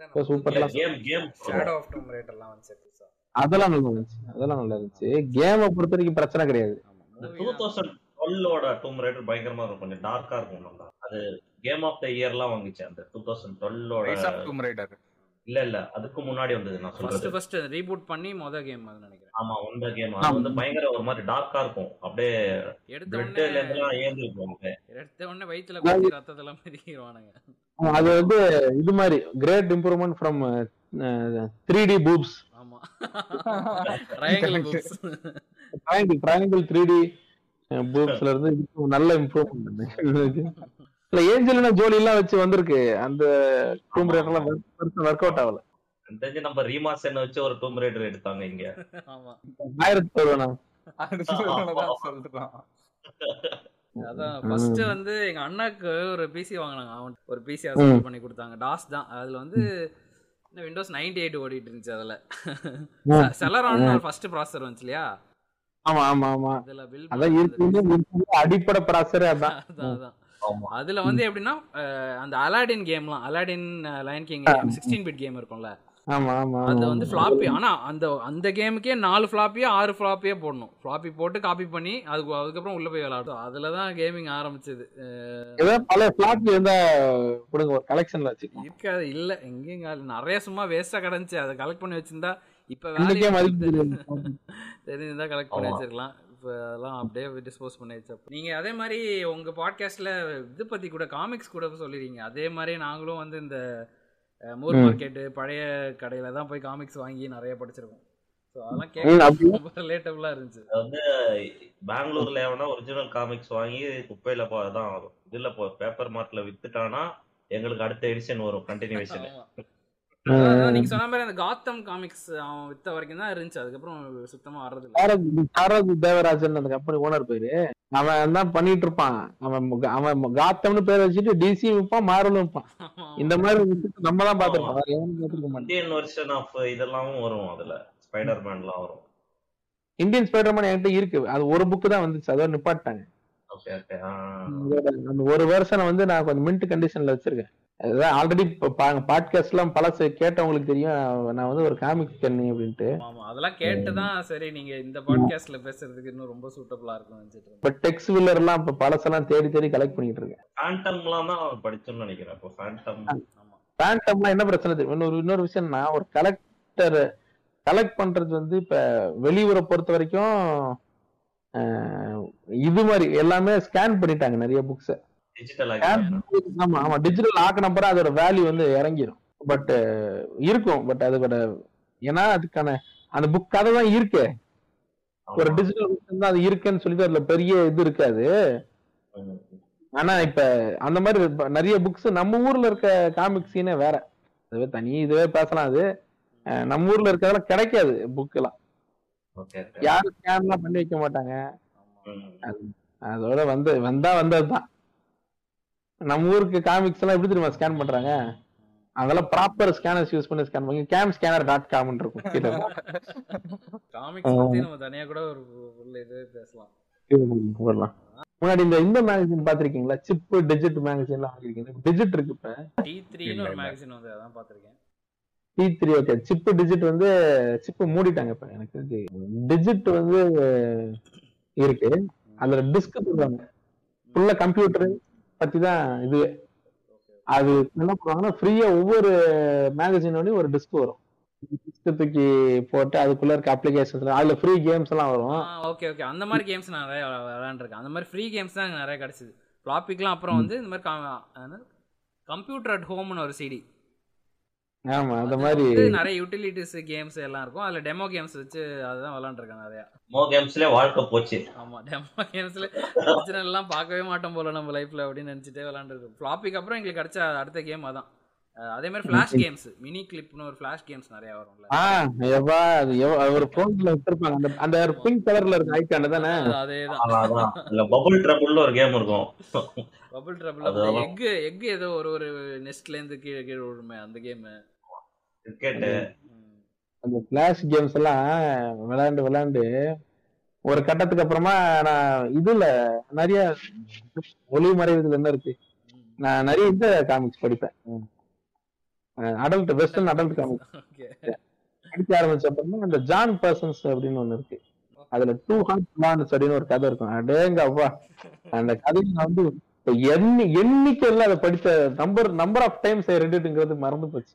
இப்ப சூப்பர்லாம் game game shadow of tomb ரைடர்லாம் வந்துச்சு புதுசா. அதெல்லாம் நல்லா இருந்துச்சு அதெல்லாம் நல்லா இருந்துச்சு. கேமை பொறுத்த வரைக்கும் பிரச்சனை கிடையாது. டூ தௌசண்ட் டுவெல்லோட டூம் ரைடர் பயங்கரமா இருக்கும் கொஞ்சம் டார்க்கா இருக்கும் அது கேம் ஆஃப் த இயர்லாம் வாங்கிச்சு அந்த டூ தௌசண்ட் டுவெல்லோட டூம் ரைடர் இல்ல இல்ல. அதுக்கு முன்னாடி வந்தது நான் ஃபர்ஸ்ட் சொல்றது. ஃபர்ஸ்ட் ரீபூட் பண்ணி மொத கேம் அது நினைக்கிறேன். ஆமா வந்த கேம் அது வந்து பயங்கர ஒரு மாதிரி டார்க்கா இருக்கும். அப்படியே எடுத்த உடனே இருந்தெல்லாம் ஏந்தி இருக்கும். எடுத்த உடனே வயித்துல குத்தி ரத்தத்தெல்லாம் மிதிக்கிடுவானுங்க அது வந்து இது மாதிரி great improvement from three D boobs ஆமா. Triangle books triangle triangle three D பூப்ஸ்ல இருந்து நல்ல இம்ப்ரூவ்மெண்ட் இல்ல ஏஞ்சலினா ஜோலி எல்லாம் வச்சு வந்திருக்கு. அந்த டூம் ரேட்டர்லாம் ஒர்க் அவுட் ஆகல. தெரிஞ்சு நம்ம ரீமாசன் வச்சு ஒரு டூம் ரைடர் எடுத்தாங்க இங்க. ஆமா. ஆயிரத்தி தருவேன் சொல்றான் அதான் ஃபர்ஸ்ட் வந்து எங்க அண்ணாக்கு ஒரு பிசி வாங்கினாங்க. அவன் ஒரு பிசி அசம்பிள் பண்ணி கொடுத்தாங்க. டாஸ் தான். அதுல வந்து விண்டோஸ் நைன்டி எயிட் ஓடிட்டு இருந்துச்சு அதுல. செலரான் ஒரு ஃபர்ஸ்ட் ப்ராசஸர் வந்துச்சு இல்லையா? ஆமா ஆமா ஆமா. அதுல பில் அடிப்படை ப்ராசரே அதான் அதான். அதுல வந்து எப்படின்னா அந்த அலாடின் கேம்லாம் Aladdin Lion King sixteen bit game இருக்கும்ல. ஆமா ஆமா அது. வந்து ஃப்ளாப்பி ஆனா அந்த அந்த கேமுக்கே நாலு ஃப்ளாப்பியோ ஆறு ஃப்ளாப்பியோ போடணும். ஃப்ளாப்பி போட்டு காப்பி பண்ணி அதுக்கு அதுக்கப்புறம் உள்ள போய் விளையாடும் அதுல தான் கேமிங் ஆரம்பிச்சது. பழைய பிளாட் இருந்தா கொடுங்க ஒரு கலெக்ஷன்ல வச்சுக்கோங்க இருக்காது இல்ல எங்கேயும் நிறைய சும்மா வேஸ்டா கிடந்துச்சு. அதை கலெக்ட் பண்ணி வச்சிருந்தா இப்ப. தெரிஞ்சிருந்தா கலெக்ட் பண்ணி. வச்சிருக்கலாம். இப்போ அதெல்லாம் அப்படியே டிஸ்போஸ் பண்ணி வச்சப்ப நீங்க அதே மாதிரி உங்க பாட்காஸ்ட்ல இது பத்தி கூட காமிக்ஸ் கூட சொல்லிருக்கீங்க. அதே மாதிரி நாங்களும் வந்து இந்த மூர். மார்க்கெட்டு பழைய கடையில தான் போய் காமிக்ஸ் வாங்கி நிறைய படிச்சிருக்கோம். பெங்களூர்ல எவனா ஒரிஜினல் காமிக்ஸ் வாங்கி குப்பையில போ அதான் இதுல போ பேப்பர் மார்ட்ல வித்துட்டானா எங்களுக்கு அடுத்த எடிஷன் வரும் கண்டினியூஷன் நீங்க சொன்ன மாதிரி அந்த காத்தம் காமிக்ஸ் அவன் வித்த வரைக்கும் தான் இருந்துச்சு. அதுக்கப்புறம் சுத்தமா வர்றது சாரதி தேவராஜன் அந்த கம்பெனி ஓனர் பேரு. அவன் தான் பண்ணிட்டு இருப்பான்? அவன் அவன் காத்தம்னு பேர் வச்சுட்டு டிசி விற்பான் மாரலும் விற்பான் இந்த மாதிரி நம்ம தான் பாத்துருப்போம் இந்தியன் வெர்ஷன் ஆஃப் இதெல்லாம் வரும் அதுல. ஸ்பைடர் மேன்லாம் வரும். இந்தியன் ஸ்பைடர்மேன் என்கிட்ட இருக்கு. அது ஒரு புக் தான் வந்துச்சு. அதோட நிப்பாட்டாங்க அந்த ஒரு வருஷனை வந்து நான் கொஞ்சம் மின்ட் கண்டிஷன்ல வச்சிருக்கேன். ஆல்ரெடி பாட்காஸ்ட் எல்லாம் பழசு கேட்டவங்களுக்கு தெரியும். நான் வந்து ஒரு காமிக்ஸ் கண்ணி அப்படின்ட்டு. ஆமா அதெல்லாம் கேட்டு தான் சரி நீங்க இந்த பாட்காஸ்ட்ல பேசுறதுக்கு இன்னும் ரொம்ப சூட்டபிளா இருக்கும் நினைச்சிட்டு. இப்ப டெக்ஸ் வில்லர் எல்லாம் இப்ப பழசெல்லாம் தேடி தேடி கலெக்ட் பண்ணிட்டு இருக்கேன். ஃபேண்டம்லாம் தான் படிச்சோம்னு நினைக்கிறேன். இப்போ ஃபேண்டம் ஆமா பேண்டம்லாம் என்ன பிரச்சனை தெரியும்? இன்னொரு இன்னொரு விஷயம்னா ஒரு கலெக்டர் கலெக்ட் பண்றது வந்து இப்ப வெளியூரை பொறுத்த வரைக்கும் இது மாதிரி எல்லாமே ஸ்கேன் பண்ணிட்டாங்க நிறைய புக்ஸ் ஆமா ஆமா டிஜிட்டல் ஆக்கின அப்புறம் அதோட வேல்யூ வந்து இறங்கிரும். பட் இருக்கும். பட் அது பட் ஏன்னா அதுக்கான அந்த புக் கதை தான் இருக்கு. ஒரு டிஜிட்டல் புக் தான் அது இருக்குன்னு சொல்லிட்டு அதுல பெரிய இது இருக்காது. ஆனா இப்ப அந்த மாதிரி நிறைய புக்ஸ் நம்ம ஊர்ல இருக்க காமிக் சீனே வேற. அதுவே தனி இதுவே பேசலாம் அது. நம்ம ஊர்ல இருக்கிறதெல்லாம் கிடைக்காது புக் எல்லாம். யாரும் ஸ்கேன்லாம் பண்ணி வைக்க மாட்டாங்க. அதோட வந்து வந்தா வந்ததுதான். நம்ம ஊருக்கு காமிக்ஸ் எல்லாம் எப்படி தெரியுமா ஸ்கேன் பண்றாங்க? அதெல்லாம் ப்ராப்பர் ஸ்கேனர்ஸ் யூஸ் பண்ணி ஸ்கேன் பண்ணி கேம் ஸ்கேனர் டாட் காம் இருக்கும். கீழே. காமிக்ஸ் பத்தி நம்ம தனியா கூட ஒரு இது பேசலாம். போடலாம் முன்னாடி இந்த இந்த மேகசின் பாத்திருக்கீங்களா சிப் டிஜிட் மேகசின் எல்லாம் வாங்கிருக்கீங்க டிஜிட் இருக்கு இப்ப. டி த்ரீன்னு ஒரு. மேகசின் வந்து அதான் பாத்திருக்கேன் D three okay Chip Digit வந்து சிப் மூடிட்டாங்க இப்ப எனக்கு. தெரிஞ்சு டிஜிட் வந்து இருக்கு. அதுல டிஸ்க் போடுவாங்க ஃபுல்லா கம்ப்யூட்டர் பத்தி தான் இது. அது என்ன பண்ணுவாங்கன்னா ஃப்ரீயா ஒவ்வொரு மேகசினோடய ஒரு டிஸ்க் வரும். தூக்கி போட்டு அதுக்குள்ள இருக்க அப்ளிகேஷன்ஸ் அதுல ஃப்ரீ கேம்ஸ் எல்லாம் வரும். ஓகே ஓகே அந்த மாதிரி கேம்ஸ் நான் நிறைய விளையாண்டுருக்கேன் அந்த மாதிரி ஃப்ரீ கேம்ஸ் தான் எனக்கு நிறைய கிடைச்சது. ஃப்ளாப்பிக்லாம் அப்புறம் வந்து இந்த மாதிரி கம்ப்யூட்டர் அட் ஹோம்னு ஒரு சிடி ஆமா அந்த மாதிரி நிறைய யூட்டிலிட்டிஸ் கேம்ஸ் எல்லாம் இருக்கும். அதுல டெமோ கேம்ஸ் வச்சு அதுதான் விளையாண்டுருக்கேன் நிறைய. மோ கேம்ஸ்லயே வாழ்க்கை போச்சு. ஆமா டெமோ கேம்ஸ்ல ஒரிஜினல் எல்லாம் பார்க்கவே மாட்டோம் போல நம்ம லைஃப்ல அப்படின்னு நினைச்சிட்டே விளையாண்டுருக்கோம் ஃப்ளாப்பிக்கு அப்புறம் எங்களுக்கு கிடைச்ச அடுத்த கேம் அதான். அதே மாதிரி ஃபிளாஷ் கேம்ஸ் மினி கிளிப்னு ஒரு ஃபிளாஷ் கேம்ஸ் நிறைய வரும்ல. ஆஹ் எவ்வா அது ஒரு போன்ல வச்சிருப்பாங்க. அந்த அந்த பிங்க் கலர்ல இருக்க ஐக்கான் தானே? அதேதான். இல்ல பபுள் ட்ரபுள்னு ஒரு கேம் இருக்கும். பபிள் ட்ரபிள் அதெல்லாம். எக் எக் ஏதோ ஒரு ஒரு நெஸ்ட்ல இருந்து கீழே கீழே விழுமே அந்த கேம் கிரிக்கெட் அந்த பிளாஷ் கேம்ஸ் எல்லாம் விளையாண்டு விளையாண்டு ஒரு கட்டத்துக்கு அப்புறமா நான் இதுல நிறைய ஒளி மறைவுகள் என்ன இருக்கு? நான் நிறைய இந்த காமிக்ஸ் படிப்பேன். அடல்ட் வெஸ்டர்ன் அடல்ட் காமிக்ஸ் படிக்க ஆரம்பிச்ச அப்புறமா அந்த ஜான் பர்சன்ஸ் அப்படின்னு ஒண்ணு இருக்கு. அதுல டூ ஹார்ட் பிளான்ஸ் அப்படின்னு ஒரு கதை இருக்கும். அடேங்க அப்பா அந்த கதையை நான் வந்து எண்ணி எண்ணிக்கையில அதை படித்த நம்பர் நம்பர் ஆஃப் டைம்ஸ் ரெண்டுங்கிறது மறந்து போச்சு.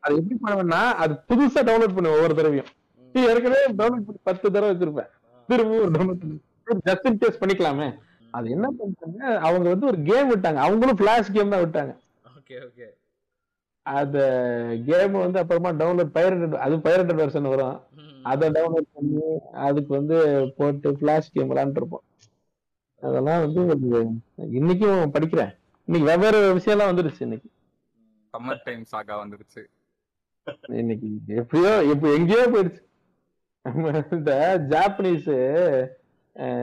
அது எப்படி பண்ணுவேன்னா அது புதுசா டவுன்லோட் பண்ணுவேன் ஒவ்வொரு தடவையும். நீ ஏற்கனவே டவுன்லோட் பண்ணி பத்து தடவை வச்சிருப்பேன். திரும்ப ஒரு டவுன்லோட் ஜஸ்ட் இன் கேஸ் பண்ணிக்கலாமே. அது என்ன பண்ணிட்டாங்க அவங்க வந்து ஒரு கேம் விட்டாங்க. அவங்களும் ஃபிளாஷ் கேம் தான் விட்டாங்க. Okay okay. அந்த கேம் வந்து அப்புறமா டவுன்லோட் பைரட்டட் அது பைரட்டட் வெர்ஷன் வரும். அதை டவுன்லோட் பண்ணி அதுக்கு வந்து போட்டு ஃபிளாஷ் கேம் விளாண்டுருப்போம் அதெல்லாம் வந்து இன்னைக்கும் படிக்கிறேன். இன்னைக்கு வெவ்வேறு விஷயம்லாம் வந்துருச்சு இன்னைக்கு. சம்மர் டைம் சாகா வந்துருச்சு இன்னைக்கு எப்படியோ எப்ப எங்கேயோ போயிடுச்சு. இந்த ஜாப்பனீஸ்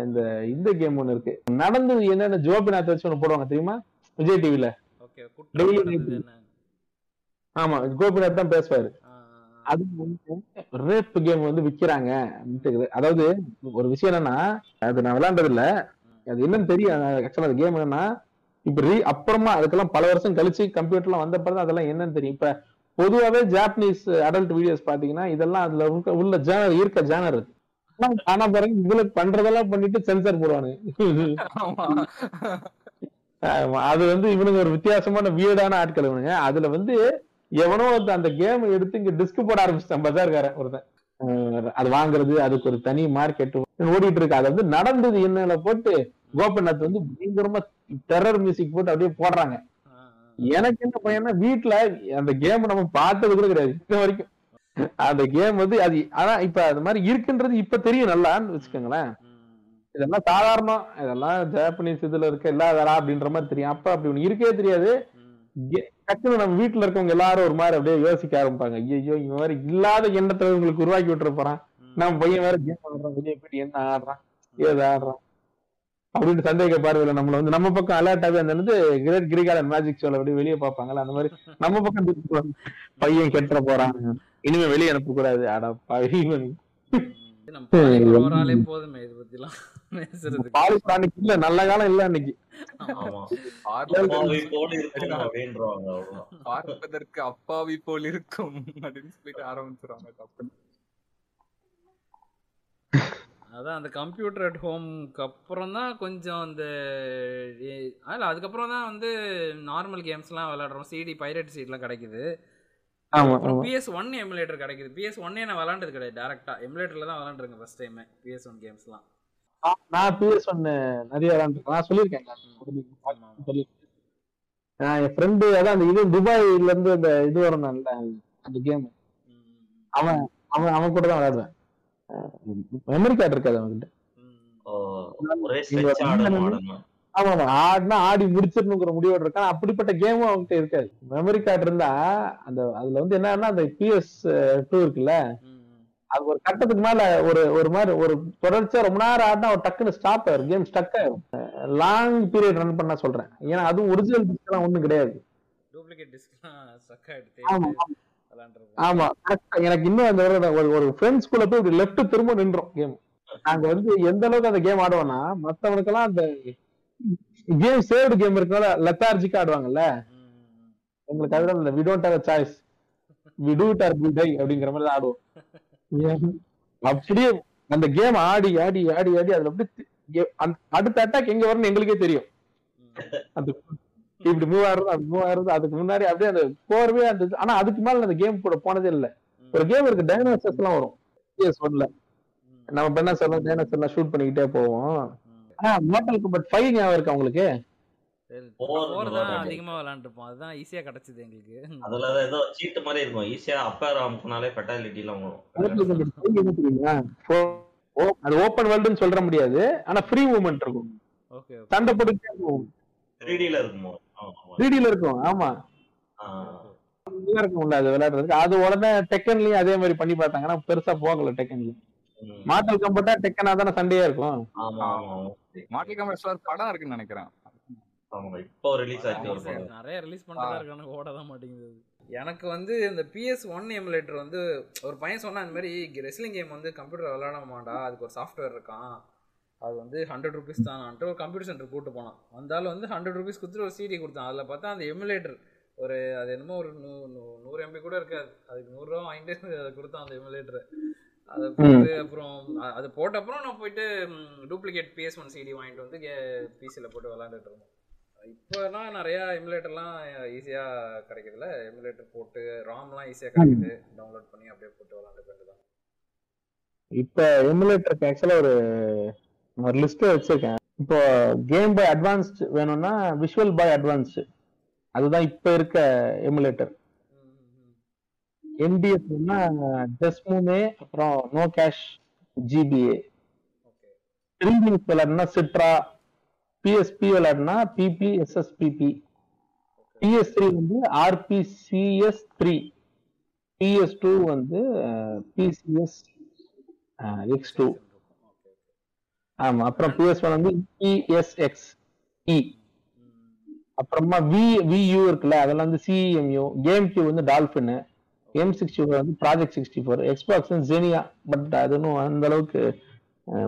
இந்த இந்த கேம் ஒண்ணு இருக்கு. நடந்தது என்னென்ன ஜோபிநாத் வச்சு ஒண்ணு போடுவாங்க தெரியுமா? விஜய் டிவில ஓகே குற்றம் Daily நடந்தது என்ன ஆமா கோபிநாத் தான் பேசுவாரு. அது ரேப் கேம் வந்து விக்கிறாங்க. அதாவது ஒரு விஷயம் என்னன்னா அது நான் விளையாண்டது இல்ல. அது என்னன்னு தெரியும் ஆக்சுவலா அது கேம் என்னன்னா இப்ப ரீ அப்புறமா அதுக்கெல்லாம் பல வருஷம் கழிச்சு கம்ப்யூட்டர்லாம் வந்த பிறகு அதெல்லாம் என்னன்னு தெரியும். இப்ப பொதுவாவே ஜாப்பனீஸ் அடல்ட் வீடியோஸ் பாத்தீங்கன்னா இதெல்லாம் அதுல உள்ள- ஜேனர் இருக்க ஜேனர் இருக்கு ஆனா- பாருங்க இதுல பண்றதெல்லாம் பண்ணிட்டு சென்சார் போடுவானுங்க ஆமா, அது வந்து இவனுங்க ஒரு வித்தியாசமான வியர்டான ஆட்கள் இவனுங்க. அதுல வந்து எவனோ அந்த கேம் எடுத்து இங்க டிஸ்க் போட ஆரம்பிச்சிட்டான். பஜார்காரன் ஒருத்தன். அது வாங்குறது அதுக்கு ஒரு தனி மார்க்கெட் ஓடிட்டு இருக்கு. அது வந்து நடந்தது என்னல போட்டு கோபநாத் வந்து பயங்கரமா டெரர் மியூசிக் போட்டு அப்படியே போடுறாங்க. எனக்கு என்ன பையனா வீட்டுல அந்த கேம் நம்ம பார்த்தது கூட கிடையாது. இன்ன வரைக்கும். அந்த கேம் வந்து அது ஆனா இப்ப அது மாதிரி இருக்குன்றது இப்ப தெரியும் நல்லான்னு வச்சுக்கோங்களேன். இதெல்லாம் சாதாரணம். இதெல்லாம் ஜாப்பனீஸ் இதுல இருக்க இல்லாதடா அப்படின்ற மாதிரி தெரியும். அப்ப அப்படி ஒண்ணு இருக்கவே தெரியாது. ம். நம்ம வீட்டுல இருக்கவங்க எல்லாரும் ஒரு மாதிரி அப்படியே யோசிக்க ஆரம்பிப்பாங்க. ஐயோ இந்த மாதிரி இல்லாத எண்ணத்தை உங்களுக்கு உருவாக்கி விட்டுற போறான். நம்ம பையன் வேற கேம் ஆடுறான் வெளியே போயிட்டு என்ன ஆடுறான் ஏது ஆடுறான் அப்படின்னு சந்தேக பார்வையில நம்மள வந்து நம்ம பக்கம் அலர்ட்டாவே அந்த வந்து கிரேட் கிரிகாலன் மேஜிக் ஷோல அப்படியே வெளியே பார்ப்பாங்கல்ல அந்த மாதிரி நம்ம பக்கம் பையன் கெட்டுற போறான். இனிமே வெளியே அனுப்ப கூடாது அட பாவி போதுமே இது பத்திலாம். அன்னைக்கு இல்ல நல்ல காலம் இல்ல அன்னைக்கு. ஆமா. பார்ப்பதற்கு- அப்பாவி போல இருக்கும் அப்படின்னு சொல்லிட்டு ஆரம்பிச்சிருவாங்க தப்பு அதான் அந்த கம்ப்யூட்டர் அட் ஹோம்க்கு அப்புறம் தான் கொஞ்சம் அந்த அதில் அதுக்கப்புறம் தான் வந்து நார்மல் கேம்ஸ்லாம் விளையாடுறோம். சிடி பைரட் சீட்லாம் கிடைக்குது. ஆமா அப்புறம் பிஎஸ் ஒன் எமுலேட்டர் கிடைக்குது. பிஎஸ் ஒன்னே நான் விளாண்டது கிடையாது டேரக்டா எமுலேட்டர்ல தான் விளாண்டுருங்க ஃபர்ஸ்ட் டைம் பிஎஸ் ஒன் கேம்ஸ்லாம் நான் பிஎஸ் ஒன்னு நிறைய விளையாண்டுருக்கேன் நான் சொல்லியிருக்கேன் நான் என் ஃப்ரெண்டு அதான் அந்த இது துபாயில இருந்து அந்த இது வரணும்ல அந்த கேம் அவன் அவன் அவன் கூட தான் விளையாடுவேன். மெமரி கார்டு இருக்காது அவன்கிட்ட. ஆமா ஆமா. ஆடினா ஆடி முடிச்சிடணுங்கிற முடிவோட இருக்கான். அப்படிப்பட்ட கேமும் அவன்கிட்ட இருக்காது. மெமரி கார்டு இருந்தா அந்த அதுல வந்து என்னன்னா அந்த பிஎஸ் டூ இருக்குல்ல ம், ம். அது ஒரு கட்டத்துக்கு மேல ஒரு ஒரு மாதிரி ஒரு தொடர்ச்சியா ரொம்ப நேரம் ஆடினா ஒரு டக்குன்னு ஸ்டாப் ஆயிரும். கேம் ஸ்டக் ஆயிரும். லாங் பீரியட் ரன் பண்ண சொல்றேன். ஏன்னா அதுவும் ஒரிஜினல் டிஸ்க் எல்லாம் ஒண்ணும் கிடையாது. ஆமா. எனக்கு இன்னும் அந்த ஒரு- ஒரு ஃப்ரெண்ட்ஸ் குள்ள போய் லெஃப்ட் திரும்ப நின்றோம் கேம் நாங்க வந்து எந்த அளவுக்கு அந்த கேம் ஆடுவோம்னா மத்தவனுக்கெல்லாம் அந்த கேம் சேவ்டு கேம் இருக்கனால லெத்தார்ஜிக்கா ஆடுவாங்கல்ல. எங்களுக்கு அதெல்லாம் இல்ல we don't have choice we do it or we die அப்படிங்கிற மாதிரி ஆடுவோம்? அப்படியே அந்த கேம் ஆடி ஆடி ஆடி ஆடி அதுல அப்படியே அடுத்த அட்டாக் எங்க வரும்னு எங்களுக்கே தெரியும். அந்த இப்படி மூவ் ஆடுறது அது மூவ் ஆடுறது அதுக்கு முன்னாடி அப்படியே அந்த கோர்வே அந்த ஆனா அதுக்கு மேல அந்த கேம் கூட போனதே இல்ல. ஒரு கேம் இருக்கு டைனோசர்ஸ் எல்லாம் வரும் ஒன்ல. நம்ம பெண்ணா சொல்ல டைனோசர் எல்லாம் ஷூட் பண்ணிக்கிட்டே போவோம் ம். ஆனா மோட்டல் கம்பட் ஃபைவ் ஞாபகம் இருக்கு உங்களுக்கு அதிகமா விளாண்டுருப்போம் அதுதான் ஈஸியா கிடைச்சது எங்களுக்கு. அதுல ஏதோ சீட்டு மாதிரி இருக்கும். ஈஸியா அப்பர் அமுக்குனாலே ஃபெட்டாலிட்டி எல்லாம் மோட்டல் வரும். கம்பட் அது ஓப்பன் வேர்ல்டுன்னு சொல்ற முடியாது. ஆனா ஃப்ரீ மூவ்மெண்ட் இருக்கும். ஓகே சண்டை போட்டுக்கிட்டே இருக்கும். இருக்குமோ? ஆமா, ஆமா. 3D ல இருக்கும். ஆமா. ஆ. நல்லா இருக்கும்ல அது விளையாடுறதுக்கு. அது உடனே டெக்கன்லயும் அதே மாதிரி பண்ணி பார்த்தாங்க ஆனா பெருசா போகல டெக்கன்ல. மாட்டல் கம்பட்டா டெக்கனா தானே சண்டையா இருக்கும். ஆமா ஆமா ஆமா. மாடல் கம்பெனி படம் இருக்குன்னு நினைக்கிறேன். ஆமா இப்போ ரிலீஸ் ஆச்சு நிறைய ரிலீஸ் பண்றதா இருக்கான ஓட தான் மாட்டேங்குது எனக்கு வந்து இந்த பிஎஸ் ஒன் எமுலேட்டர் வந்து ஒரு பையன் சொன்னா இந்த மாதிரி ரெஸ்லிங் கேம் வந்து கம்ப்யூட்டர் விளையாட மாட்டா அதுக்கு ஒரு சாஃப்ட்வேர் இருக்கான். அது வந்து ஹண்ட்ரட் ருபீஸ் தான்ட்டு ஒரு கம்ப்யூட்டர் சென்டர் கூட்டு போனான். வந்தாலும் வந்து ஹண்ட்ரட் ருபீஸ் கொடுத்துட்டு ஒரு சிடி கொடுத்தான். அதில் பார்த்தா அந்த எமுலேட்டர் ஒரு அது என்னமோ ஒரு நூ நூ- நூறு எம்பி கூட இருக்காது. அதுக்கு நூறுரூவா வாங்கிட்டு அதை கொடுத்தான் அந்த எமுலேட்டர் அதை போட்டு அப்புறம் அது போட்ட அப்புறம் நான் போயிட்டு டூப்ளிகேட் பிஎஸ் ஒன் சிடி வாங்கிட்டு வந்து பிசியில் போட்டு விளாண்டுட்டு இருந்தோம். இப்போலாம் நிறையா எமுலேட்டர்லாம் ஈஸியாக கிடைக்குதுல எமுலேட்டர் போட்டு ராம்லாம் ஈஸியாக கிடைக்குது. டவுன்லோட் பண்ணி அப்படியே போட்டு விளாண்டுக்க வேண்டியதான் இப்ப எமுலேட்டருக்கு ஆக்சுவலா ஒரு ஒரு லிஸ்ட் வச்சிருக்கேன். இப்போ கேம் பாய் அட்வான்ஸ்ட் வேணும்னா விஷுவல் பாய் அட்வான்ஸ்ட் அதுதான் இப்ப இருக்க எமுலேட்டர் என்டிஎஸ்னா டெஸ்மூமே அப்புறம் no cache GBA okay. Three Citra PSP விளையாடுனா BP எஸ்எஸ்பிபி PS three வந்து ஆர்பிசிஎஸ் த்ரீ பிஎஸ் டூ வந்து பிசிஎஸ் எக்ஸ் டூ ஆமா அப்புறம் பிஎஸ் ஒன் வந்து இஎஸ்எக்ஸ் இ அப்புறமா வி வியூ இருக்குல்ல அதெல்லாம் வந்து சிஎம்யூ கேம் கியூ வந்து டால்பின் எம் சிக்ஸ்டி ஃபோர் வந்து ப்ராஜெக்ட் சிக்ஸ்டி ஃபோர் எக்ஸ்பாக்ஸ் வந்து ஜெனியா பட் அது ஒன்றும் அந்த அளவுக்கு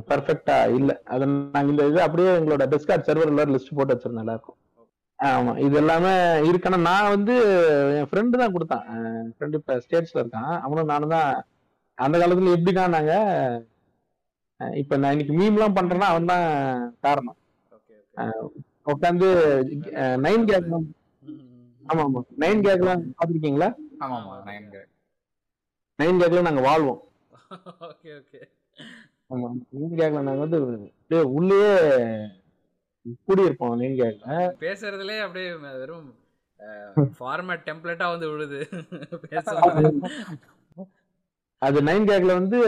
பர்ஃபெக்டா இல்ல. அது நாங்க இந்த இது அப்படியே எங்களோட டிஸ்கார்ட் சர்வர்ல லிஸ்ட் போட்டு வச்சிருந்தோம் எல்லாருக்கும். ஆமா இது எல்லாமே இருக்குன்னா நான் வந்து என் ஃப்ரெண்டு தான் கொடுத்தான். ஃப்ரெண்டு இப்ப ஸ்டேட்ஸ்ல இருக்கான். அவனும் நானும் தான் அந்த காலத்துல எப்படின்னா நாங்க இப்ப நான் இன்னைக்கு மீம்லாம் பண்றேன்னா அவன் தான் காரணம். உட்காந்து நைன் கேக்லாம் ஆமா ஆமா. நைன் கேக்லாம் பாத்திருக்கீங்களா ஆமா ஆமா. நைன் நைன் கேக்ல நாங்க வாழ்வோம். ஓகே ஓகே ஆமா. நைன் கேக்ல நாங்க வந்து அப்படியே உள்ளேயே கூடியிருப்போம் நைன் கேக்ல பேசுறதுலே அப்படியே வெறும் ஃபார்மேட் டெம்ப்ளேட்டா வந்து விழுது. பேசுறது. அது நைன் கேக்ல வந்து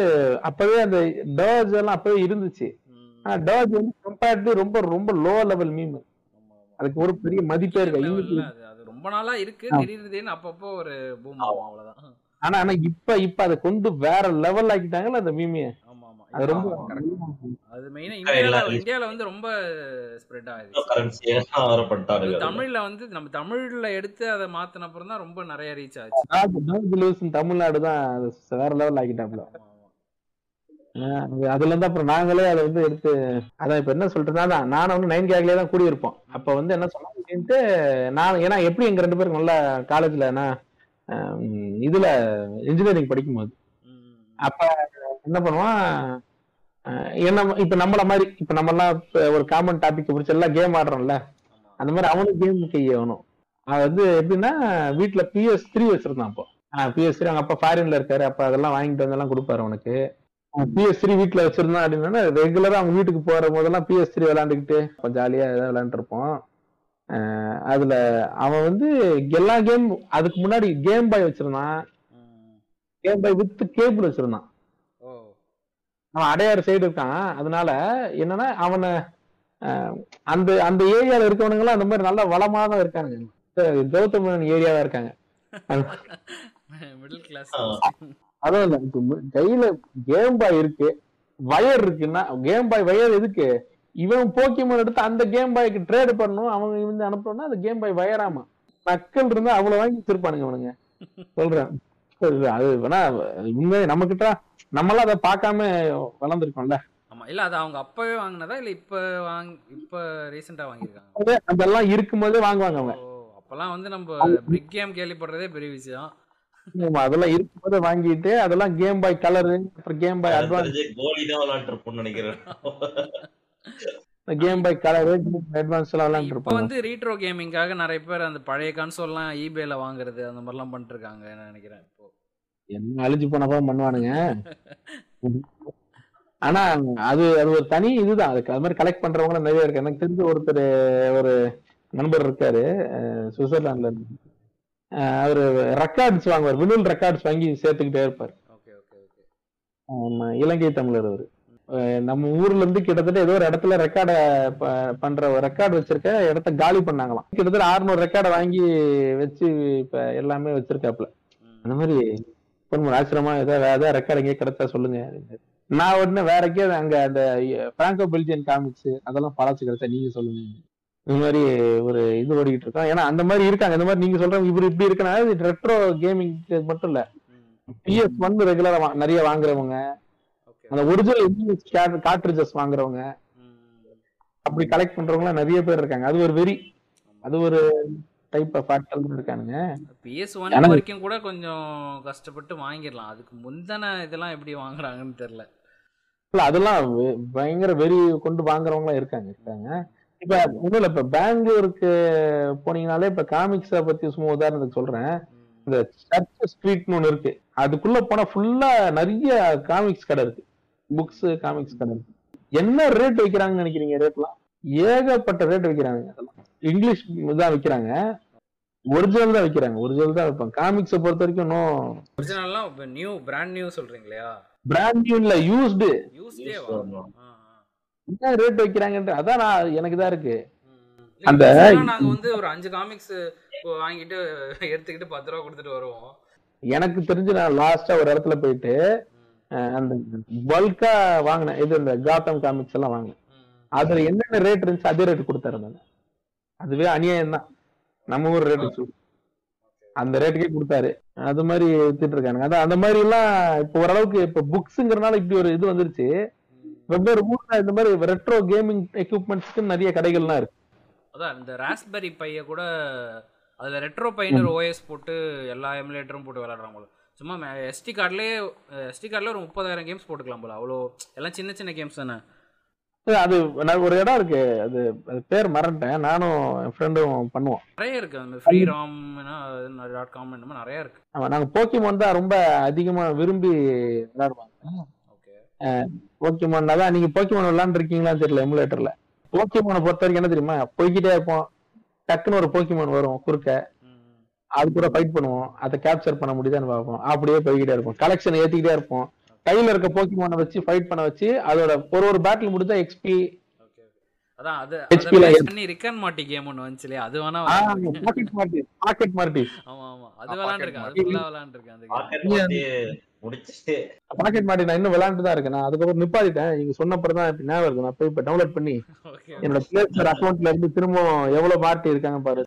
அப்பவே அந்த டர்ஜ் எல்லாம் அப்பவே இருந்துச்சு. ஆனா டர்ஜ் வந்து கம்பேர்டு ரொம்ப ரொம்ப லோ லெவல் மீம். அதுக்கு ஒரு பெரிய மதிப்பே இருக்கு அது ரொம்ப நாளா இருக்கு திடீர்னு அப்பப்போ ஒரு பூம் ஆகும் அவ்வளவுதான். ஆனா ஆனா இப்ப இப்ப அதை கொண்டு வேற லெவல் ஆக்கிட்டாங்கல்ல அந்த மீமிய அது ரொம்ப அது மெயினா இந்தியால. இந்தியால வந்து ரொம்ப ஸ்ப்ரெட் ஆகுது. தமிழ்ல வந்து நம்ம தமிழ்ல எடுத்து அதை மாத்தின அப்புறம் தான் ரொம்ப நிறைய ரீச் ஆச்சு. தமிழ்நாடு தான் அது வேற லெவல் ஆக்கிட்டாப்ல அதுல இருந்து அப்புறம் நாங்களே அதை வந்து எடுத்து அதான் இப்ப என்ன சொல்றேன்னா தான் நானும் வந்து நைன் கேக்லயே தான் கூடியிருப்போம். அப்ப வந்து என்ன சொன்னாங்கன்ட்டு நான் ஏன்னா எப்படி எங்க ரெண்டு பேரும் நல்லா காலேஜ்ல நான் இதுல இன்ஜினியரிங் படிக்கும்போது. அப்ப என்ன பண்ணுவான்? என்ன இப்ப நம்மள மாதிரி இப்ப நம்ம எல்லாம் இப்ப ஒரு காமன் டாபிக் பிடிச்ச எல்லாம் கேம் ஆடுறோம்ல. அந்த மாதிரி அவனும் கேம் கை ஆகணும் அவன் வந்து எப்படின்னா வீட்டுல பிஎஸ் த்ரீ வச்சிருந்தான் அப்போ. பிஎஸ் த்ரீ அவங்க அப்பா ஃபாரின்ல இருக்காரு அப்ப அதெல்லாம் வாங்கிட்டு வந்தெல்லாம் கொடுப்பாரு அவனுக்கு. பிஎஸ் த்ரீ வீட்டுல வச்சிருந்தான் அப்படின்னா ரெகுலரா அவங்க வீட்டுக்கு போற போதெல்லாம் பிஎஸ் த்ரீ விளையாண்டுக்கிட்டு கொஞ்சம் ஜாலியா ஏதாவது விளையாண்டு இருப்போம் அதுல அவன் வந்து எல்லா கேம் அதுக்கு முன்னாடி கேம் பாய் வச்சிருந்தான். கேம் பாய் வித் கேபிள் வச்சிருந்தான். அவன் அடையாறு சைடு இருக்கான். அதனால என்னன்னா அவனை அந்த அந்த ஏரியால இருக்கவனுங்க எல்லாம் அந்த மாதிரி நல்ல வளமா தான் இருக்காங்க கௌதமன் ஏரியாவா இருக்காங்க. மிடில் கிளாஸ் அதான் இல்ல கையில கேம் பாய் இருக்கு. வயர் இருக்குன்னா கேம் பாய் வயர் எதுக்கு? இவன் போக்கிமோன் எடுத்து அந்த கேம் பாய்க்கு ட்ரேட் பண்ணணும். அவங்க வந்து அனுப்பணும்னா அந்த கேம் பாய் வயராமா நக்கல் இருந்தா அவ்வளவு வாங்கி வச்சிருப்பானுங்க அவனுங்க சொல்றேன். அது அது வேணா உண்மை நம்ம கிட்ட நம்மளாம் அதை பார்க்காம வளர்ந்துருக்கோம்ல. ஆமா இல்ல அது அவங்க அப்பவே வாங்குனதா இல்ல இப்ப வாங்க இப்ப ரீசெண்டா வாங்கியிருக்காங்க? அது அதெல்லாம் இருக்கும்போதே வாங்குவாங்க அவங்க. அப்பெல்லாம் வந்து நம்ம பிக் கேம் கேள்விப்படுறதே பெரிய விஷயம். ஆமா, அதெல்லாம் இருக்கும்போதே வாங்கிட்டு அதெல்லாம் கேம் பாய் கலரு அப்புறம் கேம் பாய் அட்வான்ஸ் கோலி தான் விளையாண்டுருப்போம்னு நினைக்கிறேன். கேம் பாய் கலரு அட்வான்ஸ் எல்லாம் விளையாண்டு இப்ப வந்து ரீட்ரோ கேமிங்காக நிறைய பேர் அந்த பழைய கன்சோல்லாம் ஈபேல வாங்குறது அந்த மாதிரிலாம் பண்ணிட்டு இருக்காங்க நினைக்கிறேன் என்ன அழிஞ்சு போனப்பா பண்ணுவானுங்க. ஆனா அது அது ஒரு தனி இதுதான். அதுக்கு அது மாதிரி கலெக்ட் பண்றவங்க நிறைய இருக்கு எனக்கு தெரிஞ்ச ஒருத்தர் ஒரு நண்பர் இருக்காரு சுவிட்சர்லாந்துல இருந்து. அவரு ரெக்கார்ட்ஸ் வாங்குவார். வினில் ரெக்கார்ட்ஸ் வாங்கி சேர்த்துக்கிட்டே இருப்பார். Okay okay okay. ஆமா, இலங்கை தமிழர் அவரு. நம்ம ஊர்ல இருந்து கிட்டத்தட்ட ஏதோ ஒரு இடத்துல ரெக்கார்ட பண்ற ரெக்கார்டு வச்சிருக்க இடத்த காலி பண்ணாங்களாம். கிட்டத்தட்ட 600 ரெக்கார்டை வாங்கி வச்சு இப்ப எல்லாமே வச்சிருக்காப்ல அந்த மாதிரி பொன்மன் ஆசிரமா ஏதாவது ஏதாவது ரெக்கார்டு எங்கேயே கிடைச்சா சொல்லுங்க. நான் உடனே வேற எங்கேயாவது அங்க அந்த பிராங்கோ பெல்ஜியன் காமிக்ஸ் அதெல்லாம் பழச்சு கிடைச்சா நீங்க சொல்லுங்க. இந்த மாதிரி ஒரு இது ஓடிக்கிட்டு இருக்கோம். ஏன்னா அந்த மாதிரி இருக்காங்க. இந்த மாதிரி நீங்க சொல்றவங்க இவர் இப்படி இருக்கனா ரெட்ரோ கேமிங் மட்டும் இல்ல. பிஎஸ் வந்து ரெகுலரா நிறைய வாங்குறவங்க. அந்த ஒரிஜினல் கார்ட்ரிஜஸ் வாங்குறவங்க. அப்படி கலெக்ட் பண்றவங்க நிறைய பேர் இருக்காங்க. அது ஒரு வெறி. அது ஒரு டைப் ஆஃப் ஆட்கள் இருக்கானுங்க. பிஎஸ் ஒன் வரைக்கும் கூட கொஞ்சம் கஷ்டப்பட்டு வாங்கிடலாம். அதுக்கு முந்தின இதெல்லாம் எப்படி வாங்குறாங்கன்னு தெரியல. இல்ல அதெல்லாம் பயங்கர வெறி கொண்டு வாங்குறவங்க இருக்காங்க இருக்காங்க. இப்ப ஒண்ணும் இல்ல இப்ப பெங்களூருக்கு போனீங்கனாலே இப்ப காமிக்ஸ பத்தி சும்மா உதாரணத்துக்கு சொல்றேன். இந்த சர்ச் ஸ்ட்ரீட்னு ஒண்ணு இருக்கு. அதுக்குள்ள போனா ஃபுல்லா நிறைய காமிக்ஸ் கடை இருக்கு. புக்ஸ் காமிக்ஸ் கடை இருக்கு. என்ன ரேட் வைக்கிறாங்கன்னு நினைக்கிறீங்க ரேட்லாம் ஏகப்பட்ட ரேட் வைக்கிறாங்க. அதெல்லாம் இங்கிலீஷ் தான் வைக்கிறாங்க. ஒரிஜினல் தான் வைக்கிறாங்க. ஒரிஜினல் தான் வைப்பாங்க. காமிக்ஸை பொறுத்த வரைக்கும் இன்னும் ஒரிஜினல்லாம் நியூ பிராண்ட் நியூ சொல்றீங்க இல்லையா பிராண்ட் நியூ இல்ல யூஸ்டு யூஸ்டே. என்ன ரேட் வைக்கிறாங்கன்ற அதான் நான் எனக்கு தான் இருக்கு. அந்த நாங்க வந்து ஒரு அஞ்சு காமிக்ஸ் வாங்கிட்டு எடுத்துக்கிட்டு பத்து ரூபா கொடுத்துட்டு வருவோம். எனக்கு தெரிஞ்சு நான் லாஸ்டா ஒரு இடத்துல போயிட்டு அந்த பல்கா வாங்கினேன். இது இந்த காத்தம் காமிக்ஸ் எல்லாம் வாங்கினேன் அதுல என்னென்ன ரேட் இருந்துச்சு அதே ரேட் கொடுத்தாரு அதுவே அநியாயம் தான் நம்ம ஊர் ரேட்டு அந்த ரேட்டுக்கே கொடுத்தாரு. அது மாதிரி வித்துட்டு இருக்கானுங்க. அதான் அந்த மாதிரி எல்லாம் இப்போ ஓரளவுக்கு இப்போ புக்ஸுங்கிறனால இப்படி ஒரு இது வந்துருச்சு. வெவ்வேறு ஊர்ல இந்த மாதிரி ரெட்ரோ கேமிங் எக்யூப்மெண்ட்ஸ்க்கு நிறைய கடைகள்லாம் இருக்கு. அதான் இந்த ராஸ்பெரி பைய கூட அதுல ரெட்ரோ பையன் ஒரு ஓஎஸ் போட்டு எல்லா எமுலேட்டரும் போட்டு விளையாடுறாங்க சும்மா எஸ்டி கார்ட்லயே எஸ்டி கார்டில் ஒரு முப்பதாயிரம் கேம்ஸ் போட்டுக்கலாம் போல. அவ்வளோ எல்லாம் சின்ன சின்ன கேம்ஸ் தானே. அது ஒரு இடம் இருக்கு. அது அது பேர் மறந்துட்டேன். நானும் என் ஃப்ரெண்டும் பண்ணுவோம். நிறைய இருக்கு. அந்த ஃப்ரீ ராம் டாட் காம் நிறைய இருக்கு. ஆமா நாங்க போக்கிமான் தான் ரொம்ப அதிகமா விரும்பி விளையாடுவாங்க. ஓகே. போக்கிமான் தான் நீங்க போக்கிமான் விளையாண்டுருக்கீங்களான்னு தெரியல எமுலேட்டர்ல போக்கிமானை பொறுத்த வரைக்கும் என்ன தெரியுமா? போய்கிட்டே இருப்போம். டக்குன்னு ஒரு போக்கிமான் வரும் குறுக்க. அது கூட ஃபைட் பண்ணுவோம். அதை கேப்சர் பண்ண முடியுதான்னு பார்ப்போம். அப்படியே போய்கிட்டே இருப்போம். கலெக்ஷன் ஏத்திக்கிட்டே இருப்போம். கையில இருக்க போக்கிமானை வச்சு ஃபைட் பண்ண வச்சு அதோட ஒரு ஒரு பேட்டில் முடிஞ்சா எக்ஸ்பி ஓகே அதான் அது பண்ணி ரிக்கன் மாட்டி கேம் வந்துச்சு இல்லையா? அது வேணா. பாக்கெட் மார்டி பாக்கெட் மார்டி ஆமா ஆமா. அது ஆ, விளையாண்டுருக்கேன். Pocket அது ஃபுல்லா விளையாண்டுருக்கேன் அந்த game. பாக்கெட் மாட்டி நான் இன்னும் விளையாண்டு தான் இருக்கேன். நான் அதுக்கப்புறம் நிப்பாட்டிட்டேன். நீங்க சொன்னப்பறம் தான் இப்ப ஞாபகம் இருக்கு. நான் போய் இப்ப டவுன்லோட் பண்ணி என்னோட பிளே ஸ்டோர் அக்கௌண்ட்ல இருந்து திரும்ப எவ்வளவு மார்ட்டி இருக்காங்க பாரு.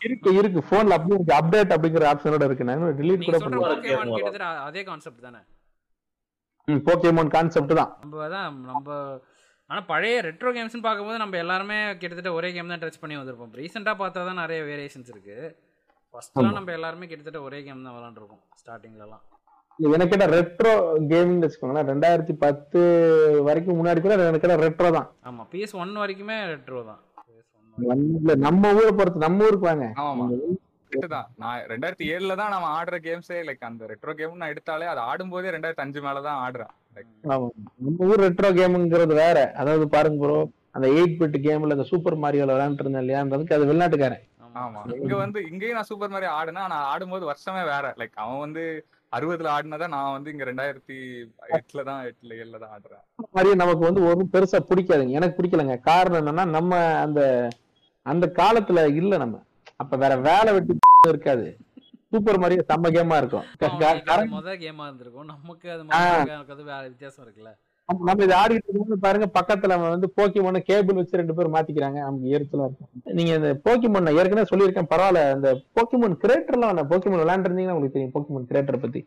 இருக்கு இருக்கு. போன்ல அப்படியே அப்டேட் அப்படிங்கிற ஆப்ஷனோட இருக்கு. நான் டிலீட் கூட பண்ணுவேன் அதே கான்செப்ட் தானே? போக்கேமோன் கான்செப்ட் தான். நம்ம தான் நம்ம ஆனா பழைய ரெட்ரோ கேம்ஸ்னு பார்க்கும்போது நம்ம எல்லாருமே கிட்டத்தட்ட ஒரே கேம் தான் டச் பண்ணி வந்திருப்போம். ரீசெண்டாக பார்த்தா தான் நிறைய வேரியேஷன்ஸ் இருக்கு. ஃபர்ஸ்ட்லாம் நம்ம எல்லாருமே கிட்டத்தட்ட ஒரே கேம் தான் விளாண்டுருக்கோம் ஸ்டார்டிங்லலாம் எனக்கு கேட்ட ரெட்ரோ கேமிங் வச்சுக்கோங்களேன் ரெண்டாயிரத்தி பத்து வரைக்கும் முன்னாடி கூட எனக்கு கேட்ட ரெட்ரோ தான். ஆமா பிஎஸ் ஒன் வரைக்குமே ரெட்ரோ தான். PS1 இல்ல, நம்ம ஊரை பொறுத்து நம்ம ஊருக்கு வாங்க. ஆமா தான். நான் ரெண்டாயிரத்தி ஏழுல தான் நம்ம ஆடுற கேம்ஸே லைக் அந்த ரெட்ரோ கேம் நான் எடுத்தாலே அது ஆடும்போதே ரெண்டாயிரத்தி அஞ்சு மேல தான் ஆடுறேன். நம்ம ஊர் ரெட்ரோ கேமுங்கிறது வேற. அதாவது பாருங்க ப்ரோ அந்த எயிட் பிட் கேம்ல இந்த சூப்பர் மாரியோல விளையாண்டு இருந்தேன் இல்லையான்றதுக்கு அது வெளிநாட்டுக்காரன். ஆமா. இங்க வந்து இங்கேயும் நான் சூப்பர் மாதிரி ஆடுனா நான் ஆடும்போது வருஷமே வேற. லைக் அவன் வந்து அறுபதுல ஆடினதை நான் வந்து இங்க ரெண்டாயிரத்தி எட்டுல தான் எட்டுல ஏழுல தான் ஆடுறேன். மாதிரியே நமக்கு வந்து ஒரு பெருசா பிடிக்காதுங்க. எனக்கு பிடிக்கலங்க. காரணம் என்னன்னா நம்ம அந்த அந்த காலத்துல இல்ல நம்ம. அப்ப வேற வேலை வெட்டி இருக்காது. சூப்பர் மாரியோ செம்ம கேமா இருக்கும். கேமா இருந்திருக்கும். நமக்கு அது வேற வித்தியாசம் இருக்குல்ல. நம்ம இதை ஆடிட்டு இருக்கும்போது பாருங்க பக்கத்துல அவன் வந்து போக்கிமோன கேபிள் வச்சு ரெண்டு பேரும் மாத்திக்கிறாங்க. அவங்க எரிச்சலா இருக்கும் நீங்க இந்த போக்கிமோன் நான் ஏற்கனவே சொல்லியிருக்கேன் பரவாயில்ல. இந்த போக்கிமோன் கிரேட்டர்லாம் போக்கிமோன் விளையாண்டுருந்தீங்கன்னா உங்களுக்கு தெரியும் போக்கிமோன் கிரேட்டர் பத்தி.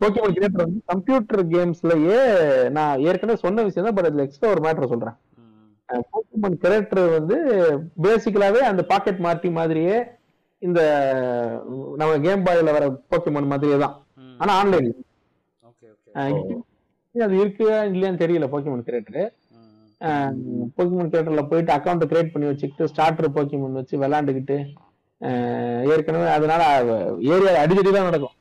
போக்கிமோன் கிரேட்டர் வந்து கம்ப்யூட்டர் கேம்ஸ்லயே நான் ஏற்கனவே சொன்ன விஷயம் தான் பட் அதுல எக்ஸ்ட்ரா ஒரு மேட்டர் சொல்றேன். போக்கிமோன் கிரேட்டர் வந்து பேசிக்கலாவே அந்த பாக்கெட் மார்ட்டி மாதிரியே இந்த நம்ம கேம் பாய்ல வர போக்கிமோன் மாதிரியே தான். ஆனா ஆன்லைன் ஓகே ஓகே அது இருக்கு இல்லையான்னு தெரியல போக்கிமோன் கிரேட்டர் ம். போக்கிமோன் கிரியேட்டர்ல போயிட்டு அக்கௌண்ட் கிரியேட் பண்ணி வச்சுக்கிட்டு ஸ்டார்டர் போக்கிமோன் வச்சு விளையாண்டுக்கிட்டு அஹ் ஏற்கனவே அதனால ஏரியா அடிக்கடி தான் நடக்கும்.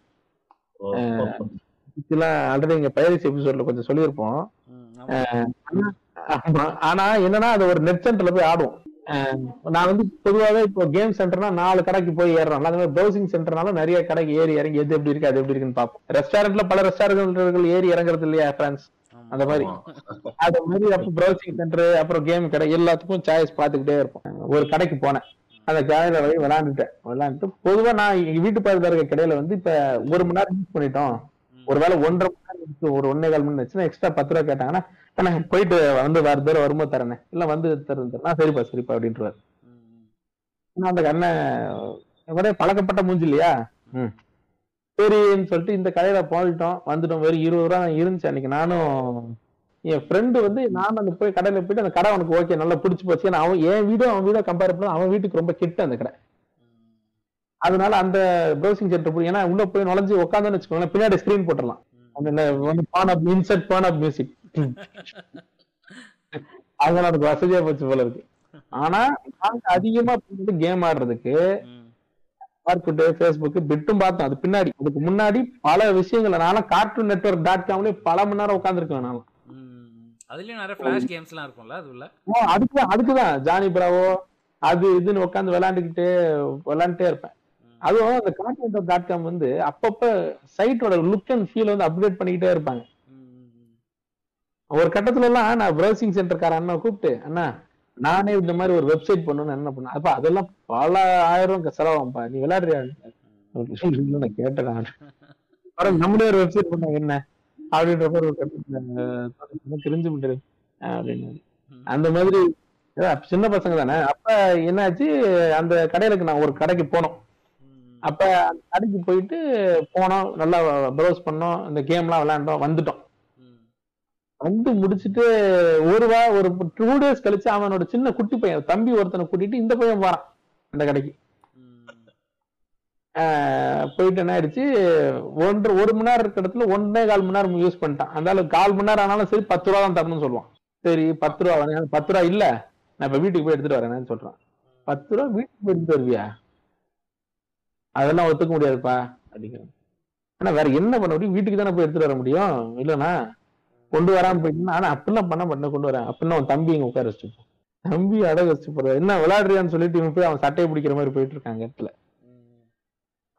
இதெல்லாம் ஆல்ரெடி இங்க பயிற்சி எபிசோட்ல கொஞ்சம் சொல்லியிருப்போம். ஆனா என்னன்னா அது ஒரு நெட் சென்டர்ல போய் ஆடுவோம் அஹ் நான் வந்து பொதுவாவே இப்போ கேம் சென்டர்னா நாலு கடைக்கு போய் ஏறுறோம் அந்த மாதிரி ப்ரௌசிங் சென்டர்னால நிறைய கடைக்கு ஏறி இறங்கி எது எப்படி இருக்கு அது எப்படி இருக்குன்னு பார்ப்போம். ரெஸ்டாரண்ட்ல பல ரெஸ்டாரண்ட்கள் ஏறி இறங்குறது இல்லையா ஃப்ரெண்ட்ஸ் ஆமா. அந்த மாதிரி. அது மாதிரி அப்ப ப்ரௌசிங் சென்டர் அப்புறம் கேம் கடை எல்லாத்துக்கும் சாய்ஸ் பார்த்துக்கிட்டே இருப்போம். ஒரு கடைக்கு போனேன். அந்த கடையில போய் விளையாண்டுட்டேன். விளையாண்டுட்டு பொதுவா நான் வீட்டு பக்கத்துல இருக்க கடையில வந்து இப்ப ஒரு மணி நேரம் யூஸ் பண்ணிட்டோம். ஒருவேளை ஒன்றரை ஒரு ஒன்னே கால் மணி நேரம் எக்ஸ்ட்ரா பத்து ரூபா கேட்டாங்கன்னா "அண்ணா, போயிட்டு வந்து வேற தூரம் வரும்போது தரேனே. இல்ல வந்து தரேன் தரேன் சரிப்பா சரிப்பா அப்படின்ட்டு. நான் அந்த அண்ணன் ஒரே பழக்கப்பட்ட மூஞ்சி இல்லையா. சரின்னு சொல்லிட்டு இந்த கடையில போயிட்டோம். வந்துட்டோம். வெறும் இருபது ரூபா இருந்துச்சு அன்னைக்கு. நானும் என் ஃப்ரெண்டு வந்து நான் அந்த போய் கடையில போயிட்டு அந்த கடை அவனுக்கு ஓகே நல்லா பிடிச்சி போச்சு. ஏன்னா அவன் என் வீடும் அவன் வீடும் கம்பேர் பண்ண அவன் வீட்டுக்கு ரொம்ப கிட்ட அந்த கடை. அதனால அந்த ப்ரௌசிங் சென்டர் போய் ஏன்னா உள்ள போய் நுழைஞ்சு உட்காந்துன்னு வச்சுக்கோங்களேன் பின்னாடி ஸ்கிரீன் போட்டுடலாம். அந்த வந்து பான் அப் இன்சர்ட் பான் மியூசிக் அதுக்கு வசதியா போச்சு போல இருக்கு. ஆனா நாங்க அதிகமா கேம் ஆடுறதுக்கு. பார்க்குட்டு ஃபேஸ்புக் பிட்டும் பார்த்தோம். அது பின்னாடி அதுக்கு முன்னாடி பல விஷயங்கள் நானும் கார்ட்டூன் நெட்வொர்க் டாட் காம்லயே பல மணி நேரம் உட்காந்துருக்கேன் நானும். அதுலயும் நிறைய ஃபிளாஷ் கேம்ஸ்லாம் இருக்கும்ல அது உள்ள? ஓ, அதுக்குதான் அதுக்குதான் ஜானி பிராவோ அது இதுன்னு உட்காந்து விளையாண்டுக்கிட்டு விளையாண்டுட்டே இருப்பேன். அதுவும் அந்த கான்டென்ட் டாட் காம் வந்து அப்பப்ப சைட்டோட லுக் அண்ட் ஃபீல் வந்து அப்டேட் பண்ணிக்கிட்டே இருப்பாங்க. ஒரு கட்டத்துல எல்லாம் நான் ப்ரௌசிங் சென்டர்கார அண்ணா கூப்பிட்டு அண்ணா நானே இந்த மாதிரி ஒரு வெப்சைட் பண்ணணும்னு என்ன பண்ணேன் அப்ப அதெல்லாம் பல ஆயிரம் செலவாகும்பா நீ விளையாடுறியா? நான் கேட்டேன் அப்புறம் நம்மளே ஒரு வெப்சைட் பண்ண என்ன? அப்படின்ற கட்டத்துல தெரிஞ்சு முடியாது அப்படின்னு. அந்த மாதிரி சின்ன பசங்க தானே? அப்ப என்னாச்சு அந்த கடையிலுக்கு நான் ஒரு கடைக்கு போனோம். அப்ப அந்த கடைக்கு போயிட்டு போனோம் நல்லா ப்ரௌஸ் பண்ணோம் இந்த கேம்லாம் விளையாண்டோம் வந்துட்டோம். வந்து முடிச்சிட்டு ஒரு வா ஒரு டூ டேஸ் கழிச்சு அவனோட சின்ன குட்டி பையன் தம்பி ஒருத்தனை கூட்டிட்டு இந்த பையன் போறான் அந்த கடைக்கு. போயிட்டு என்ன ஆயிடுச்சு ஒன்று ஒரு மணி நேரம் இருக்க இடத்துல ஒன்னே கால் மணி நேரம் யூஸ் பண்ணிட்டான். அதனால கால் மணி நேரம் ஆனாலும் சரி பத்து ரூபா தான் தரணும்னு சொல்லுவான். சரி பத்து ரூபா பத்து ரூபா இல்ல நான் இப்ப வீட்டுக்கு போய் எடுத்துட்டு வரேன்னு சொல்றான். பத்து ரூபா வீட்டுக்கு போய் எடுத்துட்டு வருவியா? அதெல்லாம் ஒத்துக்க முடியாதுப்பா அப்படிங்கிறேன் ஆனா வேற என்ன பண்ண முடியும்? வீட்டுக்கு தானே போய் எடுத்துட்டு வர முடியும்? இல்லைண்ணா கொண்டு வராம போயிட்டுனா ஆனா அப்படிலாம் பண்ண பண்ண கொண்டு வரேன். அப்படின்னா அவன் தம்பி இங்க உட்கார வச்சுப்போம் தம்பி அடகு வச்சு போற என்ன விளையாடுறியான்னு சொல்லிட்டு இவன் போய் அவன் சட்டையை பிடிக்கிற மாதிரி போயிட்டு இருக்காங்க இடத்துல.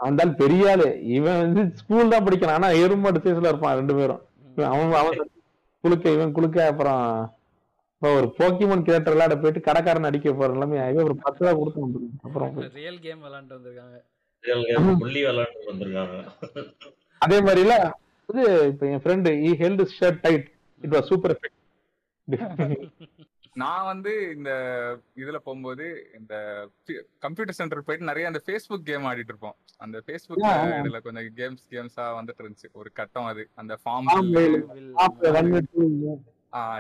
அவன் தான் பெரிய ஆளு. இவன் வந்து ஸ்கூல் தான் படிக்கிறான். ஆனா எருமாடு சேஸ்ல இருப்பான் ரெண்டு பேரும். அவன் அவன் குளுக்க இவன் குளுக்க அப்புறம் இப்ப ஒரு போக்கிமோன் கிரியேட்டர் விளையாட போயிட்டு கடைக்காரன் அடிக்க போற நிலைமை இவன் ஒரு பத்து ரூபா கொடுத்து அப்புறம் ரியல் கேம் விளையாண்டு வந்திருக்காங்க. புள்ளி விளையாண்டு வந்திருக்காங்க. அதே மாதிரில இது இப்ப என் friend he held shirt tight it was super நான் வந்து இந்த இதுல போகும்போது இந்த கம்ப்யூட்டர் சென்டர் போயிட்டு நிறைய அந்த ஃபேஸ்புக் கேம் ஆடிட்டு இருப்போம். அந்த ஃபேஸ்புக். இதுல கொஞ்சம் கேம்ஸ் கேம்ஸா வந்துட்டு இருந்துச்சு. ஒரு கட்டம் அது. அந்த ஃபார்ம்.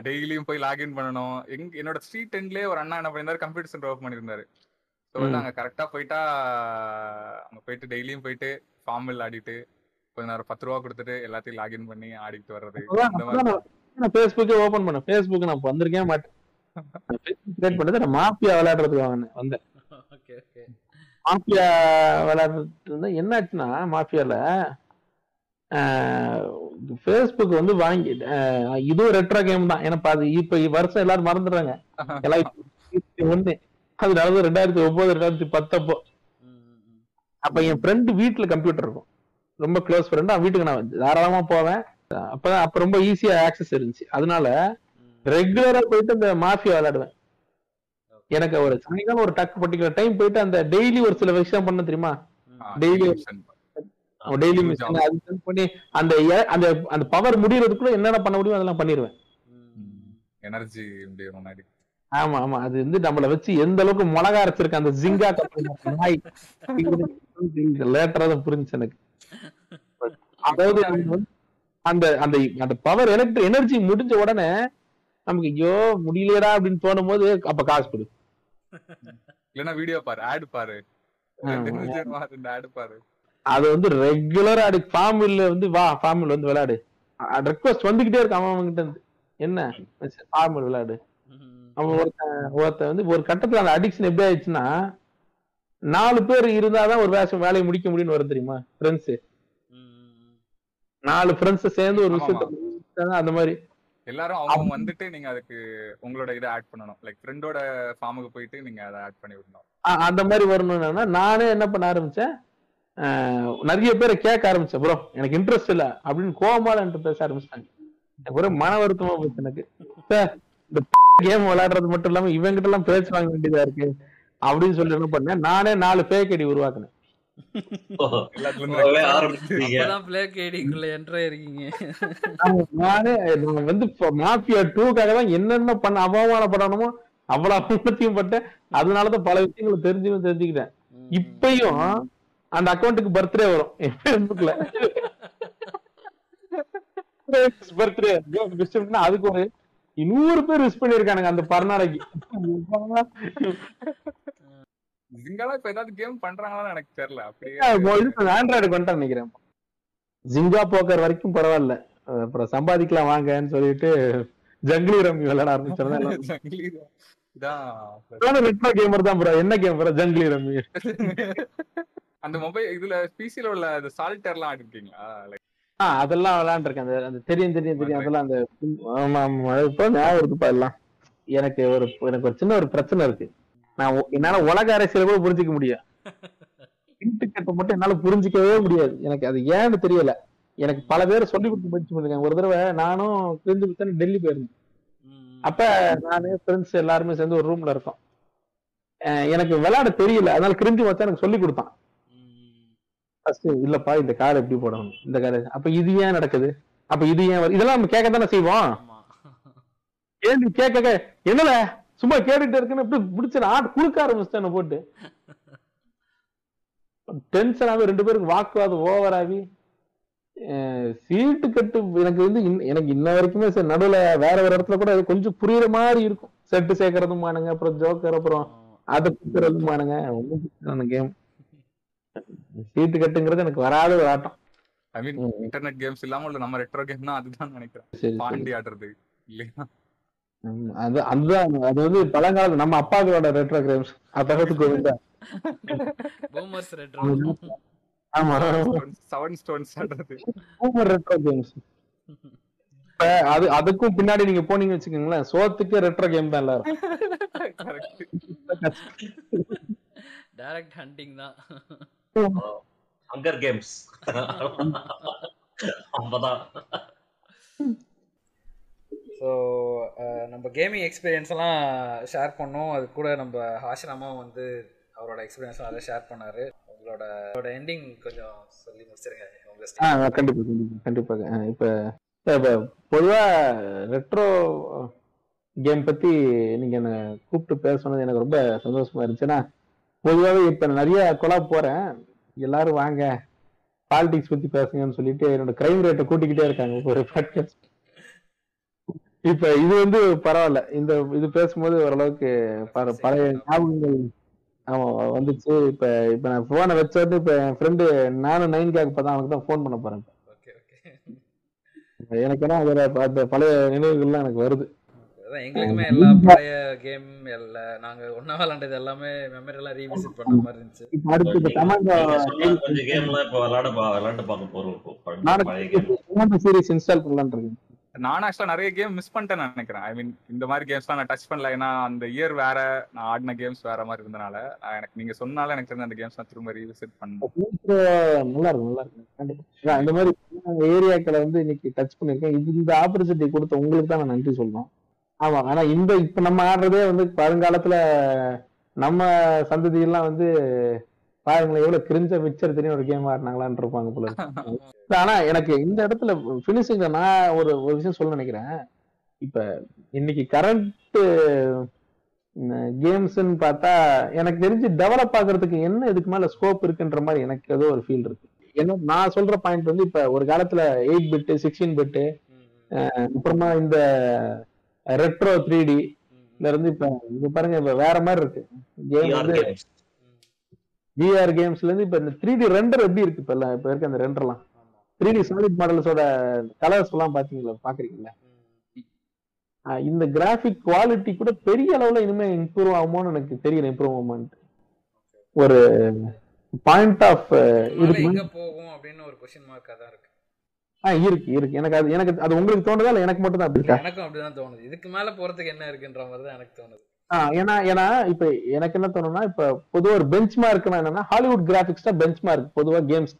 டெய்லியும் போய் லாகின் பண்ணணும். எங்க என்னோட ஸ்ட்ரீட் எண்ட்லயே ஒரு அண்ணா என்ன பண்ணியிருந்தாரு? கம்ப்யூட்டர் சென்டர் ஓப்பன் பண்ணியிருந்தாரு. ஸோ வந்து ம். அங்க கரெக்டா போயிட்டா அங்க போயிட்டு டெய்லியும் போயிட்டு ஃபார்ம் பில் ஆடிட்டு கொஞ்ச நேரம் பத்து ரூபா கொடுத்துட்டு எல்லாத்தையும் லாகின் பண்ணி ஆடிட்டு வர்றது. இந்த மாதிரி. நான் ஃபேஸ்புக்கே ஓபன் பண்ணேன். ஃபேஸ்புக் நான் வந்திருக்கே மாட்டேன். கிரியேட் பண்ணது நான் மாஃபியா விளையாடுறதுக்கு வந்தேன். வந்தேன். Okay okay. மாஃபியா விளையாடுறது இருந்தா என்னாச்சுன்னா மாஃபியால ஃபேஸ்புக் வந்து வாங்கி இதுவும் ரெட்ரோ கேம் தான். ஏன்னா அது இப்ப வருஷம் எல்லாரும் மறந்துடுறாங்க. எல்லாம் ஒண்ணு. அது நடந்தது ரெண்டாயிரத்தி ஒன்பது ரெண்டாயிரத்தி பத்தப்போ. அப்ப என் ஃப்ரெண்டு வீட்டுல கம்ப்யூட்டர் இருக்கும். ரொம்ப க்ளோஸ் ஃப்ரெண்ட் அவன் வீட்டுக்கு நான் தாராளமா போவேன். அப்பதான் அப்ப ரொம்ப ஈஸியா ஆக்சஸ் இருந்துச்சு. அதனால. ரெகுலரா போயிட்டு இந்த மாஃபியா விளையாடுவேன். எனக்கு ஒரு சாயங்காலம் ஒரு டக் பர்டிகுலர் டைம் போயிட்டு அந்த டெய்லி ஒரு சில விஷயம் பண்ண தெரியுமா? daily- டெய்லி மிஷன் அது பண்ணி அந்த அந்த அந்த பவர் முடியறதுக்குள்ள என்னென்ன பண்ண முடியும் அதெல்லாம் பண்ணிடுவேன். எனர்ஜி முன்னாடி. ஆமா ஆமா. அது வந்து நம்மள வச்சு எந்த அளவுக்கு மிளகா அரைச்சிருக்க அந்த ஜிங்கா நாய் லேட்டரா தான் புரிஞ்சுச்சு எனக்கு. அதாவது அந்த அந்த அந்த பவர் எலக்ட்ரிக் எனர்ஜி முடிஞ்ச உடனே நமக்கு ஐயோ முடியலையடா அப்படின்னு தோணும் போது அப்ப காசு கொடு. இல்லன்னா வீடியோ பாரு ஆட் பாரு. ஆட் பாரு. அது வந்து ரெகுலரா அடி ஃபார்மில் வந்து வா ஃபார்மில் வந்து விளையாடு. ரெக்வஸ்ட் வந்துகிட்டே இருக்கு அவன் அவன்கிட்ட இருந்து. என்ன? ஃபார்மில் விளையாடு. அவன் ஒருத்தன் ஒருத்தன் வந்து ஒரு கட்டத்துல அந்த அடிக்ஷன் எப்படி ஆயிடுச்சுன்னா நாலு பேர் இருந்தாதான் ஒரு வேஷம் வேலையை முடிக்க முடியும்னு வரும் தெரியுமா? ஃப்ரெண்ட்ஸ். நாலு ஃப்ரெண்ட்ஸ் சேர்ந்து ஒரு விஷயத்த அந்த மாதிரி. எல்லாரும் அவங்க வந்துட்டு நீங்க அதுக்கு உங்களோட இதை ஆட் பண்ணணும். லைக் ஃப்ரெண்டோட ஃபார்முக்கு போயிட்டு நீங்க அதை ஆட் பண்ணி விடணும். அந்த மாதிரி வரணும்னா நானே என்ன பண்ண ஆரம்பிச்சேன்? நிறைய பேரை கேட்க ஆரம்பிச்சேன் ப்ரோ எனக்கு இன்ட்ரெஸ்ட் இல்ல அப்படின்னு கோமால என்கிட்ட பேச ஆரம்பிச்சிட்டாங்க. ஒரே மன வருத்தமா போச்சு எனக்கு. இந்த கேம் விளையாடுறது மட்டும் இல்லாம இவங்கிட்ட எல்லாம் பேச வாங்க வேண்டியதா இருக்கு. அப்படின்னு சொல்லி என்ன பண்ணேன்? நானே நாலு ஃபேக் ஐடி உருவாக்குனேன். நானே வந்து மாஃபியா டூக்காக தான் என்னென்ன பண்ண அவமானப்படணுமோ அவ்வளவு அவமானத்தையும் பட்டேன். அதனாலதான் பல விஷயங்களை தெரிஞ்சும் தெரிஞ்சுக்கிட்டேன். இப்பயும் அந்த அக்கௌண்ட்டுக்கு பர்த்டே வரும். என் பர்த்டே அதுக்கு ஒரு நூறு பேர் விஷ் பண்ணிருக்கானுங்க அந்த பர்நாளைக்கு ஜிங்காலா இப்ப ஏதாவது கேம் பண்றாங்களான்னு எனக்கு தெரியல. அப்படியே ஆண்ட்ராய்டு கொண்டு நினைக்கிறேன் ஜிங்கா போக்கர் வரைக்கும் பரவாயில்ல. அப்புறம் சம்பாதிக்கலாம் வாங்கன்னு சொல்லிட்டு ஜங்கிலி ரம்மி விளையாட ஆரம்பிச்சிருந்தேன் கேமர் தான் ப்ரோ என்ன கேம் ப்ரோ ஜங்கிலி ரம்மி அந்த மொபைல் இதுல பிசில உள்ள அந்த சால்டர்லாம் ஆடிருக்கீங்களா? லைக் ஆ அதெல்லாம் விளையாண்டுருக்கேன். அந்த அந்த தெரியும் தெரியும் தெரியும். அதெல்லாம் அந்த ஆமா ஆமா. இப்போ ஞாபகம் இருக்குப்பா எல்லாம் எனக்கு ஒரு எனக்கு ஒரு சின்ன ஒரு பிரச்சனை இருக்கு. நான் என்னால உலக அரசியல கூட புரிஞ்சுக்க முடியும் மட்டும் என்னால புரிஞ்சிக்கவே முடியாது. எனக்கு அது ஏன்னு தெரியல. எனக்கு பல பேர் சொல்லி கொடுத்து முயற்சி பண்ணிருக்காங்க. ஒரு தடவை நானும் கிரிஞ்சு பித்தன் டெல்லி போயிருந்தேன். அப்ப நானு ஃப்ரெண்ட்ஸ் எல்லாருமே சேர்ந்து ஒரு ரூம்ல இருக்கோம். எனக்கு விளையாட தெரியல. அதனால கிரிஞ்சு வச்சா எனக்கு சொல்லி கொடுத்தான். ஃபர்ஸ்ட் இல்லப்பா இந்த கார் எப்படி போடணும்? இந்த கார் அப்ப இது ஏன் நடக்குது? அப்ப இது ஏன்? இதெல்லாம் நம்ம கேட்க தானே செய்வோம் கேள்வி கேட்க என்னல? சும்மா கேட்டுட்டு இருக்குன்னு இப்படி பிடிச்ச ஆட் குடுக்க ஆரம்பிச்சிட்டேன் போட்டு. டென்ஷனாவே ரெண்டு பேருக்கு வாக்குவாதம் ஓவர் ஆகி சீட்டு கட்டு எனக்கு வந்து எனக்கு இன்ன வரைக்குமே சரி நடுவுல வேற ஒரு இடத்துல கூட கொஞ்சம் புரியுற மாதிரி இருக்கும். செட்டு சேர்க்கறதும் மானுங்க அப்புறம் ஜோக்கர் அப்புறம் அதை குத்துறதும் மானுங்க. கேம் சீட்டு கட்டுங்கிறது எனக்கு வராத ஒரு ஆட்டம். ஐ மீன். இன்டர்நெட் கேம்ஸ் இல்லாம உள்ள நம்ம ரெட்ரோ கேம்னா அதுதான் நினைக்கிறேன். பாண்டி ஆடுறது இல்லையா? அது அதுதான். அது வந்து பழங்கால நம்ம அப்பாக்களோட ரெட்ரோ கேம்ஸ் அதற்கு கோவிந்தா பூமர்ஸ் ரெட்ரோ ஆமா. செவன் ஸ்டோன்ஸ் ஆடுறது. சூப்பர் ரெட்ரோ கேம்ஸ் அது அதுக்கும் பின்னாடி நீங்க போனீங்க வச்சுக்கோங்களேன் சோத்துக்கு ரெட்ரோ கேம் தான் எல்லாரும். கரெக்ட் டைரக்ட் ஹண்டிங் தான். ஹங்கர் கேம்ஸ் அப்பதான். ஸோ நம்ம கேமிங் எக்ஸ்பீரியன்ஸ் எல்லாம் ஷேர் பண்ணோம். அது கூட நம்ம ஆசிரமா வந்து அவரோட எக்ஸ்பீரியன்ஸ் நிறைய ஷேர் பண்ணாரு. உங்களோட எண்டிங் கொஞ்சம் சொல்லி முடிச்சிருங்க. கண்டிப்பாக ஆ, இப்ப இப்ப பொதுவா ரெட்ரோ கேம் பத்தி நீங்க என்ன கூப்பிட்டு பேச சொன்னது எனக்கு ரொம்ப சந்தோஷமா இருந்துச்சுன்னா பொதுவாகவே இப்ப நிறைய கொலா போறேன். எல்லாரும் வாங்க. பாலிடிக்ஸ் பத்தி பேசுங்கன்னு சொல்லிட்டு என்னோட கிரைம் ரேட்டை கூட்டிக்கிட்டே இருக்காங்க ஒரு பாட்காஸ்ட் இப்ப இது வந்து பரவாயில்ல. இந்த இது பேசும்போது ஓரளவுக்கு பழைய ஞாபகங்கள் ஆமா வந்துச்சு. இப்ப இப்ப நான் போனை வச்சோட்டு இப்ப என் ஃப்ரெண்டு நானும் நைன் கேக் இப்பதான் அவனுக்கு தான் ஃபோன் பண்ண போறேன். எனக்கு என்ன அதுல அந்த பழைய நினைவுகள்லாம் எனக்கு வருது. அதான் எங்களுக்குமே எல்லா பழைய கேம் எல்லா நாங்க ஒண்ணா விளாண்டது எல்லாமே மெமரி எல்லாம் ரீவிசிட் பண்ண மாதிரி இருந்துச்சு. இப்ப அடுத்து கேம்லாம் இப்ப விளையாட பா- விளையாண்டு பார்க்க போறோம் நானும் சீரிஸ் இன்ஸ்டால் பண்ணலாம்னு இருக்கேன் நானும் ஆக்சுவலா நிறைய கேம் மிஸ் பண்ணிட்டேன்னு நினைக்கிறேன். ஐ மீன் இந்த மாதிரி கேம்ஸ்லாம் நான் டச் பண்ணல. ஏன்னா அந்த இயர் வேற நான் ஆடின கேம்ஸ் வேற மாதிரி இருந்தனால நான் எனக்கு நீங்க சொன்னால எனக்கு தெரிஞ்ச அந்த கேம்ஸ்லாம் திரும்ப ரீவிசிட் பண்ணேன் நல்லா இருக்கும் நல்லா இருக்கும். இந்த மாதிரி ஏரியாக்களை வந்து இன்னைக்கு டச் பண்ணிருக்கேன். இது இந்த ஆப்பர்ச்சுனிட்டி கொடுத்த உங்களுக்கு தான் நான் நன்றி சொல்லணும் ஆமா ஆனா இந்த இப்ப நம்ம ஆடுறதே வந்து வருங்காலத்துல நம்ம சந்ததி எல்லாம் வந்து பாருங்களேன் எவ்வளவு கிரிஞ்ச மிச்சர் தெரியும் ஒரு கேம் ஆடினாங்களான்னு இருப்பாங்க போல ஆனா எனக்கு இந்த இடத்துல பினிஷிங்ல நான் ஒரு ஒரு விஷயம் சொல்ல நினைக்கிறேன். இப்ப இன்னைக்கு கரண்ட் கேம்ஸ்ன்னு பார்த்தா எனக்கு தெரிஞ்சு டெவலப் ஆகுறதுக்கு என்ன இதுக்கு மேல ஸ்கோப் இருக்குன்ற மாதிரி எனக்கு ஏதோ ஒரு ஃபீல் இருக்கு. ஏன்னா நான் சொல்ற பாயிண்ட் வந்து இப்ப ஒரு காலத்துல எயிட் பிட்டு சிக்ஸ்டீன் பிட்டு அப்புறமா இந்த ரெட்ரோ த்ரீ டி இருந்து இப்ப இங்க பாருங்க இப்ப வேற மாதிரி இருக்கு. கேம் வந்து. விஆர் கேம்ஸ்ல இருந்து இப்ப இந்த த்ரீ டி ரெண்டர் எப்படி இருக்கு இப்ப எல்லாம்? இப்ப இருக்க அந்த ரெண்டர்லாம். த்ரீ டி சாலிட் மாடல்ஸோட கலர்ஸ் எல்லாம் பாத்தீங்களா? பாக்குறீங்களா இந்த கிராஃபிக் குவாலிட்டி கூட பெரிய அளவுல இனிமே இம்ப்ரூவ் ஆகுமோன்னு எனக்கு தெரியல இம்ப்ரூவ்மெண்ட் ஒரு பாயிண்ட் ஆஃப் இருக்கு எங்க போகும் அப்படின்னு ஒரு கொஸ்டின் மார்க்கா தான் இருக்கு. ஆ இருக்கு இருக்கு. எனக்கு அது எனக்கு அது உங்களுக்கு தோணுதா இல்ல எனக்கு மட்டும் தான் இருக்கா? எனக்கும் அப்படிதான் தோணுது. இதுக்கு மேல போறதுக்கு என்ன இருக்குன்ற மாதிரி தான் எனக்கு தோணுது. ஆ, ஏன்னா ஏன்னா இப்ப எனக்கு என்ன தோணும்னா இப்ப பொதுவா ஒரு பெஞ்ச் மார்க்னா என்னன்னா ஹாலிவுட் கிராபிக்ஸ் தான் பெஞ்ச் மார்க் பொதுவா கேம்ஸ்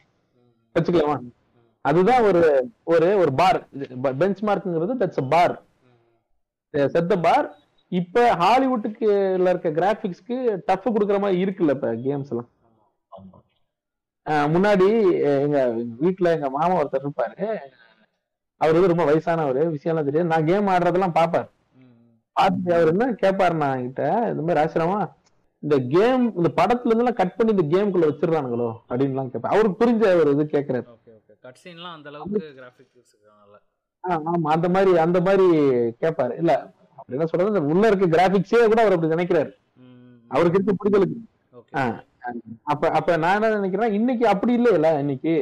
வச்சுக்கலாமா? அதுதான் ஒரு ஒரு ஒரு பார் பெஞ்ச் மார்க்ங்கிறது தட்ஸ் பார் செட் பார் இப்ப ஹாலிவுட்டுக்கு இருக்க கிராபிக்ஸ்க்கு டஃப் கொடுக்குற மாதிரி இருக்குல்ல இப்ப கேம்ஸ் எல்லாம்? முன்னாடி எங்க வீட்டுல எங்க மாமா ஒருத்தர் இருப்பாரு. அவர் வந்து ரொம்ப வயசானவர் விஷயம்லாம் தெரியாது. நான் கேம் ஆடுறதெல்லாம் பாப்பாரு. பார்த்துட்டு அவர் என்ன கேட்பாரு நான் என்கிட்ட இந்த மாதிரி ஆசிரமா இந்த கேம் இந்த படத்துல இருந்து எல்லாம் கட் பண்ணி இந்த கேம்குள்ள வச்சிருக்கானுங்களோ அப்படின்லாம் கேட்பேன் அவருக்கு புரிஞ்ச ஒரு இது கேட்கறாரு அந்த அளவுக்கு ஆமா. அந்த மாதிரி அந்த மாதிரி கேட்பாரு இல்ல அப்படி என்ன சொல்றது? உள்ள இருக்க கிராபிக்ஸே கூட அவர் அப்படி நினைக்கிறாரு. அவருக்கு இருக்க புரிதலுக்கு. அப்ப அப்ப நான் என்ன நினைக்கிறேன் இன்னைக்கு அப்படி இல்லையில இன்னைக்கு.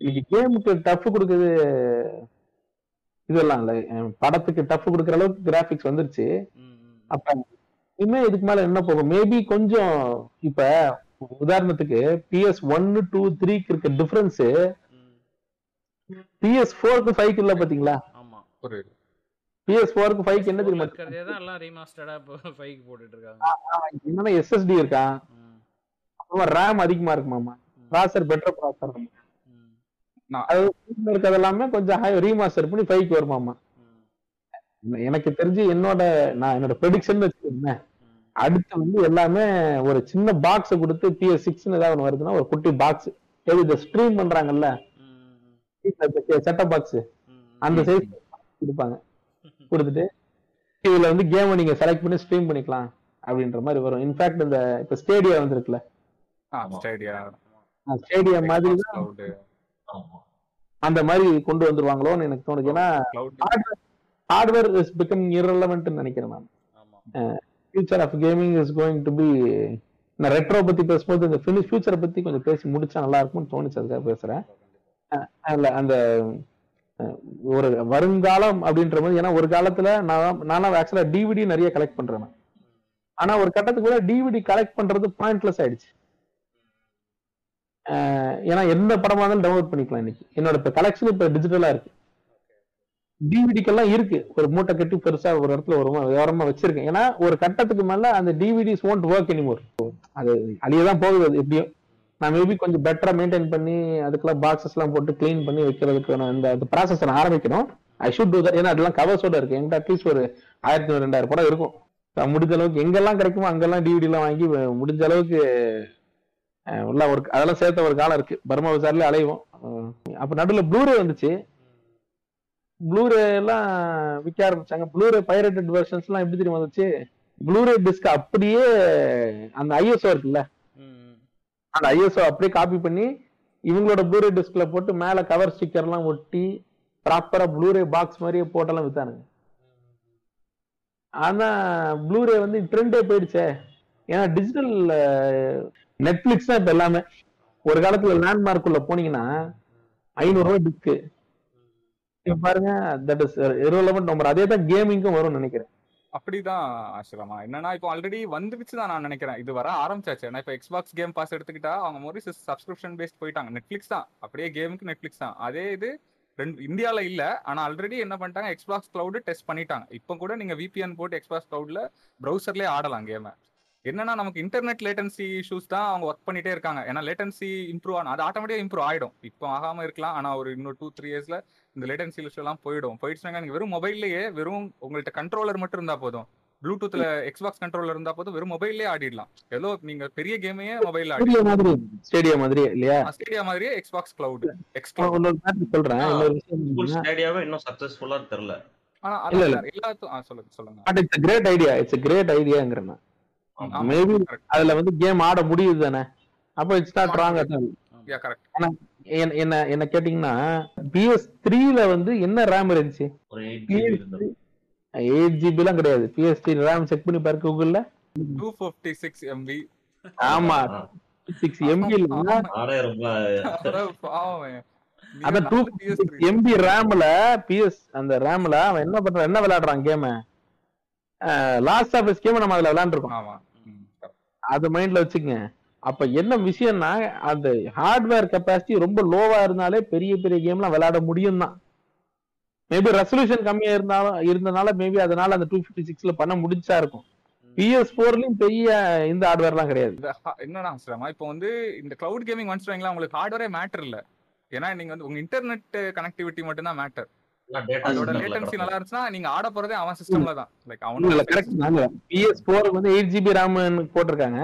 இன்னைக்கு கேமுக்கு டஃப் கொடுக்குது இதெல்லாம் இல்ல. படத்துக்கு டஃப் கொடுக்குற அளவுக்கு கிராபிக்ஸ் வந்துருச்சு. அப்ப இனிமே இதுக்கு மேல என்ன போகும்? மேபி கொஞ்சம் இப்ப உதாரணத்துக்கு பிஎஸ் ஒன்னு டூ த்ரீக்கு இருக்க டிஃபரன்ஸ் பிஎஸ் ஃபோருக்கு ஃபைவ் இல்ல பாத்தீங்களா? ஆமா. ஒரு பிஎஸ் ஃபோருக்கு ஃபைவ் என்ன தெரியுமா? எல்லாம் ரீமாஸ்டர்டா இப்போ ஃபைவ் போட்டுட்டு இருக்காங்க. என்னன்னா எஸ்எஸ்டி இருக்கான் ம், அப்புறமா ரேம் அதிகமா இருக்குமாமா ப்ராசர் பெட்டர் ப்ராசர் அது இருக்கிறது எல்லாமே கொஞ்சம் ரீமாஸ்டர் பண்ணி ஃபைவ்க்கு வருமாமா எனக்கு தெரிஞ்சு என்னோட நான் என்னோட ப்ரெடிக்ஷன் வச்சுக்கோங்களேன். ம். அடுத்து வந்து எல்லாமே ஒரு சின்ன பாக்ஸ் கொடுத்து பிஎஸ் சிக்ஸ்னு ஏதாவது ஒன்று வருதுன்னா ஒரு குட்டி பாக்ஸ் எது இந்த ஸ்ட்ரீம் பண்றாங்கல்ல? ம், செட்டப் பாக்ஸ் அந்த சைஸ் கொடுப்பாங்க. கொடுத்துட்டு இதுல வந்து கேமை நீங்க செலக்ட் பண்ணி ஸ்ட்ரீம் பண்ணிக்கலாம் அப்படின்ற மாதிரி வரும். இன்ஃபேக்ட் இந்த இப்ப ஸ்டேடியா வந்திருக்குல்ல. ஸ்டேடியா. மாதிரி அந்த மாதிரி கொண்டு வந்துருவாங்களோன்னு எனக்கு தோணுது. ஏன்னா ஹார்ட்வேர் இஸ் பிகமிங் irrelevant நினைக்கிறேன் நான். Future of gaming is going to be நான் ரெட்ரோ பத்தி பேசும்போது இந்த ஃபினிஷ் ஃபியூச்சரை பத்தி கொஞ்சம் பேசி முடிச்சா நல்லா இருக்கும்னு தோணுச்சு அதுக்காக பேசுறேன். அதுல அந்த ஒரு வருங்காலம் அப்படின்ற மாதிரி ஏன்னா ஒரு காலத்துல நான் நானும் ஆக்சுவலா டிவிடி நிறைய கலெக்ட் பண்றேன். ஆனா ஒரு கட்டத்துக்கு கூட டிவிடி கலெக்ட் பண்றது பாயிண்ட்லெஸ் ஆயிடுச்சு. ஏன்னா எந்த படமா இருந்தாலும் டவுன்லோட் பண்ணிக்கலாம் இன்னைக்கு. என்னோட இப்போ கலெக்ஷன் இப்ப டிஜிட்டலா இருக்கு. டிவிடிக்கெல்லாம் இருக்கு. ஒரு மூட்டை கட்டி பெருசா ஒரு இடத்துல ஒரு விவரமா வச்சிருக்கேன். ஏன்னா ஒரு கட்டத்துக்கு மேல அந்த டிவிடிஸ் ஒன்ட் ஒர்க் எனிமோர் அது அழியதான் போகுது. அது எப்படியும் நான் மேபி கொஞ்சம் பெட்டரா மெயின்டைன் பண்ணி அதுக்கெல்லாம் பாக்ஸஸ் எல்லாம் போட்டு க்ளீன் பண்ணி வைக்கிறதுக்கு நான் இந்த ப்ராசஸ் நான் ஆரம்பிக்கணும். ஐ ஷுட் டூ ஏன்னா அதெல்லாம் கவர்ஸோட இருக்கு. என்கிட்ட அட்லீஸ்ட் ஒரு ஆயிரத்தி ரெண்டாயிரம் படம் இருக்கும். முடிஞ்ச அளவுக்கு எங்கெல்லாம் கிடைக்குமோ அங்கெல்லாம் டிவிடி எல்லாம் வாங்கி முடிஞ்ச அளவுக்கு உள்ள ஒரு அதெல்லாம் சேர்த்த ஒரு காலம் இருக்கு. பர்மா விசாரில அலைவோம். அப்ப நடுவில் ப்ளூரே வந்துச்சு. ப்ளூரே எல்லாம் விற்க ஆரம்பிச்சாங்க. ப்ளூரே பைரேட்டட் வெர்ஷன்ஸ் எல்லாம் எப்படி தெரியும் வந்துச்சு? ப்ளூரே டிஸ்க் அப்படியே அந்த ஐஎஸ்ஓ இருக்குல்ல? அந்த ஐஎஸ்ஓ அப்படியே காப்பி பண்ணி இவங்களோட ப்ளூரே டிஸ்க்ல போட்டு மேல கவர் ஸ்டிக்கர் எல்லாம் ஒட்டி ப்ராப்பரா ப்ளூரே பாக்ஸ் மாதிரியே போட்டெல்லாம் வித்தானுங்க. ஆனா ப்ளூரே வந்து ட்ரெண்டே போயிடுச்சே. ஏன்னா டிஜிட்டல் நெட்ஃபிளிக்ஸ் தான் இப்ப எல்லாமே. ஒரு காலத்துல லேண்ட்மார்க் உள்ள போனீங்கன்னா ஐநூறு ரூபாய் டிஸ்க் இப்ப பாருங்க தட் இஸ் இரலவெண்ட் நம்பர் அதே தான் கேமிங்க்கும் வரும்னு நினைக்கிறேன். அப்படிதான் ஆசிரமா. என்னன்னா இப்போ ஆல்ரெடி வந்துருச்சு தான் நான் நினைக்கிறேன். இது வர ஆரம்பிச்சாச்சு. ஏன்னா இப்போ எக்ஸ்பாக்ஸ் கேம் பாஸ் எடுத்துக்கிட்டா அவங்க மோரி சப்ஸ்கிரிப்ஷன் பேஸ்ட் போயிட்டாங்க. நெட்ஃபிளிக்ஸ் தான். அப்படியே கேமுக்கு நெட்ஃபிளிக்ஸ் தான். அதே இது ரெண்டு இந்தியால இல்ல. ஆனா ஆல்ரெடி என்ன பண்ணிட்டாங்க? எக்ஸ்பாக்ஸ் கிளவுட் டெஸ்ட் பண்ணிட்டாங்க. இப்போ கூட நீங்க விபிஎன் போட்டு எக்ஸ்பாக்ஸ் கிளவுட்ல ப்ரௌசர்லயே ஆடலாம் கேமை என்னன்னா நமக்கு இன்டர்நெட் லேட்டன்சி இஷ்யூஸ் தான் அவங்க ஒர்க் பண்ணிட்டே இருக்காங்க ஏன்னா லேட்டன்சி இம்ப்ரூவ் ஆனா அது ஆட்டோமேட்டிக்கா இம்ப்ரூவ் ஆயிடும் இப்போ ஆகாம இருக்கலாம் ஆனா ஒரு இன்னும் டூ த்ரீ இயர்ஸ்ல இந்த லேட்டன்சி இஷ்யூ எல்லாம் போயிடும் போயிடுச்சுனாங்க நீங்க வெறும் மொபைல்லயே வெறும் உங்கள்ட்ட கண்ட்ரோலர் மட்டும் இருந்தா போதும் ப்ளூடூத்ல எக்ஸ்பாக்ஸ் கண்ட்ரோலர் இருந்தா போதும் வெறும் மொபைல்லே ஆடிடலாம் ஏதோ நீங்க பெரிய கேமையே மொபைல்ல ஆடி ஸ்டேடியா மாதிரி இல்லையா ஸ்டேடியா மாதிரியே எக்ஸ்பாக்ஸ் கிளவுட் எக்ஸ் நான் இன்னொரு மேட்டர் சொல்றேன் இன்னொரு ஸ்டேடியாவே இன்னும் சக்சஸ்ஃபுல்லா தெரியல ஆனா இல்ல, இல்ல. எல்லாத்துக்கும் சொல்லுங்க சொல்லுங்க but it's great idea it's great ஐடியாங்கிறேன் maybe. அதுல வந்து கேம் ஆட முடியுது தானே. அப்போ it's not wrong Yeah, correct. என்ன என்ன கேட்டீங்கன்னா பிஎஸ் த்ரீல வந்து என்ன ரேம் இருந்துச்சு? எயிட் ஜிபி எல்லாம் கிடையாது. பிஎஸ் த்ரீ ரேம் செக் பண்ணி பாரு கூகுள்ல 256 MB ஆமா. ஆ, சிக்ஸ் எம்பி அட பாவம். நீ அதான் நல்ல டூ PS3. எம்பி ரேம்ல பிஎஸ் அந்த ரேம்ல அவன் என்ன பண்றான் என்ன விளையாடுறான் கேம லாஸ்ட் ஆஃப் கேம் நம்ம அதுல விளையாண்டுருக்கோம். ஆமா. அது மைண்ட்ல வச்சுக்கங்க. அப்ப என்ன விஷயம்னா அந்த ஹார்ட்வேர் கெப்பாசிட்டி ரொம்ப லோவா இருந்தாலே பெரிய பெரிய கேம்லாம் விளையாட முடியும் தான் மேபி ரெசல்யூஷன் கம்மியா இருந்தாலும் இருந்தனால மேபி அதனால அந்த டூ பிப்டி சிக்ஸ்ல பண்ண முடிஞ்சா இருக்கும். பிஎஸ் போர்லயும் பெரிய இந்த ஹார்ட்வேர்லாம் கிடையாது. இந்த ha- என்னன்னா சிரமா இப்போ வந்து இந்த கிளவுட் கேமிங் வந்துட்டாங்களா உங்களுக்கு ஹார்ட்வேரே மேட்டர் இல்ல. ஏன்னா நீங்க வந்து உங்க இன்டர்நெட் கனெக்டிவிட்டி மட்டும் தான் மேட்டர் அதோட லேட்டன்சி நல்லா இருந்துச்சுன்னா நீங்க ஆட போறதே அவன் சிஸ்டம்ல தான். லைக் இல்ல அவனோட கரெக்ட் நாங்க பிஎஸ் போருக்கு வந்து எயிட் ஜிபி ரேம் போட்டிருக்காங்க.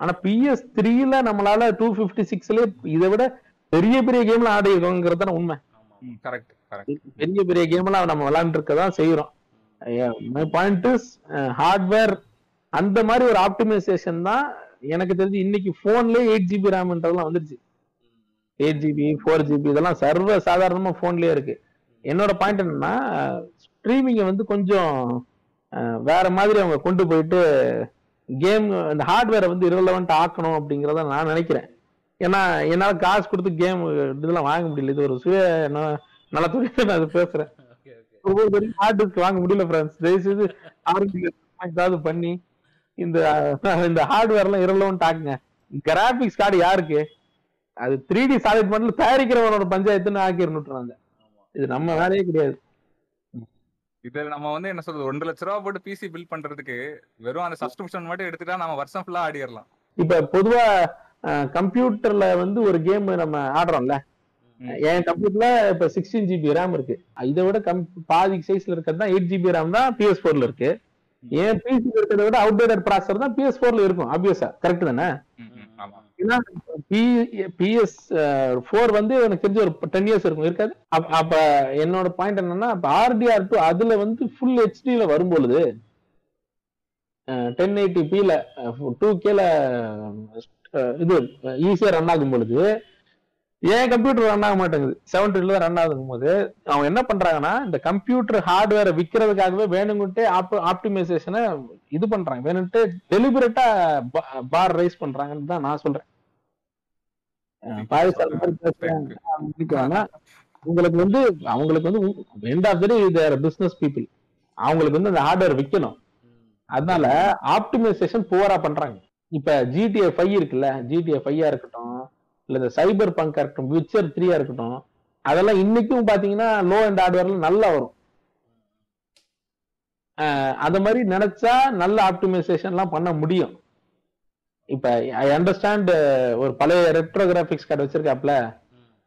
ஆனா பிஎஸ் த்ரீல நம்மளால டூ பிப்டி சிக்ஸ்ல இதை விட பெரிய பெரிய கேம்ல ஆடி இருக்கோங்கிறது தான் உண்மை. கரெக்ட் கரெக்ட் பெரிய பெரிய கேம்லாம் நம்ம விளையாண்டு இருக்க தான் செய்யறோம் மை பாயிண்ட் இஸ் ஹார்ட்வேர் அந்த மாதிரி ஒரு ஆப்டிமைசேஷன் தான் எனக்கு தெரிஞ்சு இன்னைக்கு போன்லயே எயிட் ஜிபி ரேம்ன்றதெல்லாம் வந்துருச்சு. எயிட் ஜிபி ஃபோர் ஜிபி இதெல்லாம் சர்வ சாதாரணமா போன்லயே இருக்கு. என்னோட பாயிண்ட் என்னன்னா ஸ்ட்ரீமிங்கை வந்து கொஞ்சம் வேற மாதிரி அவங்க கொண்டு போயிட்டு கேம் இந்த ஹார்ட்வேரை வந்து irrelevant ஆக்கணும் அப்படிங்கிறத நான் நினைக்கிறேன். ஏன்னா என்னால காசு கொடுத்து கேம் இதெல்லாம் வாங்க முடியல. இது ஒரு சுய ந- நலத்துறையில நான் அது பேசுறேன். ஒவ்வொரு ஹார்ட் டிஸ்க் வாங்க முடியல ஃப்ரெண்ட்ஸ் தயவுசெய்து ஏதாவது பண்ணி இந்த இந்த ஹார்ட்வேர் எல்லாம் இரலவன்ட் ஆக்குங்க. கிராபிக்ஸ் கார்டு யாருக்கு? அது த்ரீ டி சாலிட் பண்ணல தயாரிக்கிறவனோட பஞ்சாயத்துன்னு ஆக்கிருந்துட்டுறாங்க இது நம்ம வேலையே கிடையாது. இதுல நம்ம வந்து என்ன சொல்றது ஒன்றரை லட்ச ரூபா போட்டு பிசி பில் பண்றதுக்கு வெறும் அந்த சப்ஸ்கிரிப்ஷன் மட்டும் எடுத்துட்டா நம்ம வருஷம் ஃபுல்லா ஆடிடலாம். இப்ப பொதுவா கம்ப்யூட்டர்ல வந்து ஒரு கேம் நம்ம ஆடுறோம்ல. என் கம்ப்யூட்டர்ல இப்ப சிக்ஸ்டீன் ஜிபி ரேம் இருக்கு. இதை விட கம் பாதி சைஸ்ல இருக்கிறது தான் எயிட் ஜிபி ரேம் தான் பிஎஸ் ஃபோர்ல இருக்கு. என் பிசி இருக்கிறத விட அவுடேட்டட் ப்ராசர் தான் பிஎஸ் ஃபோர்ல இருக்கும் ஆப்வியஸா கரெக்ட் தானே? ஆமா. ஏன்னா பிஎஸ் ஃபோர் வந்து எனக்கு தெரிஞ்ச ஒரு டென் இயர்ஸ் இருக்கும். இருக்காது? அப்ப- அப்ப என்னோட பாயிண்ட் என்னன்னா அப்ப ஆர்டிஆர் டூ அதுல வந்து ஃபுல் ஹெச்டில வரும்பொழுது டென் எயிட்டி பில டூ கேல இது ஈஸியா ரன் ஆகும் பொழுது ஏன் கம்ப்யூட்டர் ரன் ஆக மாட்டேங்குது. செவன் தான் ரன் ஆகும் போது அவங்க என்ன பண்றாங்கன்னா இந்த கம்ப்யூட்டர் ஹார்ட்வேரை விற்கிறதுக்காகவே வேணுங்கிட்டே ஆப்டிமைசேஷனை இது பண்றாங்க. வேணும்ட்டு டெலிபரேட்டா பார் ரைஸ் பண்றாங்கன்னு தான் நான் சொல்றேன். உங்களுக்கு வந்து அவங்களுக்கு வந்து end of the their business people அவங்களுக்கு வந்து அந்த ஹார்ட்வேர் விற்கணும் அதனால ஆப்டிமைசேஷன் புவரா பண்றாங்க. இப்ப ஜிடிஏ ஃபைவ் இருக்குல்ல ஜிடிஏ ஃபைவா இருக்கட்டும் இல்ல இந்த சைபர் பங்கா இருக்கட்டும் விச்சர் த்ரீயா இருக்கட்டும் அதெல்லாம் இன்னைக்கும் பாத்தீங்கன்னா லோ அண்ட் ஹார்ட்வேர்ல நல்லா வரும். அத மாதிரி நினைச்சா நல்ல ஆப்டிமைசேஷன் எல்லாம் பண்ண முடியும். இப்ப ஐ அண்டர்ஸ்டாண்ட் ஒரு பழைய ரெட்ரோ கிராபிக்ஸ் கார்டு வச்சிருக்காப்ல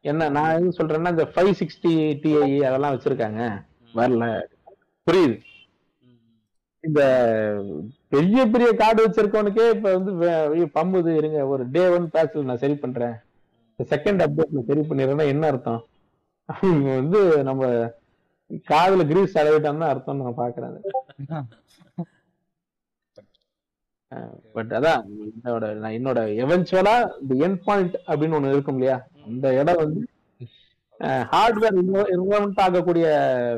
என்ன நான் எது சொல்றேன்னா இந்த ஃபைவ் சிக்ஸ்டி டிஐ அதெல்லாம் வச்சிருக்காங்க. வரல. புரியுது. இந்த பெரிய பெரிய கார்டு வச்சிருக்கவனுக்கே இப்ப வந்து பம்புது இருங்க ஒரு டே ஒன் பேட்ச்ல நான் சரி பண்றேன். செகண்ட் அப்டேட்ல சரி பண்ணிடுறேன்னா என்ன அர்த்தம்? அவங்க வந்து நம்ம காதுல கிரீஸ் தடவிட்டோம்னு அர்த்தம் நான் பாக்குறேன் பட் அதான் என்னோட நான் என்னோட எவென்ச்சுவலா இந்த என் பாயிண்ட் அப்படின்னு ஒண்ணு இருக்கும் இல்லையா? அந்த இடம் வந்து ஹார்ட்வேர் இன்வால்மெண்ட் ஆகக்கூடிய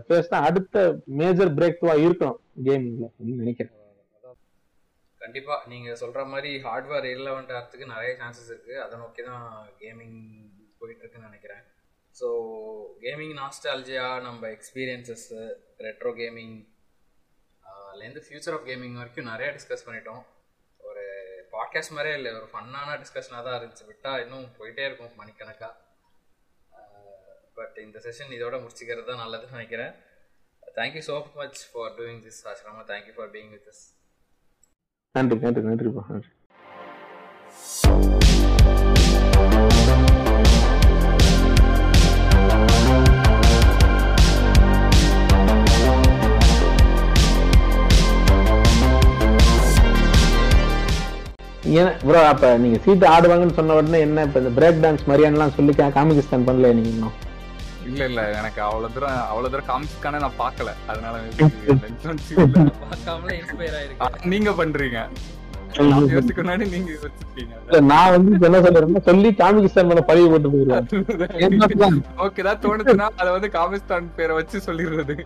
ஃபேஸ் தான் அடுத்த மேஜர் பிரேக் இருக்கணும் கேமிங்ல நினைக்கிறேன். கண்டிப்பா. நீங்க சொல்ற மாதிரி ஹார்ட்வேர் ரிலவெண்ட் ஆகிறதுக்கு நிறைய சான்சஸ் இருக்கு. அதை நோக்கி தான் கேமிங் போயிட்டு இருக்குன்னு நினைக்கிறேன். ஸோ கேமிங் நாஸ்டாலஜியா நம்ம எக்ஸ்பீரியன்சஸ் ரெட்ரோ கேமிங் அதுலேருந்து ஃபியூச்சர் ஆஃப் கேமிங் வரைக்கும் நிறைய டிஸ்கஸ் பண்ணிட்டோம். ஒரு பாட்காஸ்ட் மாதிரியே இல்லை. ஒரு ஃபன்னான டிஸ்கஷனாக தான் இருந்துச்சு. விட்டா இன்னும் போயிட்டே இருக்கும் மணிக்கணக்காக பட் இந்த செஷன் இதோட முடிச்சுக்கிறது தான் நல்லதுன்னு நினைக்கிறேன். Thank you so much for doing this Ashrama. Thank you for being with this நன்றி நன்றி நன்றிப்பா நன்றி. ஏன்னா ப்ரோ அப்ப நீங்க சீட்டு ஆடுவாங்கன்னு சொன்ன உடனே என்ன இப்ப இந்த பிரேக் டான்ஸ் மாதிரியானலாம் சொல்லி காமிகிஸ்தான் பண்ணல நீங்க இன்னும்? இல்ல இல்ல. எனக்கு அவ்வளவு தூரம் அவ்வளவு தூரம் காமிக்கான நான் பார்க்கல. அதனால. பார்க்காமலே இன்ஸ்பயர் ஆயிருக்கு நீங்க பண்றீங்க. நான் வந்து என்ன சொல்லி காமிகிஸ்தான் மேல பழிய போட்டு போயிருவேன் ஓகே தான் தோணுச்சுன்னா அதை வந்து காமிஸ்தான் பேரை வச்சு சொல்லிடுறது.